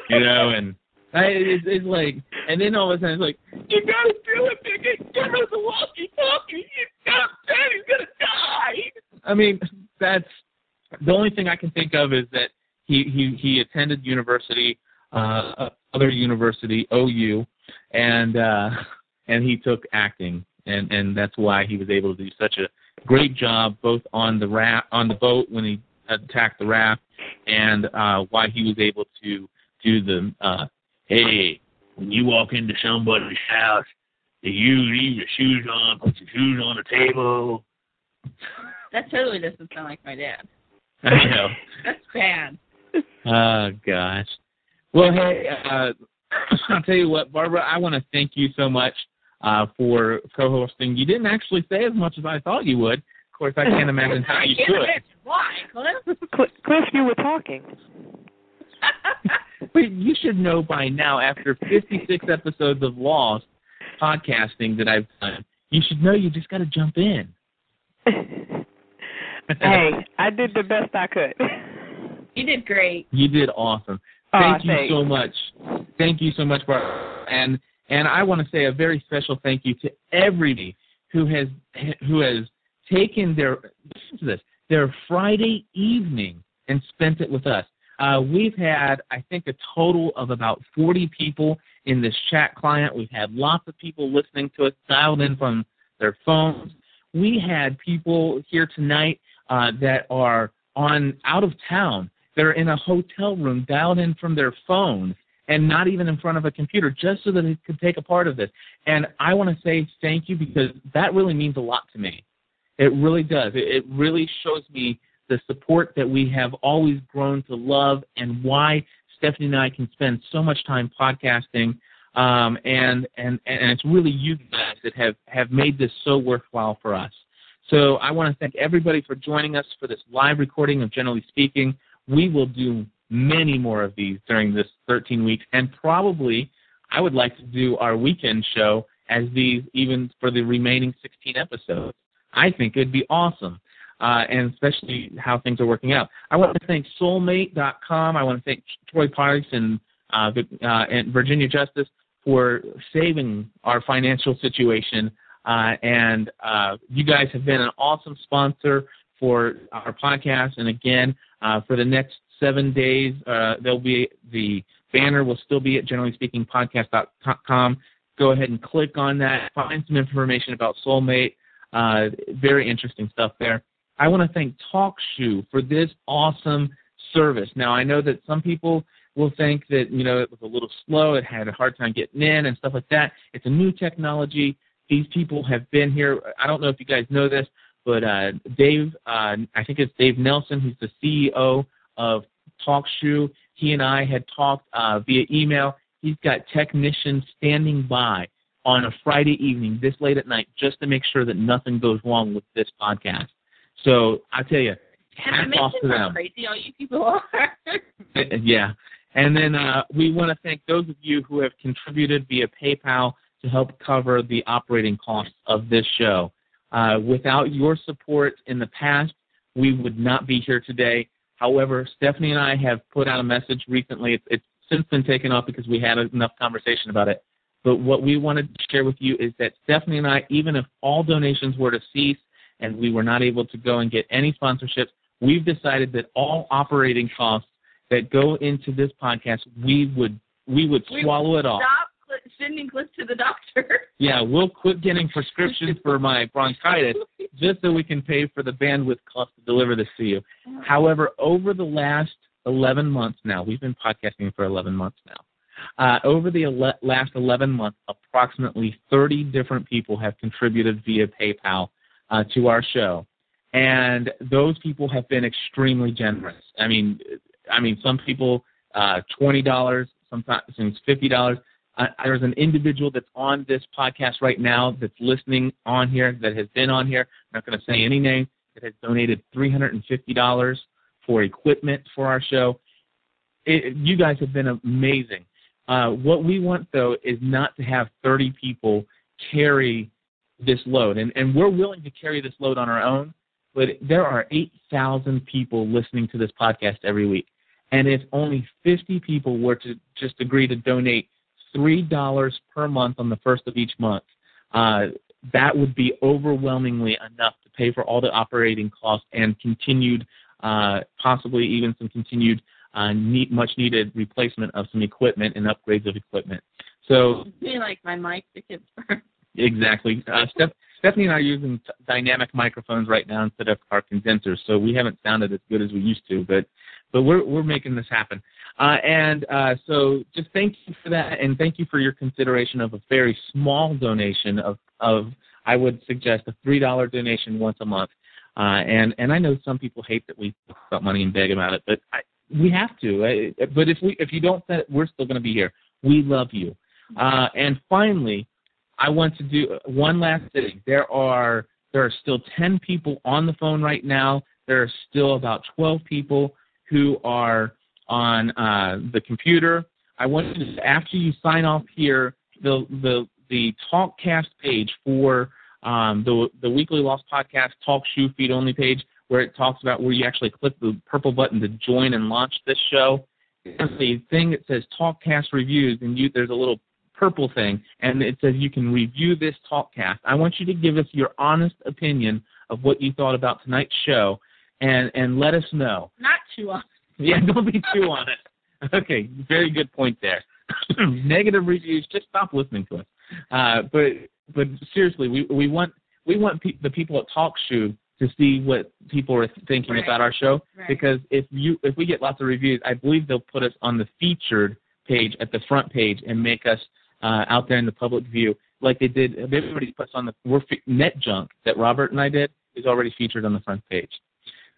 You know, and I, it's, it's like, and then all of a sudden it's like, you gotta do it, nigga. Give us a walkie-talkie. You gotta stand. He's gonna die. I mean, that's the only thing I can think of is that he he he attended university, uh, other university, OU, and uh, and he took acting, and and that's why he was able to do such a great job both on the raft on the boat when he attacked the raft, and uh, why he was able to do the uh, hey when you walk into somebody's house, you leave your shoes on, put your shoes on the table. That totally doesn't sound like my dad. I know. That's bad. Oh gosh. Well, hey, uh, I'll tell you what, Barbara. I want to thank you so much uh, for co-hosting. You didn't actually say as much as I thought you would. Of course, I can't imagine how you I could. imagine why, Cliff. Cliff, you were talking. But you should know by now, after 56 episodes of Lost podcasting that I've done, you should know you just got to jump in. hey, I did the best I could. You did great. You did awesome. Aw, Thank you thanks. so much. Thank you so much, Barbara. And and I want to say a very special thank you to everybody who has who has taken their listen to this their Friday evening and spent it with us. Uh, we've had I think a total of about 40 people in this chat client. We've had lots of people listening to us dialed in from their phones. We had people here tonight uh, that are on out of town. They're in a hotel room, dialed in from their phone, and not even in front of a computer, just so that they could take a part of this. And I want to say thank you because that really means a lot to me. It really does. It, really shows me the support that we have always grown to love and why Stephanie and I can spend so much time podcasting. Um, and, and, and it's really you guys that have, have made this so worthwhile for us. So I want to thank everybody for joining us for this live recording of Generally Speaking. We will do many more of these during this 13 weeks, and probably I would like to do our weekend show as these even for the remaining 16 episodes. I think it'd be awesome, uh, and especially how things are working out. I want to thank Soulmate.com. I want to thank Troy Parks and, uh, uh, and Virginia Justice for saving our financial situation. Uh, and uh, you guys have been an awesome sponsor for our podcast. And again, uh, for the next seven days, uh, there'll be the banner will still be at generallyspeakingpodcast.com. Go ahead and click on that. Find some information about Soulmate. Uh, very interesting stuff there. I want to thank TalkShoe for this awesome service. Now, I know that some people will think that you know it was a little slow, it had a hard time getting in and stuff like that. It's a new technology. These people have been here. I don't know if you guys know this, but uh, Dave, uh, I think it's Dave Nelsen, who's the CEO of TalkShoe. He and I had talked uh, via email. He's got technicians standing by on a Friday evening, this late at night, just to make sure that nothing goes wrong with this podcast. So I tell you, hats off to them. crazy all you people are. yeah. And then uh, we want to thank those of you who have contributed via PayPal to help cover the operating costs of this show. Uh, without your support in the past, we would not be here today. However, Stephanie and I have put out a message recently. It's, it's since been taken off because we had enough conversation about it. But what we wanted to share with you is that Stephanie and I, even if all donations were to cease and we were not able to go and get any sponsorships, we've decided that all operating costs that go into this podcast, we would we would swallow it all. Sending Cliff to the doctor. Yeah, we'll quit getting prescriptions for my bronchitis just so we can pay for the bandwidth cost to deliver this to you. However, over the last 11 months now, we've been podcasting for 11 months now. Uh, over the ele- last 11 months, approximately 30 different people have contributed via PayPal uh, to our show, and those people have been extremely generous. I mean, I mean, some people uh, twenty dollars, sometimes fifty dollars. Uh, there's an individual that's on this podcast right now that's listening on here that has been on here. I'm not going to say any name that has donated three hundred and fifty dollars for equipment for our show. It, you guys have been amazing. Uh, what we want though is not to have 30 people carry this load, and, and we're willing to carry this load on our own. But there are 8,000 people listening to this podcast every week, and if only 50 people were to just agree to donate three dollars per month on the first of each month, uh, that would be overwhelmingly enough to pay for all the operating costs and continued, uh, possibly even some continued uh, need, much needed replacement of some equipment and upgrades of equipment. So like my mic the kids burn. exactly, uh, Steph, Stephanie and I are using t- dynamic microphones right now instead of our condensers, so we haven't sounded as good as we used to, but but we're we're making this happen. Uh, and uh, so just thank you for that, and thank you for your consideration of a very small donation of of I would suggest a three dollar donation once a month. Uh, and and I know some people hate that we talk about money and beg about it, but I, we have to. I, but if we if you don't set it, we're still going to be here. We love you. Uh, and finally, I want to do one last thing. There are there are still ten people on the phone right now. There are still about twelve people who are on uh, the computer. I want you to after you sign off here, the the the TalkCast page for um, the the Weekly Lost Podcast Talk Shoe feed only page where it talks about where you actually click the purple button to join and launch this show. There's a thing that says TalkCast reviews, and you there's a little purple thing, and it says you can review this TalkCast. I want you to give us your honest opinion of what you thought about tonight's show, and and let us know. Not too often. Yeah, don't be too honest. Okay, very good point there. Negative reviews, just stop listening to us. Uh, but but seriously, we we want we want pe- the people at TalkShoe to see what people are thinking Right. about our show Right. because if you if we get lots of reviews, I believe they'll put us on the featured page at the front page and make us uh, out there in the public view, like they did. Everybody puts on the we're fe- net junk that Robert and I did is already featured on the front page.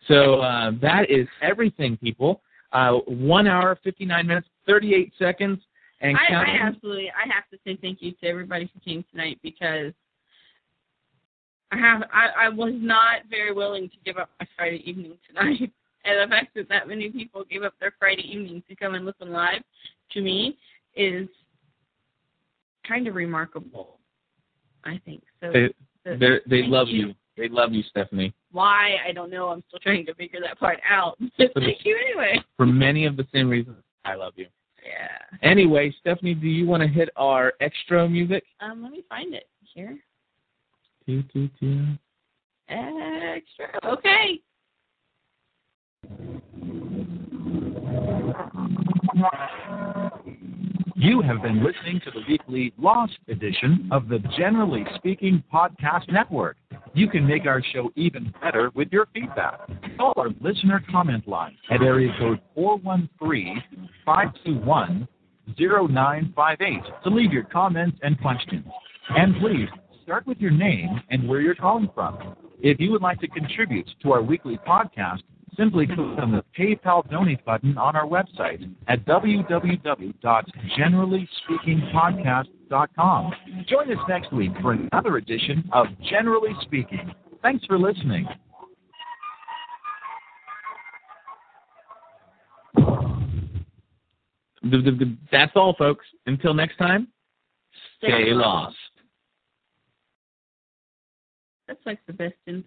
So uh, that is everything, people. Uh, one hour, 59 minutes, 38 seconds, and I, counting. I absolutely I have to say thank you to everybody who came tonight because I have I, I was not very willing to give up my Friday evening tonight. And the fact that that many people gave up their Friday evening to come and listen live to me is kind of remarkable. I think so. They the- they love you. you. They love you, Stephanie. Why I don't know. I'm still trying to figure that part out. thank you anyway. For many of the same reasons I love you. Yeah. Anyway, Stephanie, do you want to hit our extra music? Um, let me find it here. Doo, doo, doo. Extra. Okay. You have been listening to the weekly Lost edition of the Generally Speaking Podcast Network. You can make our show even better with your feedback. Call our listener comment line at area code 413-521-0958 to leave your comments and questions. And please start with your name and where you're calling from. If you would like to contribute to our weekly podcast, simply click on the PayPal donate button on our website at www.generallyspeakingpodcast.com. Join us next week for another edition of Generally Speaking. Thanks for listening. Th- th- th- That's all, folks. Until next time, stay lost. That's like the best in